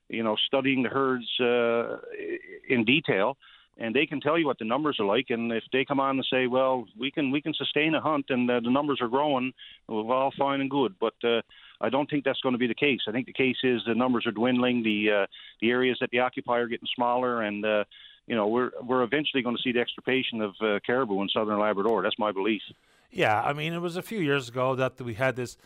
you know, studying the herds uh, in detail, and they can tell you what the numbers are like. And if they come on and say, well, we can we can sustain a hunt, and uh, the numbers are growing, well, all fine and good. But uh, I don't think that's going to be the case. I think the case is the numbers are dwindling, the uh, the areas that they occupy are getting smaller, and uh, you know we're we're eventually going to see the extirpation of uh, caribou in southern Labrador. That's my belief. Yeah, I mean, it was a few years ago that we had this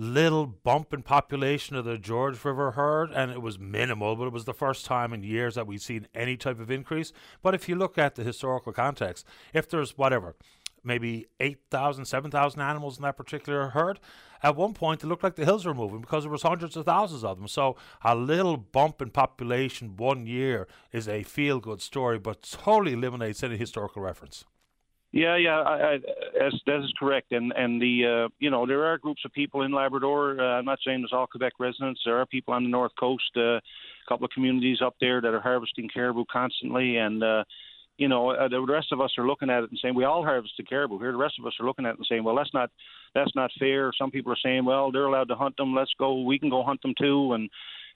little bump in population of the George River herd, and it was minimal, but it was the first time in years that we'd seen any type of increase. But if you look at the historical context, if there's whatever, maybe 8,000, 7,000 animals in that particular herd, at one point it looked like the hills were moving because there was hundreds of thousands of them. So a little bump in population one year is a feel-good story, but totally eliminates any historical reference. Yeah, yeah, I, I, that's, that is correct. And and the uh, you know there are groups of people in Labrador. Uh, I'm not saying there's all Quebec residents. There are people on the north coast, uh, a couple of communities up there that are harvesting caribou constantly, and uh, you know uh, the rest of us are looking at it and saying we all harvest the caribou here. The rest of us are looking at it and saying, well, that's not that's not fair. Some people are saying, well, they're allowed to hunt them. Let's go. We can go hunt them too. And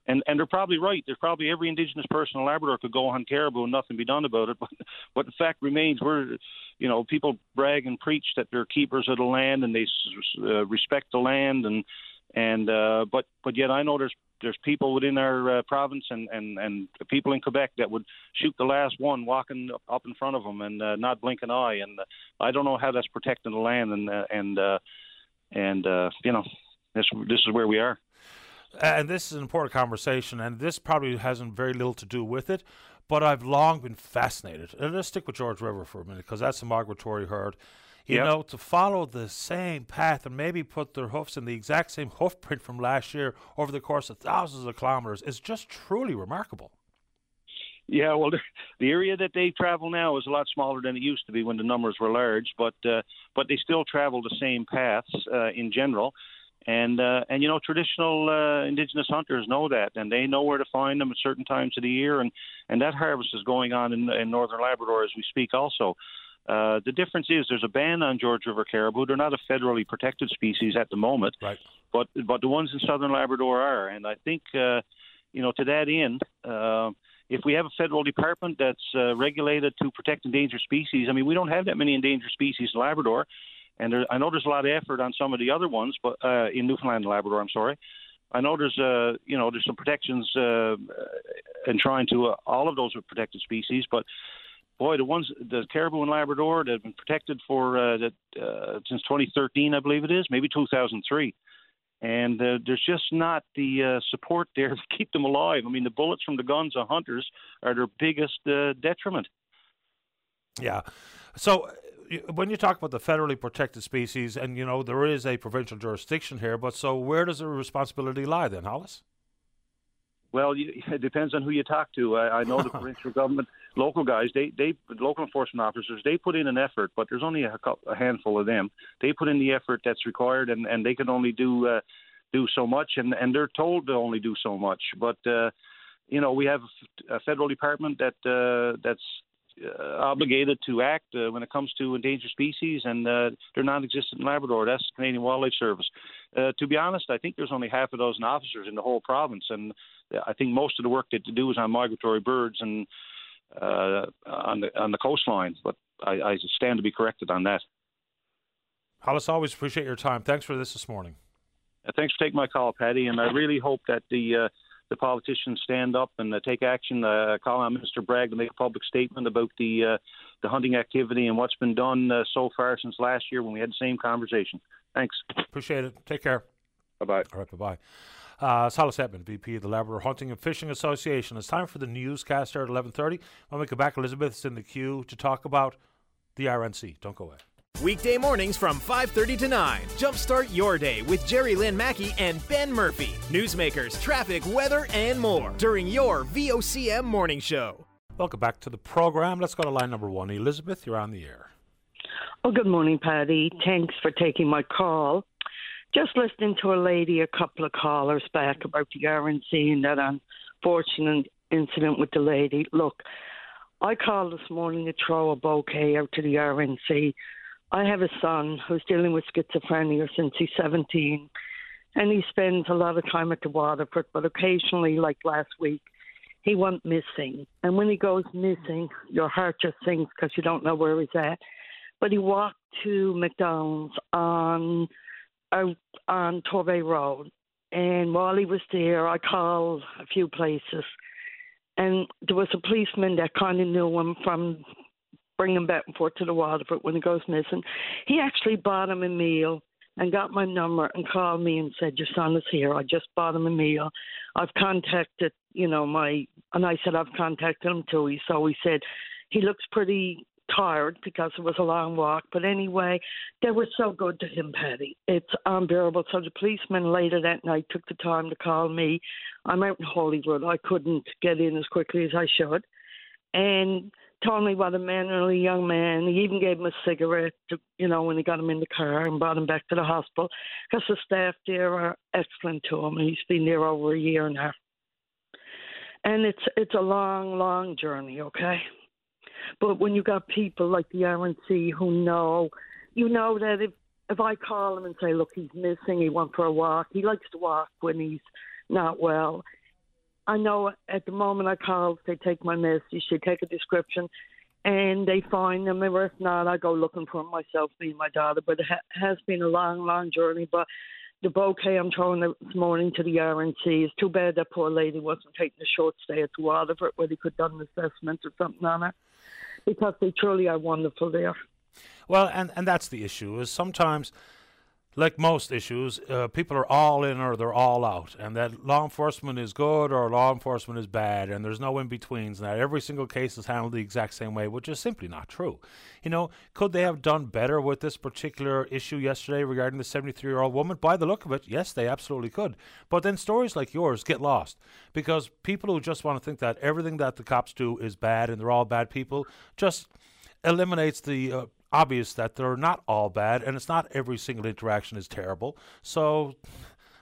and and they're probably right. There's probably every indigenous person in Labrador could go hunt caribou and nothing be done about it. But but the fact remains, we're you know people brag and preach that they're keepers of the land and they uh, respect the land and and uh, but but yet I know there's there's people within our uh, province and and and people in Quebec that would shoot the last one walking up in front of them and uh, not blink an eye. And uh, I don't know how that's protecting the land and uh, and uh, and uh, you know this this is where we are and this is an important conversation, and this probably hasn't very little to do with it, but I've long been fascinated. And let's stick with George River for a minute because that's a migratory herd. You Yep. know, to follow the same path and maybe put their hoofs in the exact same hoof print from last year over the course of thousands of kilometers is just truly remarkable. Yeah, well, the, the area that they travel now is a lot smaller than it used to be when the numbers were large, but uh, but they still travel the same paths uh, in general. And uh, and you know traditional uh, indigenous hunters know that, and they know where to find them at certain times of the year, and and that harvest is going on in, in northern Labrador as we speak. Also, uh, the difference is there's a ban on George River caribou. They're not a federally protected species at the moment, right? But but the ones in southern Labrador are, and I think uh, you know to that end. Uh, if we have a federal department that's uh, regulated to protect endangered species, I mean, we don't have that many endangered species in Labrador, and there, I know there's a lot of effort on some of the other ones, but uh, in Newfoundland and Labrador, I'm sorry. I know there's uh, you know there's some protections uh, in trying to uh, all of those are protected species, but boy, the ones the caribou in Labrador that have been protected for uh, that uh, since 2013, I believe it is, maybe 2003 and uh, there's just not the uh, support there to keep them alive. I mean, the bullets from the guns of hunters are their biggest uh, detriment. Yeah. So when you talk about the federally protected species, and you know there is a provincial jurisdiction here, but so where does the responsibility lie then, Hollis? Well, it depends on who you talk to. I, I know the provincial government, local guys, they, they, local enforcement officers, they put in an effort, but there's only a, a handful of them. They put in the effort that's required, and, and they can only do uh, do so much, and, and they're told to only do so much. But uh, you know, we have a federal department that uh, that's obligated to act uh, when it comes to endangered species, and uh, they're non-existent in Labrador. That's the Canadian Wildlife Service. Uh, to be honest, I think there's only half a dozen officers in the whole province, and I think most of the work that to do is on migratory birds and uh, on the on the coastline. But I, I stand to be corrected on that. Hollis, always appreciate your time. Thanks for this this morning. Uh, thanks for taking my call, Paddy, and I really hope that the uh, the politicians stand up and uh, take action. Uh, call on Minister Bragg to make a public statement about the uh, the hunting activity and what's been done uh, so far since last year when we had the same conversation. Thanks. Appreciate it. Take care. Bye bye. All right. Bye bye. Uh, Hollis Yetman, VP of the Labrador Hunting and Fishing Association. It's time for the newscast here at 11.30. When we come back, Elizabeth's in the queue to talk about the RNC. Don't go away. Weekday mornings from 5:30 to 9. Jumpstart your day with Jerry Lynn Mackey and Ben Murphy. Newsmakers, traffic, weather, and more during your VOCM morning show. Welcome back to the program. Let's go to line number one. Elizabeth, you're on the air. Oh, good morning, Paddy. Thanks for taking my call. Just listening to a lady a couple of callers back about the RNC and that unfortunate incident with the lady. Look, I called this morning to throw a bouquet out to the RNC. I have a son who's dealing with schizophrenia since he's 17, and he spends a lot of time at the Waterford, but occasionally, like last week, he went missing. And when he goes missing, your heart just sinks because you don't know where he's at. But he walked to McDonald's on out on Torbay Road, and while he was there, I called a few places, and there was a policeman that kind of knew him from bringing back and forth to the Waterford when he goes missing. He actually bought him a meal and got my number and called me and said, Your son is here. I just bought him a meal. I've contacted, you know, my, and I said, I've contacted him too. He, so he said, He looks pretty tired because it was a long walk. But anyway, they were so good to him, Paddy. It's unbearable. So the policeman later that night took the time to call me. I'm out in Hollywood. I couldn't get in as quickly as I should. And told me what a mannerly young man. He even gave him a cigarette, to, you know, when he got him in the car and brought him back to the hospital. Because the staff there are excellent to him. He's been there over a year and now. And it's it's a long, long journey, okay? But when you got people like the RNC who know, you know that if if I call him and say, look, he's missing, he went for a walk. He likes to walk when he's not well. I know at the moment I call, they take my message, they take a description, and they find them. Or if not, I go looking for him myself, me and my daughter. But it ha- has been a long, long journey. But the bouquet I'm throwing this morning to the RNC is too bad that poor lady wasn't taking a short stay at the Waterford where they could done an assessment or something on her, because they truly are wonderful there. Well, and, and that's the issue is sometimes like most issues, uh, people are all in or they're all out, and that law enforcement is good or law enforcement is bad, and there's no in betweens. Now, every single case is handled the exact same way, which is simply not true. You know, could they have done better with this particular issue yesterday regarding the 73 year old woman? By the look of it, yes, they absolutely could. But then stories like yours get lost because people who just want to think that everything that the cops do is bad and they're all bad people just eliminates the uh, obvious that they're not all bad and it's not every single interaction is terrible. So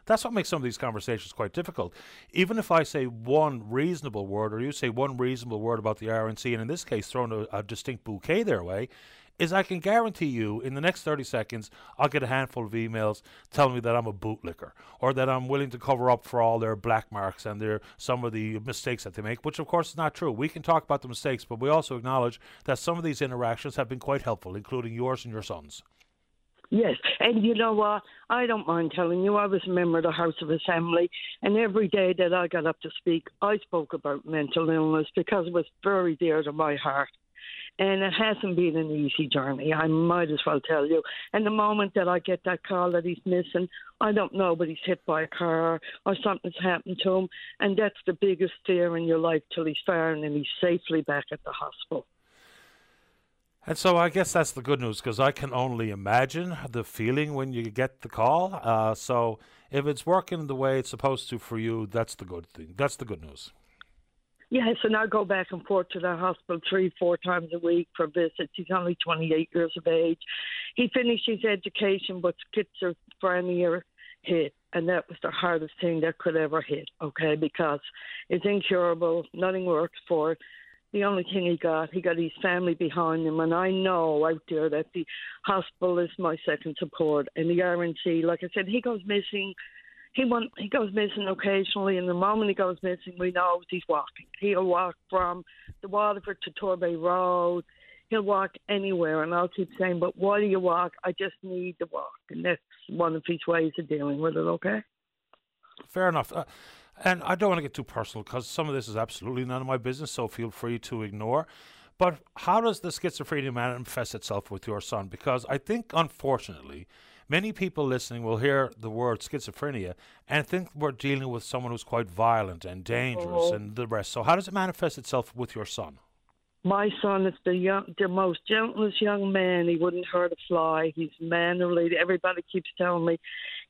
that's what makes some of these conversations quite difficult. Even if I say one reasonable word or you say one reasonable word about the RNC, and in this case, throwing a, a distinct bouquet their way, is I can guarantee you in the next 30 seconds, I'll get a handful of emails telling me that I'm a bootlicker or that I'm willing to cover up for all their black marks and their some of the mistakes that they make, which of course is not true. We can talk about the mistakes, but we also acknowledge that some of these interactions have been quite helpful, including yours and your son's. Yes, and you know what? I don't mind telling you, I was a member of the House of Assembly, and every day that I got up to speak, I spoke about mental illness because it was very dear to my heart. And it hasn't been an easy journey, I might as well tell you. And the moment that I get that call that he's missing, I don't know, but he's hit by a car or something's happened to him. And that's the biggest fear in your life till he's found and he's safely back at the hospital. And so I guess that's the good news because I can only imagine the feeling when you get the call. Uh, so if it's working the way it's supposed to for you, that's the good thing. That's the good news. Yes, and I go back and forth to the hospital three, four times a week for visits. He's only 28 years of age. He finished his education, but schizophrenia hit, and that was the hardest thing that could ever hit, okay, because it's incurable, nothing works for it. The only thing he got, he got his family behind him, and I know out there that the hospital is my second support, and the RNC, like I said, he goes missing he went, he goes missing occasionally, and the moment he goes missing, we know he's walking. He'll walk from the Waterford to Torbay Road. He'll walk anywhere, and I'll keep saying, "But why do you walk? I just need to walk," and that's one of his ways of dealing with it. Okay. Fair enough. Uh, and I don't want to get too personal because some of this is absolutely none of my business, so feel free to ignore. But how does the schizophrenia manifest itself with your son? Because I think, unfortunately, Many people listening will hear the word schizophrenia and think we're dealing with someone who's quite violent and dangerous oh. and the rest. So, how does it manifest itself with your son? My son is the young, the most gentlest young man. He wouldn't hurt a fly. He's mannerly. Everybody keeps telling me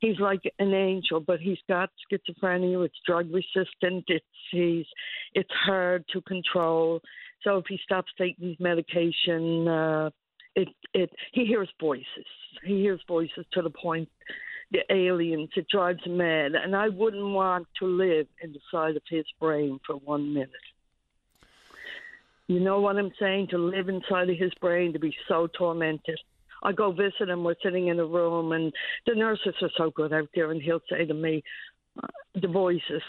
he's like an angel, but he's got schizophrenia. It's drug resistant. It's he's it's hard to control. So if he stops taking his medication, uh, it it he hears voices. He hears voices to the point the aliens. It drives him mad, and I wouldn't want to live inside of his brain for one minute. You know what I'm saying? To live inside of his brain, to be so tormented. I go visit him. We're sitting in a room, and the nurses are so good out there, and he'll say to me, uh, "The voices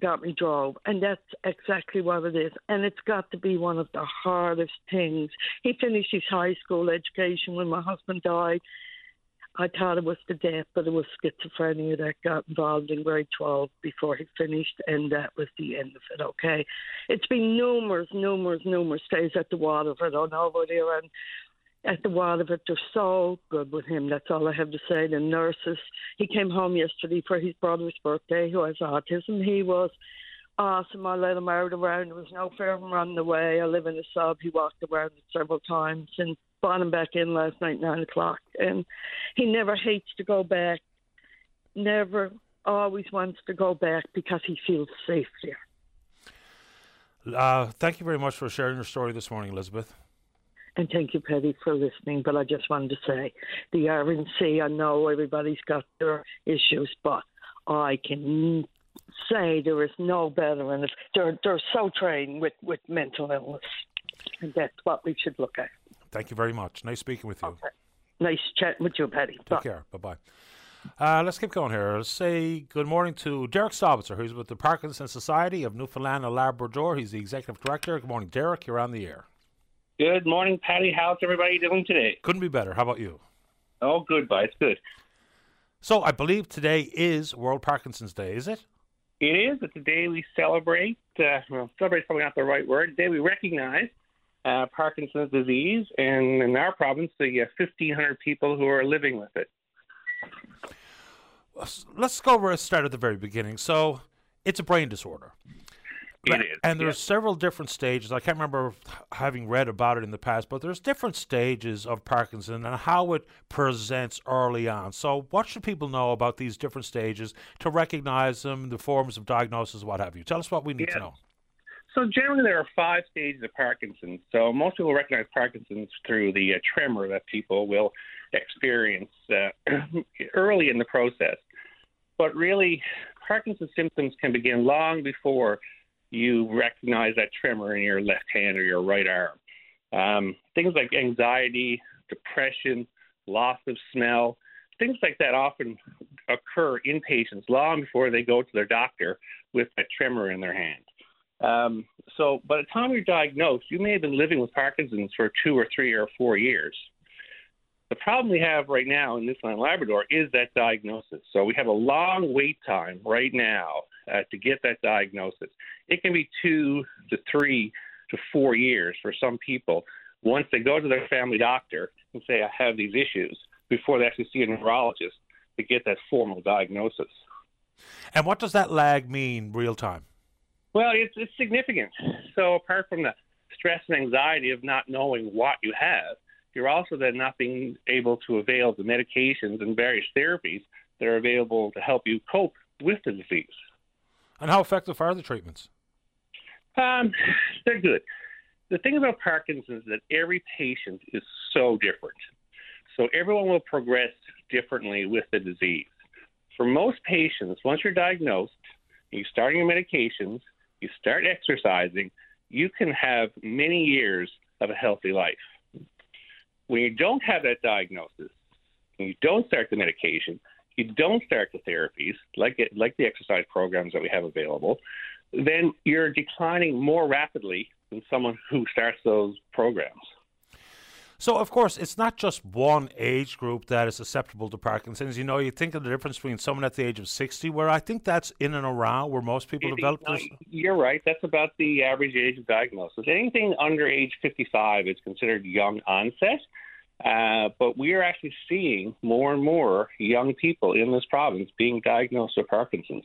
got me drove. And that's exactly what it is. And it's got to be one of the hardest things. He finished his high school education when my husband died. I thought it was the death, but it was schizophrenia that got involved in grade 12 before he finished, and that was the end of it, okay? It's been numerous, numerous, numerous days at the Waterford on over there, and at the Waterford. They're so good with him. That's all I have to say. The nurses. He came home yesterday for his brother's birthday, who has autism. He was awesome. I let him out around. There was no fear of him running away. I live in a sub. He walked around several times and brought him back in last night, nine o'clock. And he never hates to go back. Never, always wants to go back because he feels safe there. Uh, thank you very much for sharing your story this morning, Elizabeth. And thank you, Petty, for listening. But I just wanted to say the RNC, I know everybody's got their issues, but I can say there is no better. And they're, they're so trained with, with mental illness. And that's what we should look at. Thank you very much. Nice speaking with you. Okay. Nice chatting with you, Petty. Take Bye. care. Bye bye. Uh, let's keep going here. Let's say good morning to Derek Staubitzer, who's with the Parkinson Society of Newfoundland and Labrador. He's the executive director. Good morning, Derek. You're on the air. Good morning, Paddy. How's everybody doing today? Couldn't be better. How about you? Oh, good, but it's good. So I believe today is World Parkinson's Day, is it? It is. It's a day we celebrate. Uh, well, celebrate is probably not the right word. A day we recognize uh, Parkinson's disease, and in our province, the uh, 1,500 people who are living with it. let's go over start at the very beginning. So it's a brain disorder. It is, And there's yes. several different stages. I can't remember having read about it in the past, but there's different stages of Parkinson and how it presents early on. So, what should people know about these different stages to recognize them, the forms of diagnosis, what have you? Tell us what we need to know. So generally, there are five stages of Parkinson's. So most people recognize Parkinson's through the uh, tremor that people will experience uh, early in the process. But really, Parkinson's symptoms can begin long before you recognize that tremor in your left hand or your right arm. Um, things like anxiety, depression, loss of smell, things like that often occur in patients long before they go to their doctor with that tremor in their hand. Um, so by the time you're diagnosed, you may have been living with Parkinson's for two or three or four years. The problem we have right now in Newfoundland Labrador is that diagnosis. So we have a long wait time right now uh, to get that diagnosis. It can be two to three to four years for some people once they go to their family doctor and say, I have these issues, before they actually see a neurologist to get that formal diagnosis. And what does that lag mean real time? Well, it's it's significant. So apart from the stress and anxiety of not knowing what you have, you're also then not being able to avail the medications and various therapies that are available to help you cope with the disease. And how effective are the treatments? Um, they're good. The thing about Parkinson's is that every patient is so different. So everyone will progress differently with the disease. For most patients, once you're diagnosed, you start your medications, you start exercising, you can have many years of a healthy life. When you don't have that diagnosis, and you don't start the medication, you don't start the therapies like it, like the exercise programs that we have available, then you're declining more rapidly than someone who starts those programs. So, of course, it's not just one age group that is susceptible to Parkinson's. You know, you think of the difference between someone at the age of 60, where I think that's in and around where most people It- develop this. You're right. That's about the average age of diagnosis. Anything under age 55 is considered young onset. Uh, but we are actually seeing more and more young people in this province being diagnosed with Parkinson's.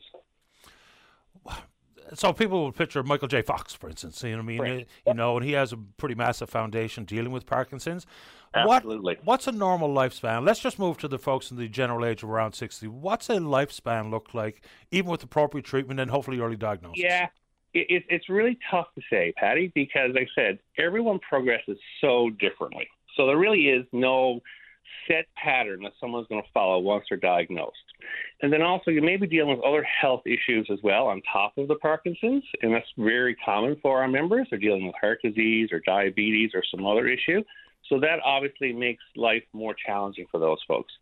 So people would picture Michael J. Fox, for instance. You know, what I mean, Right. you know, and he has a pretty massive foundation dealing with Parkinson's. Absolutely. What, what's a normal lifespan? Let's just move to the folks in the general age of around sixty. What's a lifespan look like, even with appropriate treatment and hopefully early diagnosis? Yeah, it, it, it's really tough to say, Paddy, because like I said, everyone progresses so differently. So there really is no set pattern that someone's going to follow once they're diagnosed. And then also, you may be dealing with other health issues as well on top of the Parkinson's, and that's very common for our members. They're dealing with heart disease or diabetes or some other issue. So that obviously makes life more challenging for those folks.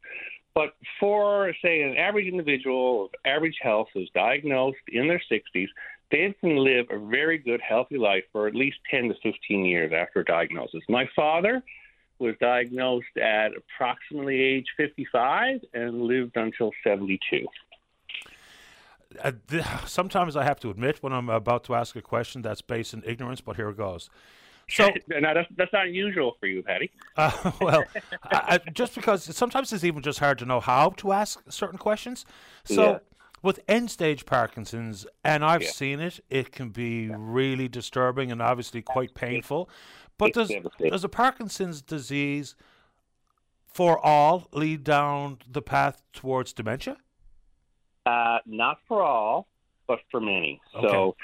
But for, say, an average individual of average health who's diagnosed in their 60s, they can live a very good, healthy life for at least 10 to 15 years after diagnosis. My father was diagnosed at approximately age 55 and lived until 72. Uh, th- sometimes I have to admit when I'm about to ask a question that's based in ignorance, but here it goes. So, now that's, that's not unusual for you, Paddy. Uh, well, I, I, just because sometimes it's even just hard to know how to ask certain questions. So, Yeah. with end stage Parkinson's, and I've Yeah. seen it, it can be really disturbing and obviously quite painful. But does does a Parkinson's disease for all lead down the path towards dementia? Uh, not for all, but for many. So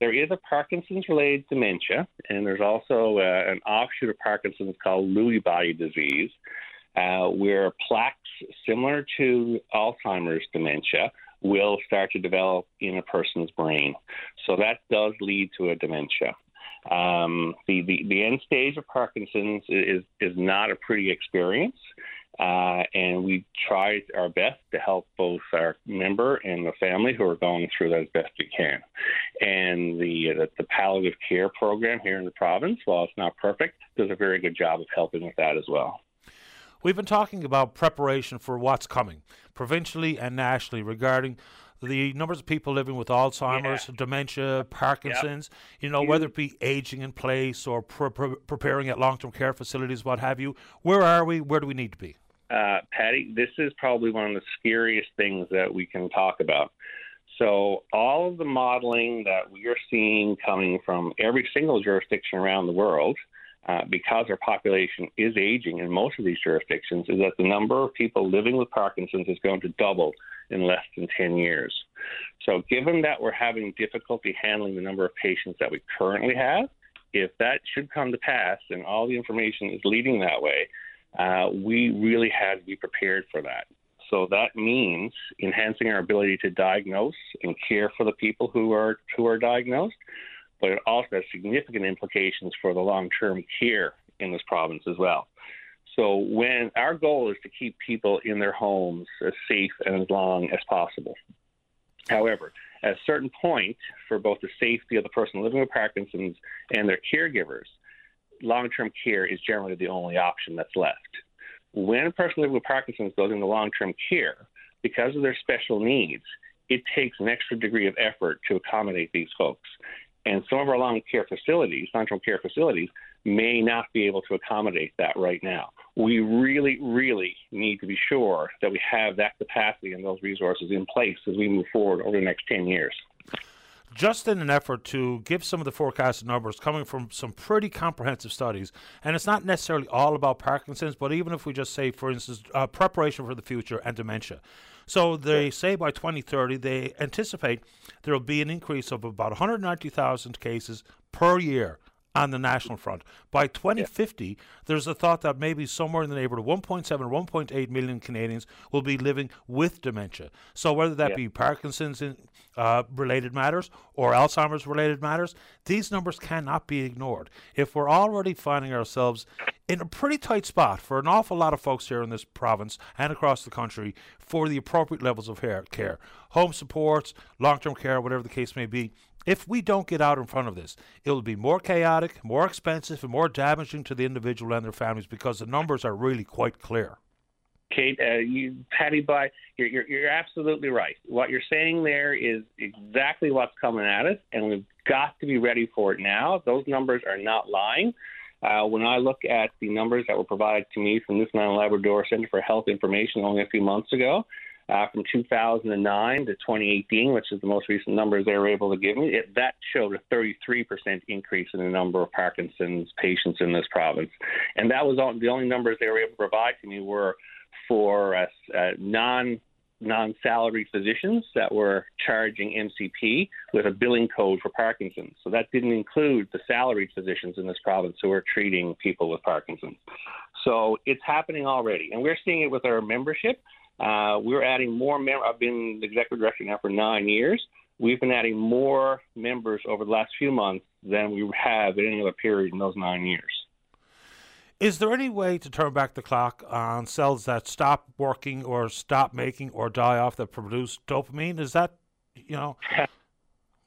there is a Parkinson's related dementia, and there's also uh, an offshoot of Parkinson's called Lewy body disease, uh, where plaques similar to Alzheimer's dementia will start to develop in a person's brain. So that does lead to a dementia. Um, the, the, the end stage of Parkinson's is, is not a pretty experience. Uh, and we try our best to help both our member and the family who are going through that as best we can. And the, the the palliative care program here in the province, while it's not perfect, does a very good job of helping with that as well. We've been talking about preparation for what's coming, provincially and nationally, regarding the numbers of people living with Alzheimer's, dementia, Parkinson's, you know, whether it be aging in place or pre- pre- preparing at long term care facilities, what have you. Where are we? Where do we need to be? uh, Paddy, this is probably one of the scariest things that we can talk about. So, all of the modeling that we are seeing coming from every single jurisdiction around the world, uh, because our population is aging in most of these jurisdictions, is that the number of people living with Parkinson's is going to double in less than 10 years. So, given that we're having difficulty handling the number of patients that we currently have, if that should come to pass and all the information is leading that way, uh, we really have to be prepared for that. So that means enhancing our ability to diagnose and care for the people who are who are diagnosed, but it also has significant implications for the long-term care in this province as well. So when our goal is to keep people in their homes as safe and as long as possible. However, at a certain point, for both the safety of the person living with Parkinson's and their caregivers, long term care is generally the only option that's left. When a person living with Parkinson's goes into long term care, because of their special needs, it takes an extra degree of effort to accommodate these folks. And some of our long care facilities, long term care facilities, may not be able to accommodate that right now. We really, really need to be sure that we have that capacity and those resources in place as we move forward over the next 10 years just in an effort to give some of the forecasted numbers coming from some pretty comprehensive studies. And it's not necessarily all about Parkinson's, but even if we just say, for instance, uh, preparation for the future and dementia. So they say by 2030, they anticipate there will be an increase of about 190,000 cases per year on the national front. By 2050, yeah. there's a thought that maybe somewhere in the neighborhood of 1.7 or 1.8 million Canadians will be living with dementia. So whether that yeah. be Parkinson's in, uh, related matters or Alzheimer's related matters, these numbers cannot be ignored. If we're already finding ourselves in a pretty tight spot for an awful lot of folks here in this province and across the country for the appropriate levels of care, home supports, long term care, whatever the case may be, if we don't get out in front of this, it will be more chaotic, more expensive, and more damaging to the individual and their families because the numbers are really quite clear. Kate, uh, you, Paddy, by you're, you're, you're absolutely right. What you're saying there is exactly what's coming at us, and we've got to be ready for it now. Those numbers are not lying. Uh, when I look at the numbers that were provided to me from Newfoundland and Labrador Center for Health Information only a few months ago, uh, from 2009 to 2018, which is the most recent numbers they were able to give me, it, that showed a 33% increase in the number of Parkinson's patients in this province. And that was all, the only numbers they were able to provide to me were for uh, uh, non non-salaried physicians that were charging MCP with a billing code for Parkinson's. So that didn't include the salaried physicians in this province who are treating people with Parkinson's. So it's happening already, and we're seeing it with our membership. Uh, we're adding more members. I've been the executive director now for nine years. We've been adding more members over the last few months than we have at any other period in those nine years. Is there any way to turn back the clock on cells that stop working or stop making or die off that produce dopamine? Is that, you know?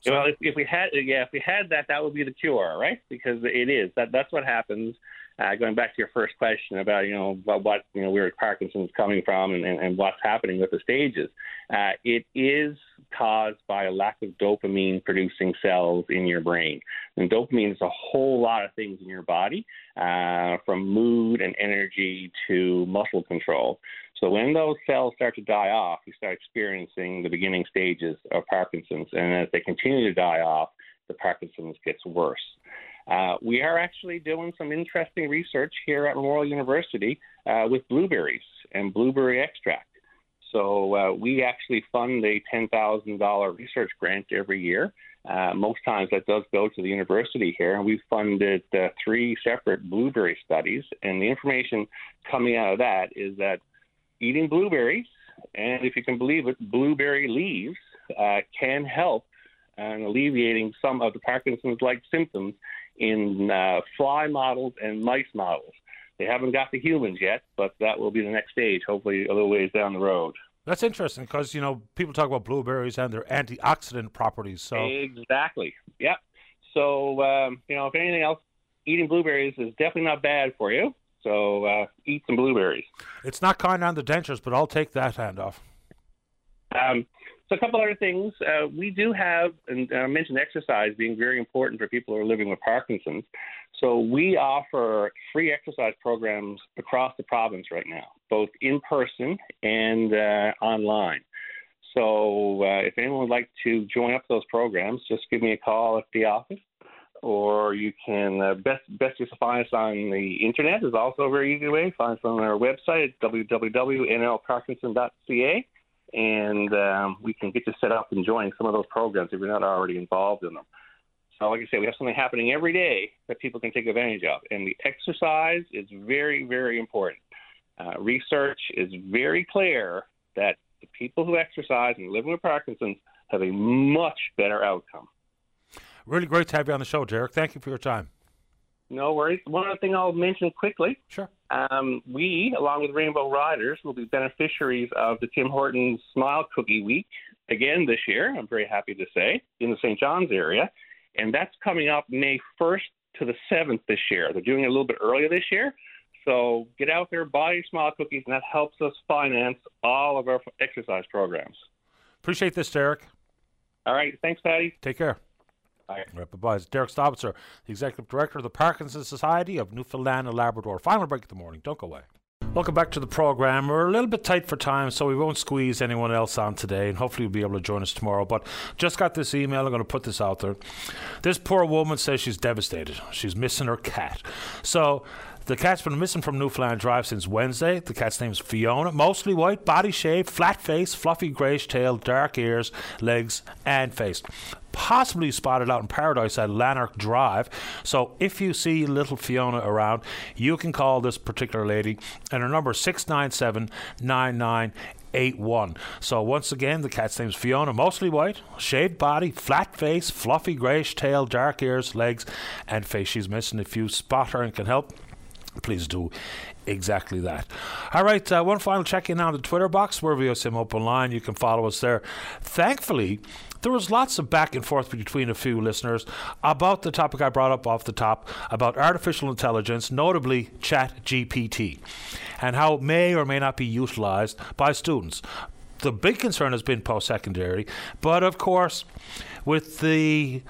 well, if, if we had, yeah, if we had that, that would be the cure, right? Because it is that that's what happens uh, going back to your first question about you know what, what you know where Parkinson's coming from and, and, and what's happening with the stages, uh, it is caused by a lack of dopamine producing cells in your brain. And dopamine is a whole lot of things in your body, uh, from mood and energy to muscle control. So when those cells start to die off, you start experiencing the beginning stages of Parkinson's, and as they continue to die off, the Parkinson's gets worse. Uh, we are actually doing some interesting research here at Memorial University uh, with blueberries and blueberry extract. So uh, we actually fund a $10,000 research grant every year. Uh, most times that does go to the university here, and we've funded uh, three separate blueberry studies. And the information coming out of that is that eating blueberries, and if you can believe it, blueberry leaves can help in alleviating some of the Parkinson's-like symptoms in uh, fly models and mice models. They haven't got the humans yet, but that will be the next stage, hopefully a little ways down the road. That's interesting because you know people talk about blueberries and their antioxidant properties. So exactly, yep. So um, you know, if anything else, eating blueberries is definitely not bad for you. So uh, eat some blueberries. It's not kind on the dentures, but I'll take that hand off. Um, So a couple other things. Uh, we do have, and I mentioned exercise being very important for people who are living with Parkinson's. So we offer free exercise programs across the province right now, both in person and uh, online. So uh, if anyone would like to join up those programs, just give me a call at the office, or you can uh, best best just find us on the internet is also a very easy way. Find us on our website at www.nlparkinson.ca, and um, we can get you set up and join some of those programs if you're not already involved in them. So, like I said, we have something happening every day that people can take advantage of, and the exercise is very, very important. Uh, research is very clear that the people who exercise and living with Parkinson's have a much better outcome. Really great to have you on the show, Derek. Thank you for your time. No worries. One other thing I'll mention quickly. Sure. Um, we, along with Rainbow Riders, will be beneficiaries of the Tim Hortons Smile Cookie Week again this year. I'm very happy to say in the St. John's area, and that's coming up May 1st to the 7th this year. They're doing it a little bit earlier this year. So get out there, buy your smile cookies, and that helps us finance all of our exercise programs. Appreciate this, Derek. All right. Thanks, Paddy. Take care. Bye. Right, bye-bye. It's Derek Staubitzer, the Executive Director of the Parkinson Society of Newfoundland and Labrador. Final break of the morning. Don't go away. Welcome back to the program. We're a little bit tight for time, so we won't squeeze anyone else on today, and hopefully you'll be able to join us tomorrow. But just got this email. I'm going to put this out there. This poor woman says she's devastated. She's missing her cat. So the cat's been missing from Newfoundland Drive since Wednesday. The cat's name is Fiona. Mostly white, body shape, flat face, fluffy greyish tail, dark ears, legs, and face. Possibly spotted out in paradise at Lanark Drive. So if you see little Fiona around, you can call this particular lady, and her number is 697 9981. So once again, the cat's name is Fiona, mostly white, shaved body, flat face, fluffy greyish tail, dark ears, legs, and face. She's missing. If you spot her and can help, please do exactly that. All right, uh, one final check in on the Twitter box, where VOCM Open Line. You can follow us there. Thankfully, there was lots of back and forth between a few listeners about the topic I brought up off the top about artificial intelligence, notably ChatGPT, and how it may or may not be utilized by students. The big concern has been post secondary, but of course, with the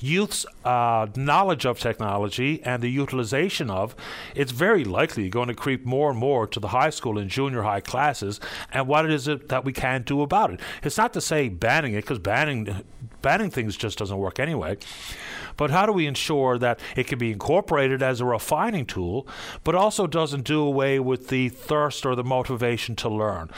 youth's uh, knowledge of technology and the utilization of, it's very likely going to creep more and more to the high school and junior high classes. And what is it that we can do about it? It's not to say banning it, because banning banning things just doesn't work anyway. But how do we ensure that it can be incorporated as a refining tool, but also doesn't do away with the thirst or the motivation to learn?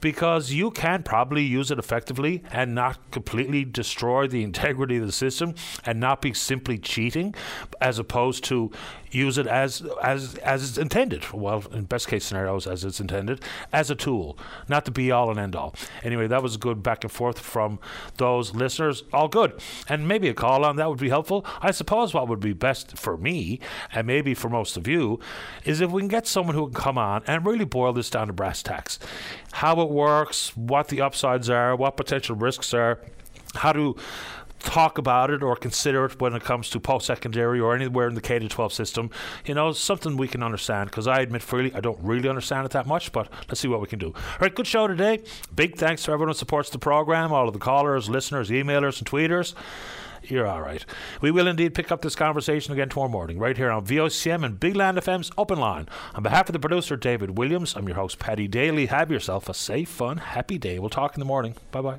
Because you can probably use it effectively and not completely destroy the integrity of the system and not be simply cheating, as opposed to use it as as as it's intended. Well, in best case scenarios, as it's intended, as a tool, not the be all and end all. Anyway, that was a good back and forth from those listeners. All good, and maybe a call on that would be helpful. I suppose what would be best for me, and maybe for most of you, is if we can get someone who can come on and really boil this down to brass tacks, how it works, what the upsides are, what potential risks are, how to talk about it or consider it when it comes to post secondary or anywhere in the K 12 system. You know, something we can understand because I admit freely I don't really understand it that much, but let's see what we can do. All right, good show today. Big thanks to everyone who supports the program, all of the callers, listeners, emailers, and tweeters. You're all right. We will indeed pick up this conversation again tomorrow morning, right here on VOCM and Big Land FM's Open Line. On behalf of the producer, David Williams, I'm your host, Paddy Daly. Have yourself a safe, fun, happy day. We'll talk in the morning. Bye bye.